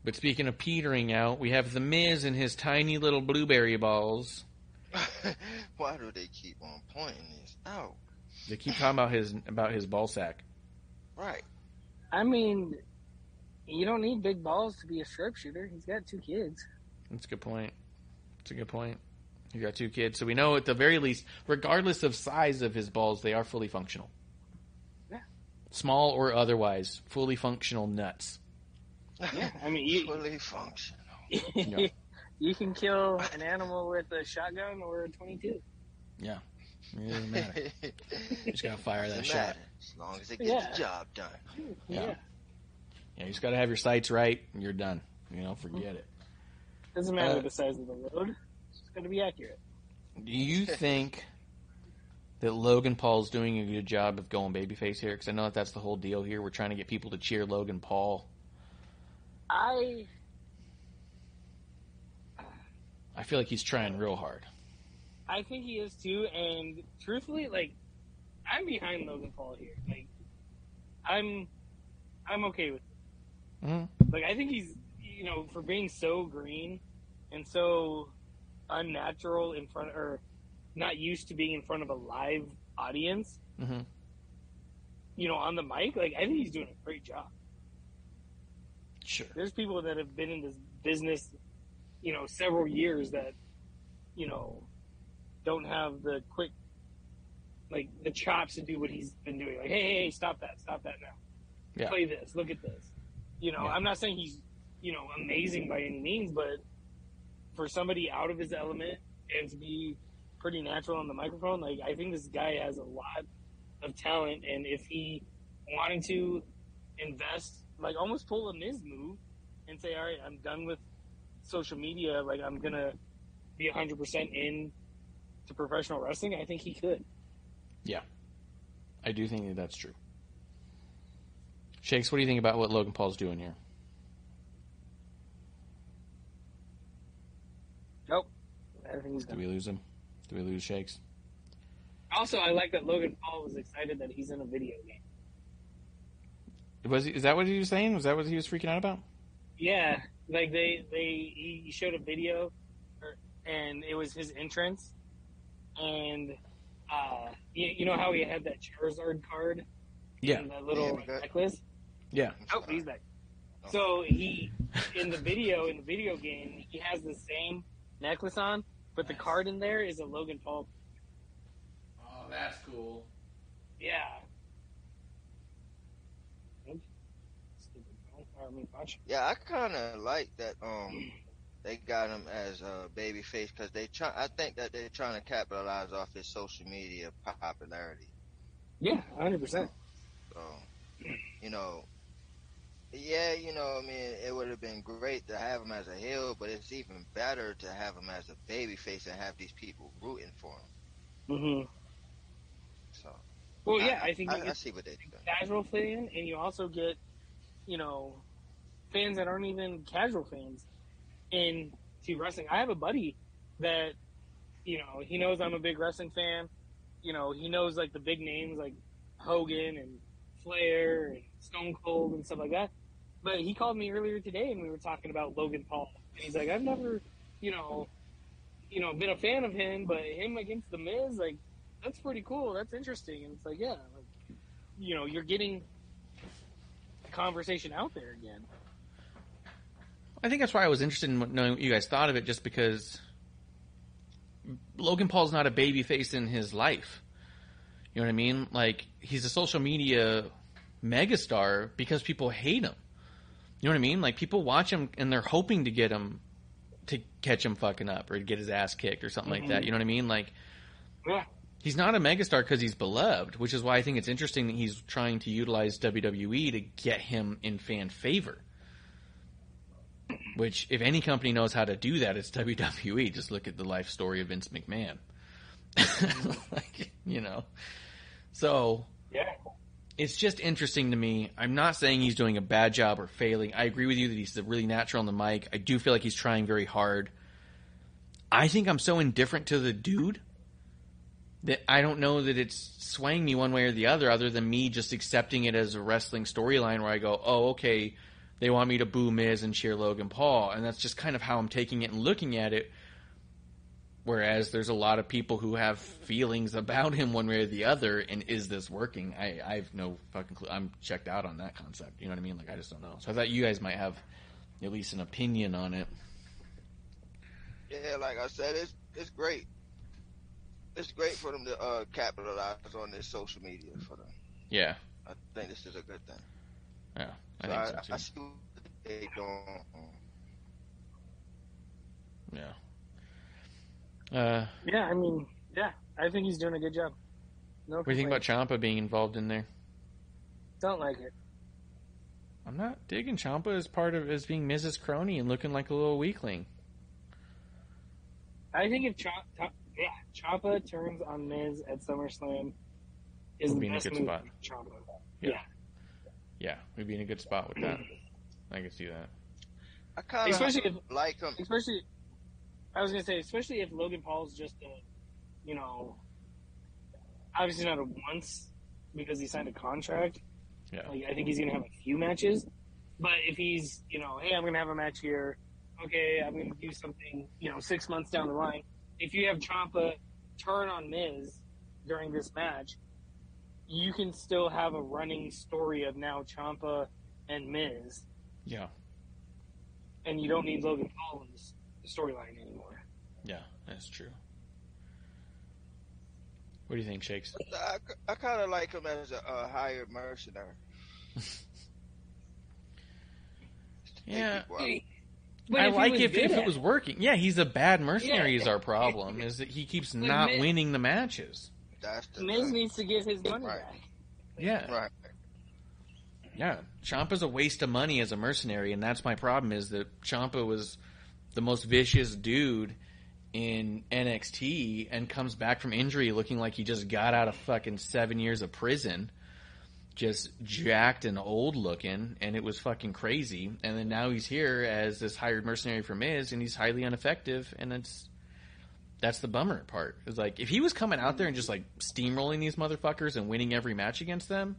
But speaking of petering out, we have the Miz and his tiny little blueberry balls. Why do they keep on pointing this out? They keep talking about his about his ball sack. Right. I mean, you don't need big balls to be a sharpshooter. He's got two kids. That's a good point. That's a good point. He got two kids, so we know at the very least, regardless of size of his balls, they are fully functional. Yeah. Small or otherwise, fully functional nuts. Yeah, I mean, you, Fully functional. Yeah. You can kill an animal with a shotgun or a 22. Yeah. It doesn't matter. just gotta fire that shot. As long as it gets Yeah. the job done. Yeah. Yeah. Yeah, you just gotta have your sights right, and you're done. You know, forget it. Doesn't matter Uh, the size of the load. It's just got to be accurate. Do you think that Logan Paul's doing a good job of going babyface here? Because I know that that's the whole deal here. We're trying to get people to cheer Logan Paul. I I feel like he's trying real hard. I think he is too, and truthfully, like I'm behind Logan Paul here. Like I'm I'm okay with it. Mhm. Like I think he's you know for being so green and so unnatural in front or not used to being in front of a live audience. hmm You know, on the mic, like I think he's doing a great job. Sure. there's people that have been in this business, you know, several years that, you know, don't have the quick, like the chops to do what he's been doing. Like, hey, hey, hey stop that, stop that now. Yeah. Play this, look at this. You know, Yeah. I'm not saying he's, you know, amazing by any means, but for somebody out of his element and to be pretty natural on the microphone, like I think this guy has a lot of talent, and if he wanted to invest, like almost pull a Miz move and say, all right, I'm done with social media. Like I'm gonna be 100 percent in to professional wrestling. I think he could. Yeah, I do think that that's true. Shakes, what do you think about what Logan Paul's doing here? Nope. I think he's Do we lose him? Do we lose Shakes? Also, I like that Logan Paul was excited that he's in a video game. Was he, is that what he was saying? Was that what he was freaking out about? Yeah, like they they he showed a video, and it was his entrance, and uh, you, you know how he had that Charizard card, Yeah. and that little Yeah, necklace. Yeah. Oh, he's back. So he in the video in the video game he has the same necklace on, but the card in there is a Logan Paul. Oh, that's cool. Yeah, Yeah, I kind of like that. Um, they got him as a baby face because they try. I think that they're trying to capitalize off his social media popularity. Yeah, hundred percent. So, you know, yeah, you know, I mean, it would have been great to have him as a heel, but it's even better to have him as a baby face and have these people rooting for him. hmm So, Well, yeah, I think I, I see what they're doing. casual fan, and you also get, you know, fans that aren't even casual fans into wrestling. I have a buddy that, you know, he knows I'm a big wrestling fan. You know, he knows like the big names like Hogan and Flair and Stone Cold and stuff like that. But he called me earlier today and we were talking about Logan Paul. And he's like, I've never, you know, you know, been a fan of him, but him against the Miz, like, that's pretty cool. That's interesting. And it's like, yeah, like, you know, you're getting conversation out there again. I think that's why I was interested in knowing what you guys thought of it, just because Logan Paul's not a baby face in his life. You know what I mean? Like he's a social media megastar because people hate him. You know what I mean? Like people watch him and they're hoping to get him to catch him fucking up or get his ass kicked or something like that. Mm-hmm. You know what I mean? Like Yeah. he's not a megastar because he's beloved, which is why I think it's interesting that he's trying to utilize WWE to get him in fan favor. Which, if any company knows how to do that, it's WWE. Just look at the life story of Vince McMahon. like, you know, so Yeah. it's just interesting to me. I'm not saying he's doing a bad job or failing. I agree with you that he's really natural on the mic. I do feel like he's trying very hard. I think I'm so indifferent to the dude that I don't know that it's swaying me one way or the other, other than me just accepting it as a wrestling storyline where I go, oh, okay, they want me to boo Miz and cheer Logan Paul. And that's just kind of how I'm taking it and looking at it. Whereas there's a lot of people who have feelings about him one way or the other, and is this working? I, I have no fucking clue. I'm checked out on that concept. You know what I mean? Like I just don't know. So I thought you guys might have at least an opinion on it. Yeah, like I said, it's it's great. It's great for them to uh, capitalize on this social media for them. Yeah, I think this is a good thing. yeah, I So think I, so too. I see what they doing. yeah. Uh, Yeah, I mean, yeah, I think he's doing a good job. No what do you think about. Ciampa being involved in there? Don't like it. I'm not digging Ciampa as part of as being Mrs. Crony and looking like a little weakling. I think if Cha- Ta- yeah, Ciampa turns on Miz at SummerSlam is the be in best move spot. for Ciampa. Yeah. Yeah. Yeah, we'd be in a good spot with that. I can see that. I kind of if- like him. Especially, I was gonna say, especially if Logan Paul's just a, you know, obviously not a once because he signed a contract. Yeah. Like I think he's gonna have a few matches, but if he's, you know, hey, I'm gonna have a match here. Okay, I'm gonna do something, you know, six months down the line. If you have Ciampa turn on Miz during this match, you can still have a running story of now Ciampa and Miz, Yeah, and you don't need Logan Paul in this storyline anymore. yeah, that's true. What do you think, Shakes? I, I kind of like him as a, a hired mercenary. Yeah. But I like if, if it was working. Yeah, he's a bad mercenary. Yeah. Is our problem is that he keeps But not Miz- winning the matches. That's the Miz thing. needs to get his money Right. back. Yeah, Right. yeah. Ciampa's a waste of money as a mercenary, and that's my problem. Is that Ciampa was the most vicious dude in NXT and comes back from injury looking like he just got out of fucking seven years of prison. Just jacked and old looking, and it was fucking crazy. And then now he's here as this hired mercenary for Miz, and he's highly ineffective, and it's that's the bummer part. Is like if he was coming out there and just like steamrolling these motherfuckers and winning every match against them,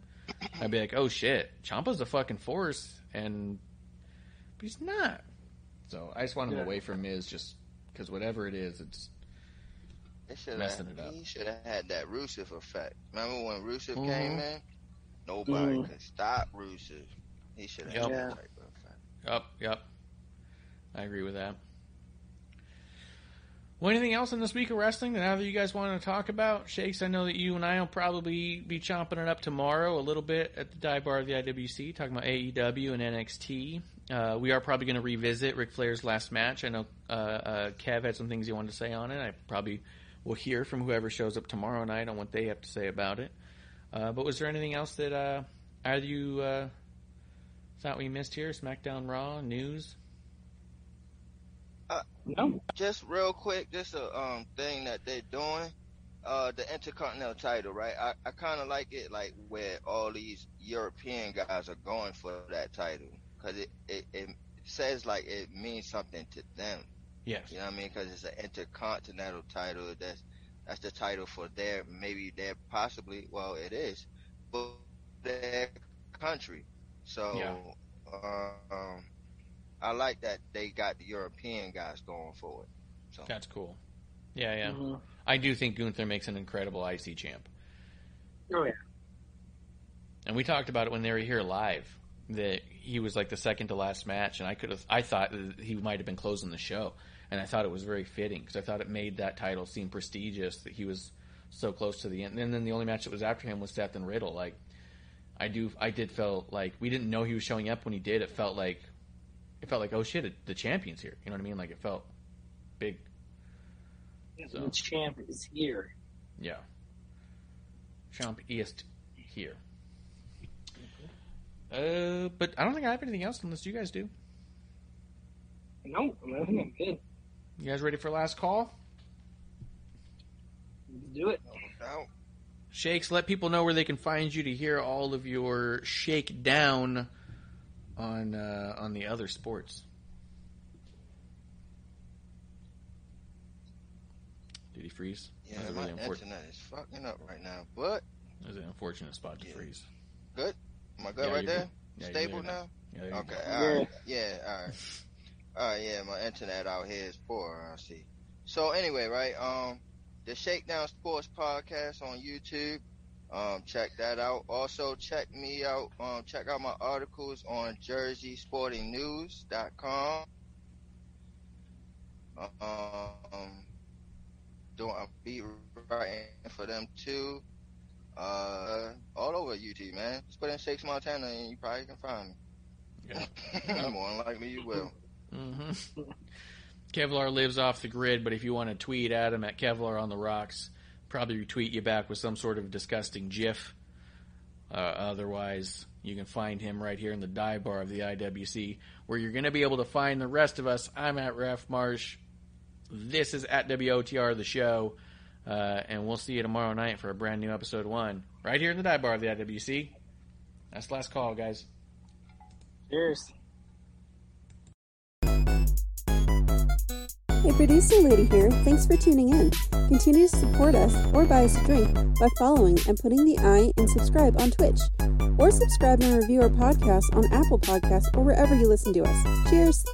I'd be like, oh shit, Ciampa's a fucking force, and but he's not. So I just want him Yeah. away from Miz, just because whatever it is, it's They Messing have. it up. He should have had that Rusev effect. Remember when Rusev Mhm. came in? Nobody Mhm. could stop Rusev. He should have Yep. had that type of effect. Yep, yep. I agree with that. Well, anything else in this week of wrestling that either you guys want to talk about? Shakes, I know that you and I will probably be chomping it up tomorrow a little bit at the dive bar of the IWC, talking about AEW and NXT. Uh, we are probably going to revisit Ric Flair's last match. I know uh, uh, Kev had some things he wanted to say on it. I probably will hear from whoever shows up tomorrow night on what they have to say about it. Uh, but was there anything else that uh, either you uh, thought we missed here? SmackDown Raw, news? No. Just real quick, just a um thing that they're doing. Uh, the Intercontinental title, right? I, I kind of like it, like where all these European guys are going for that title, because it, it it says like it means something to them. Yes. You know what I mean? Because it's an intercontinental title. That's that's the title for their maybe their possibly well it is, but their country. So Yeah. uh, um, I like that they got the European guys going for it. So That's cool. Yeah, yeah. Mhm. I do think Gunther makes an incredible IC champ. Oh yeah. And we talked about it when they were here live that he was like the second to last match, and I could have, I thought that he might have been closing the show, and I thought it was very fitting because I thought it made that title seem prestigious that he was so close to the end. And then the only match that was after him was Seth and Riddle. Like, I do, I did feel like we didn't know he was showing up when he did. It felt like, it felt like oh shit, the champion's here. You know what I mean? Like it felt big. So. The champ is here. Yeah. Champ ist here. Uh, but I don't think I have anything else unless you guys do. No, I think I'm good. You guys ready for last call? Let's do it. no doubt. Shakes, let people know where they can find you to hear all of your shakedown on uh, on the other sports. Did he freeze? Yeah, That's a my really unfortunate. internet is fucking up right now. But That was an unfortunate spot to Yeah. freeze. Good. Am I good Yeah, right there? good. Yeah, Stable good now? Yeah, Okay, go. all right. Yeah, all right. All right, yeah, my internet out here is poor, I see. So anyway, right, um, the Shakedown Sports Podcast on YouTube. Um, check that out. Also, check me out. Um, check out my articles on JerseySportingNews.com. Um, doing a beat writing for them too. Uh, all over YouTube, man. Just put in Shakes Montana and you probably can find me. Yeah. More than likely you will. hmm Kevlar lives off the grid, but if you want to tweet at him at Kevlar on the rocks, probably retweet you back with some sort of disgusting GIF. Uh, otherwise, you can find him right here in the dive bar of the IWC, where you're going to be able to find the rest of us. I'm at Ref Marsh. This is at WOTR the show, uh, and we'll see you tomorrow night for a brand new episode one right here in the dive bar of the IWC. That's the last call, guys. Cheers. Hey, producer lady here. Thanks for tuning in. Continue to support us or buy us a drink by following and putting the I in subscribe on Twitch. Or subscribe and review our podcast on Apple Podcasts or wherever you listen to us. Cheers!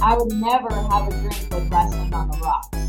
I would never have a drink with wrestling on the rocks.